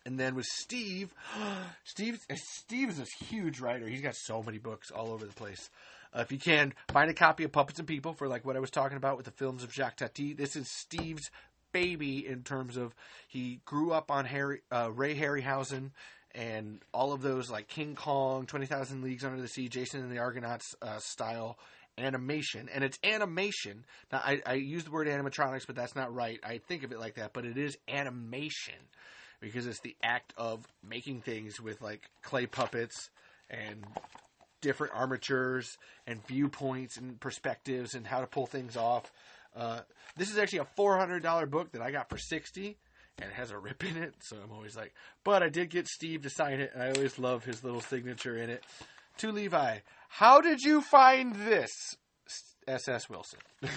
And then with Steve, Steve, Steve is this huge writer. He's got so many books all over the place. Uh, if you can, find a copy of Puppets and People for like what I was talking about with the films of Jacques Tati. This is Steve's baby in terms of he grew up on Harry uh, Ray Harryhausen and all of those like King Kong, Twenty Thousand Leagues Under the Sea, Jason and the Argonauts uh, style animation, and it's animation. Now I, I use the word animatronics, but that's not right. I think of it like that, but it is animation because it's the act of making things with like clay puppets and different armatures and viewpoints and perspectives and how to pull things off. Uh, this is actually a four hundred dollar book that I got for sixty, and it has a rip in it. So I'm always like, but I did get Steve to sign it, and I always love his little signature in it. To Levi, how did you find this, SS Wilson?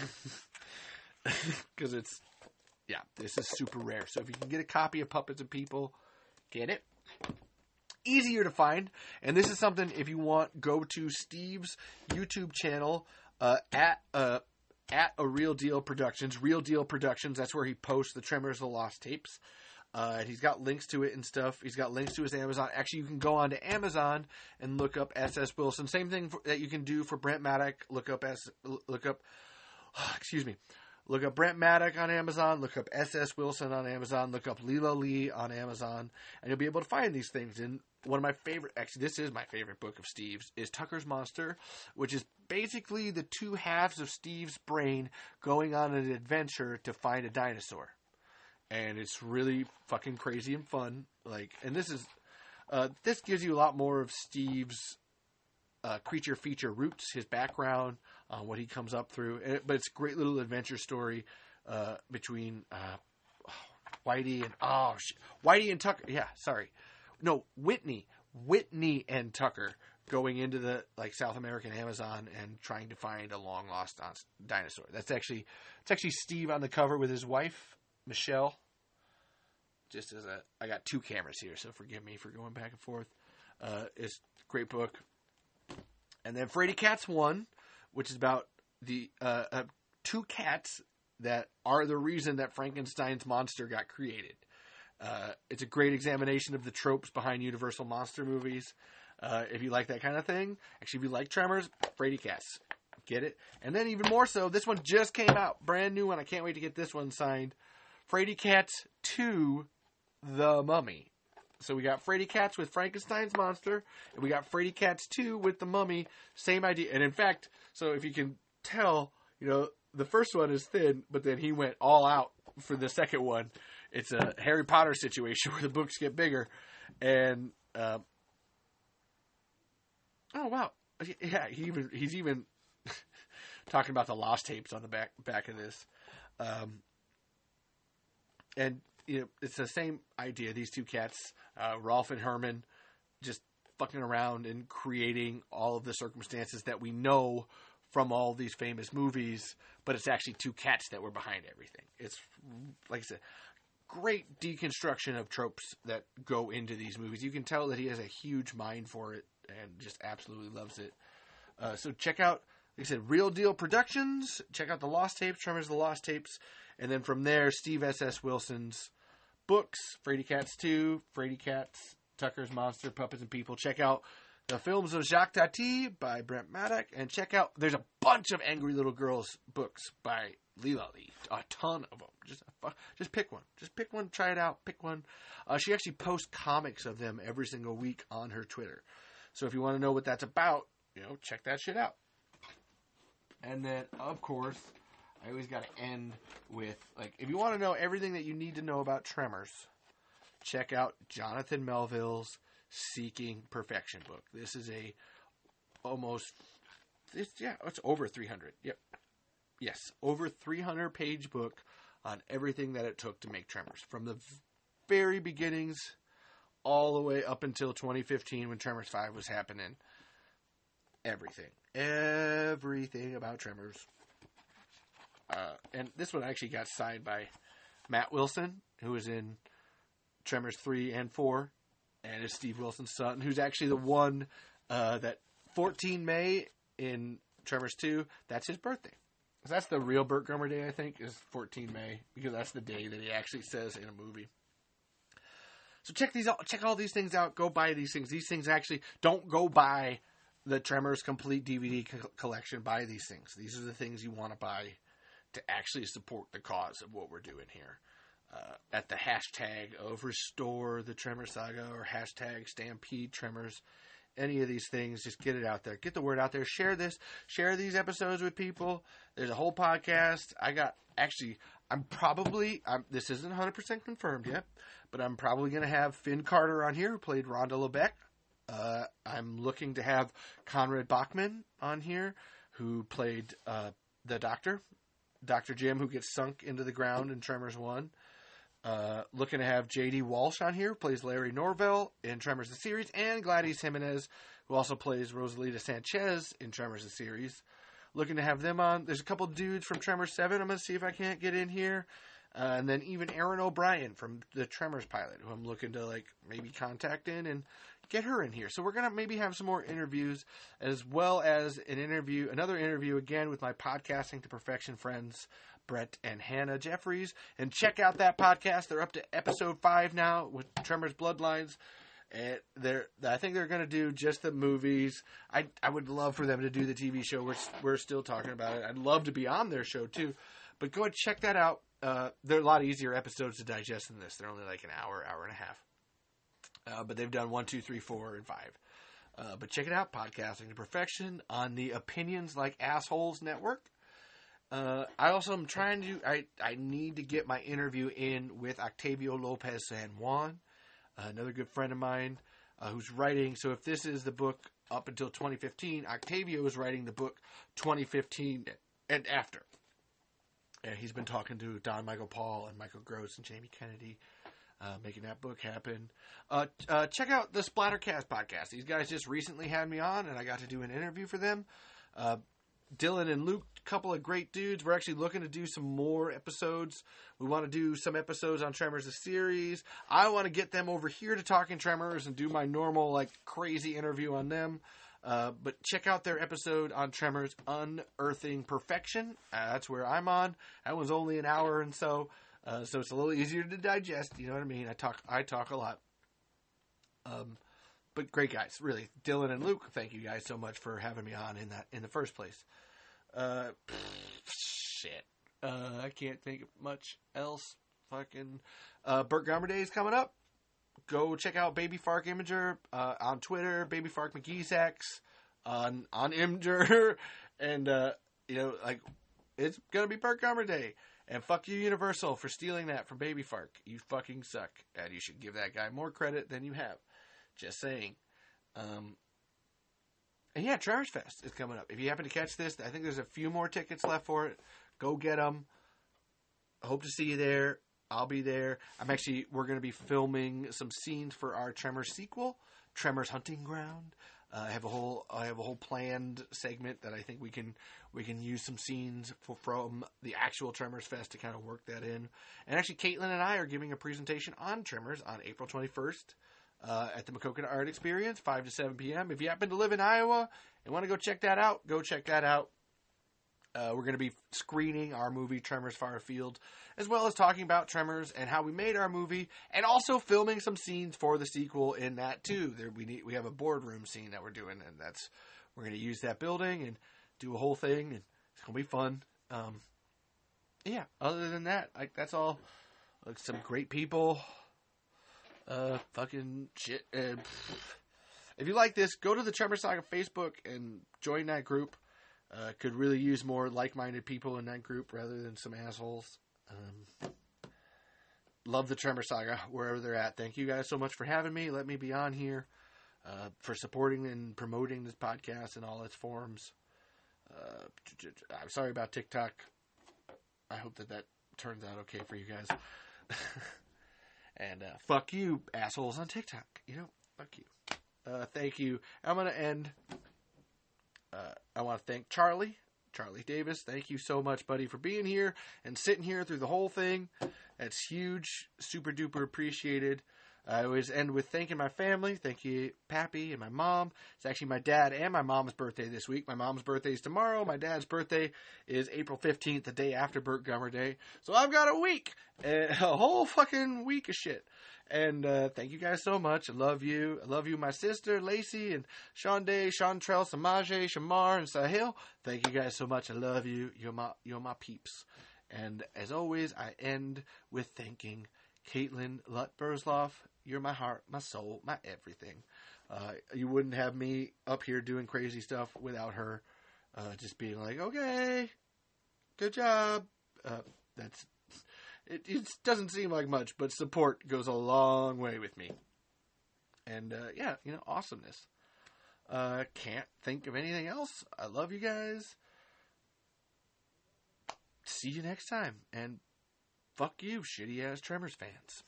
Because it's yeah, this is super rare. So if you can get a copy of Puppets and People, get it. Easier to find, and this is something if you want, go to Steve's YouTube channel uh, at uh, at a Real Deal Productions. Real Deal Productions. That's where he posts the Tremors, the Lost Tapes. Uh, he's got links to it and stuff. He's got links to his Amazon. Actually, you can go on to Amazon and look up SS Wilson. Same thing for, that you can do for Brent Maddock. Look up S. Look up. Excuse me. Look up Brent Maddock on Amazon. Look up SS Wilson on Amazon. Look up Lela Lee on Amazon, and you'll be able to find these things. And one of my favorite, actually, this is my favorite book of Steve's, is Tucker's Monster, which is basically the two halves of Steve's brain going on an adventure to find a dinosaur. And it's really fucking crazy and fun. Like, and this is, uh, this gives you a lot more of Steve's uh, creature feature roots, his background, uh, what he comes up through. And, but it's a great little adventure story uh, between uh, Whitey and oh, sh- Whitey and Tucker. Yeah, sorry, no, Whitney, Whitney and Tucker going into the like South American Amazon and trying to find a long lost dinosaur. That's actually it's actually Steve on the cover with his wife Michelle. Just as a, I got two cameras here, so forgive me for going back and forth. Uh, it's a great book. And then Fraidy Cats one, which is about the uh, uh, two cats that are the reason that Frankenstein's monster got created. Uh, it's a great examination of the tropes behind Universal monster movies. Uh, if you like that kind of thing, actually, if you like Tremors, Fraidy Cats, get it. And then even more so, this one just came out, brand new one. I can't wait to get this one signed. Fraidy Cats 2, The Mummy. So we got Fraidy Cats with Frankenstein's monster, and we got Fraidy Cats 2 with the mummy. Same idea. And in fact, so if you can tell, you know, the first one is thin, but then he went all out for the second one. It's a Harry Potter situation where the books get bigger. And, uh, oh, wow. Yeah, he even, he's even talking about the lost tapes on the back, back of this. Um, and you know, it's the same idea. These two cats, uh, Rolf and Herman, just fucking around and creating all of the circumstances that we know from all these famous movies, but it's actually two cats that were behind everything. It's like I said, great deconstruction of tropes that go into these movies. You can tell that he has a huge mind for it and just absolutely loves it. Uh, so check out, like I said, Real Deal Productions. Check out the Lost Tapes, Tremors of the Lost Tapes, and then from there, Steve S. S. Wilson's books, Fraidy Cats 2, Fraidy Cats, Tucker's Monster, Puppets and People. Check out the films of Jacques Tati by Brent Maddock, and check out there's a bunch of Angry Little Girls books by Lela Lee, a ton of them. Just just pick one, just pick one, try it out, pick one. Uh, she actually posts comics of them every single week on her Twitter, so if you want to know what that's about, you know, check that shit out. And then, of course, I always got to end with like if you want to know everything that you need to know about Tremors, check out Jonathan Melville's Seeking Perfection book. This is a almost it's yeah, it's over 300. Yep. Yes, over 300 page book on everything that it took to make Tremors from the very beginnings all the way up until 2015 when Tremors 5 was happening. Everything. Everything about Tremors uh, and this one actually got signed by Matt Wilson, who was in Tremors 3 and 4, and is Steve Wilson's son, who's actually the one uh, that 14 May in Tremors 2, that's his birthday. So that's the real Burt Gummer Day, I think, is 14 May, because that's the day that he actually says in a movie. So check these out, check all these things out. Go buy these things. These things actually don't go buy the Tremors complete DVD co- collection. Buy these things. These are the things you want to buy to actually support the cause of what we're doing here. uh, at the hashtag of Restore the Tremor Saga or hashtag Stampede Tremors. Any of these things, just get it out there. Get the word out there. Share this. Share these episodes with people. There's a whole podcast. I got actually. I'm probably. I'm, this isn't 100 percent confirmed yet, but I'm probably going to have Finn Carter on here, who played Rhonda Lebeck. Uh, I'm looking to have Conrad Bachmann on here, who played uh, the Doctor, Doctor Jim, who gets sunk into the ground in Tremors One. Uh, looking to have J.D. Walsh on here, who plays Larry Norvell in Tremors the series, and Gladise Jimenez, who also plays Rosalita Sanchez in Tremors the series. Looking to have them on. There's a couple dudes from Tremors Seven. I'm gonna see if I can't get in here. Uh, and then even Erin O'Brien from the Tremors pilot, who I'm looking to like maybe contact in and get her in here. So we're gonna maybe have some more interviews, as well as an interview, another interview again with my podcasting to perfection friends, Brett and Hannah Jeffries. And check out that podcast. They're up to episode five now with Tremors Bloodlines. And they're, I think they're going to do just the movies. I, I would love for them to do the TV show. We're, we're still talking about it. I'd love to be on their show too. But go and check that out. Uh, they're a lot easier episodes to digest than this. They're only like an hour, hour and a half. Uh, but they've done one, two, three, four, and five. Uh, but check it out, Podcasting to Perfection on the Opinions Like Assholes Network. Uh, I also am trying to. I I need to get my interview in with Octavio Lopez San Juan, another good friend of mine, uh, who's writing. So if this is the book up until 2015, Octavio is writing the book 2015 and after. And he's been talking to Don Michael Paul and Michael Gross and Jamie Kennedy, uh, making that book happen. Uh, uh, check out the Splattercast podcast. These guys just recently had me on, and I got to do an interview for them. Uh, Dylan and Luke, couple of great dudes. We're actually looking to do some more episodes. We want to do some episodes on Tremors the series. I want to get them over here to Talking Tremors and do my normal like crazy interview on them. Uh, but check out their episode on Tremors Unearthing Perfection. Uh, that's where I'm on. That was only an hour and so, uh, so it's a little easier to digest. You know what I mean? I talk, I talk a lot. Um, but great guys, really. Dylan and Luke, thank you guys so much for having me on in that in the first place. Uh, shit. Uh, I can't think of much else. Fucking, uh, Burt Gummer Day is coming up. Go check out Baby Fark Imager uh, on Twitter, Baby Fark McGeezax on on Imgur, and uh, you know like it's gonna be Burt Gummer Day. And fuck you, Universal, for stealing that from Baby Fark. You fucking suck, and you should give that guy more credit than you have. Just saying. Um, and yeah, Tremors Fest is coming up. If you happen to catch this, I think there's a few more tickets left for it. Go get them. Hope to see you there. I'll be there. I'm actually we're going to be filming some scenes for our Tremors sequel, Tremors Hunting Ground. Uh, I have a whole I have a whole planned segment that I think we can we can use some scenes for, from the actual Tremors Fest to kind of work that in. And actually, Caitlin and I are giving a presentation on Tremors on April 21st uh, at the Maquoketa Art Experience, 5 to 7 p.m. If you happen to live in Iowa and want to go check that out, go check that out. Uh, we're going to be screening our movie Tremors Far Afield, as well as talking about Tremors and how we made our movie, and also filming some scenes for the sequel in that too. There we need we have a boardroom scene that we're doing, and that's we're going to use that building and do a whole thing, and it's going to be fun. Um, yeah. Other than that, like that's all. Like some great people. Uh, fucking shit. If you like this, go to the Tremor Saga Facebook and join that group. Uh, could really use more like-minded people in that group rather than some assholes. Um, love the Tremor Saga wherever they're at. Thank you guys so much for having me. Let me be on here. Uh, for supporting and promoting this podcast in all its forms. Uh, I'm sorry about TikTok. I hope that that turns out okay for you guys. and uh, fuck you, assholes on TikTok. You know, fuck you. Uh, thank you. I'm gonna end. Uh, I want to thank Charlie, Charlie Davis. Thank you so much, buddy, for being here and sitting here through the whole thing. That's huge, super duper appreciated. I always end with thanking my family. Thank you, Pappy and my mom. It's actually my dad and my mom's birthday this week. My mom's birthday is tomorrow. My dad's birthday is April 15th, the day after Burt Gummer Day. So I've got a week, a whole fucking week of shit. And uh, thank you guys so much. I love you. I love you, my sister, Lacey, and Sean Day, Chantrell, Samaje, Shamar, and Sahil. Thank you guys so much. I love you. You're my, you're my peeps. And as always, I end with thanking Caitlin Lutbersloff. You're my heart, my soul, my everything. Uh, you wouldn't have me up here doing crazy stuff without her uh, just being like, okay, good job. Uh, that's it, it doesn't seem like much, but support goes a long way with me. And uh, yeah, you know, awesomeness. Uh, can't think of anything else. I love you guys. See you next time. And fuck you, shitty ass Tremors fans.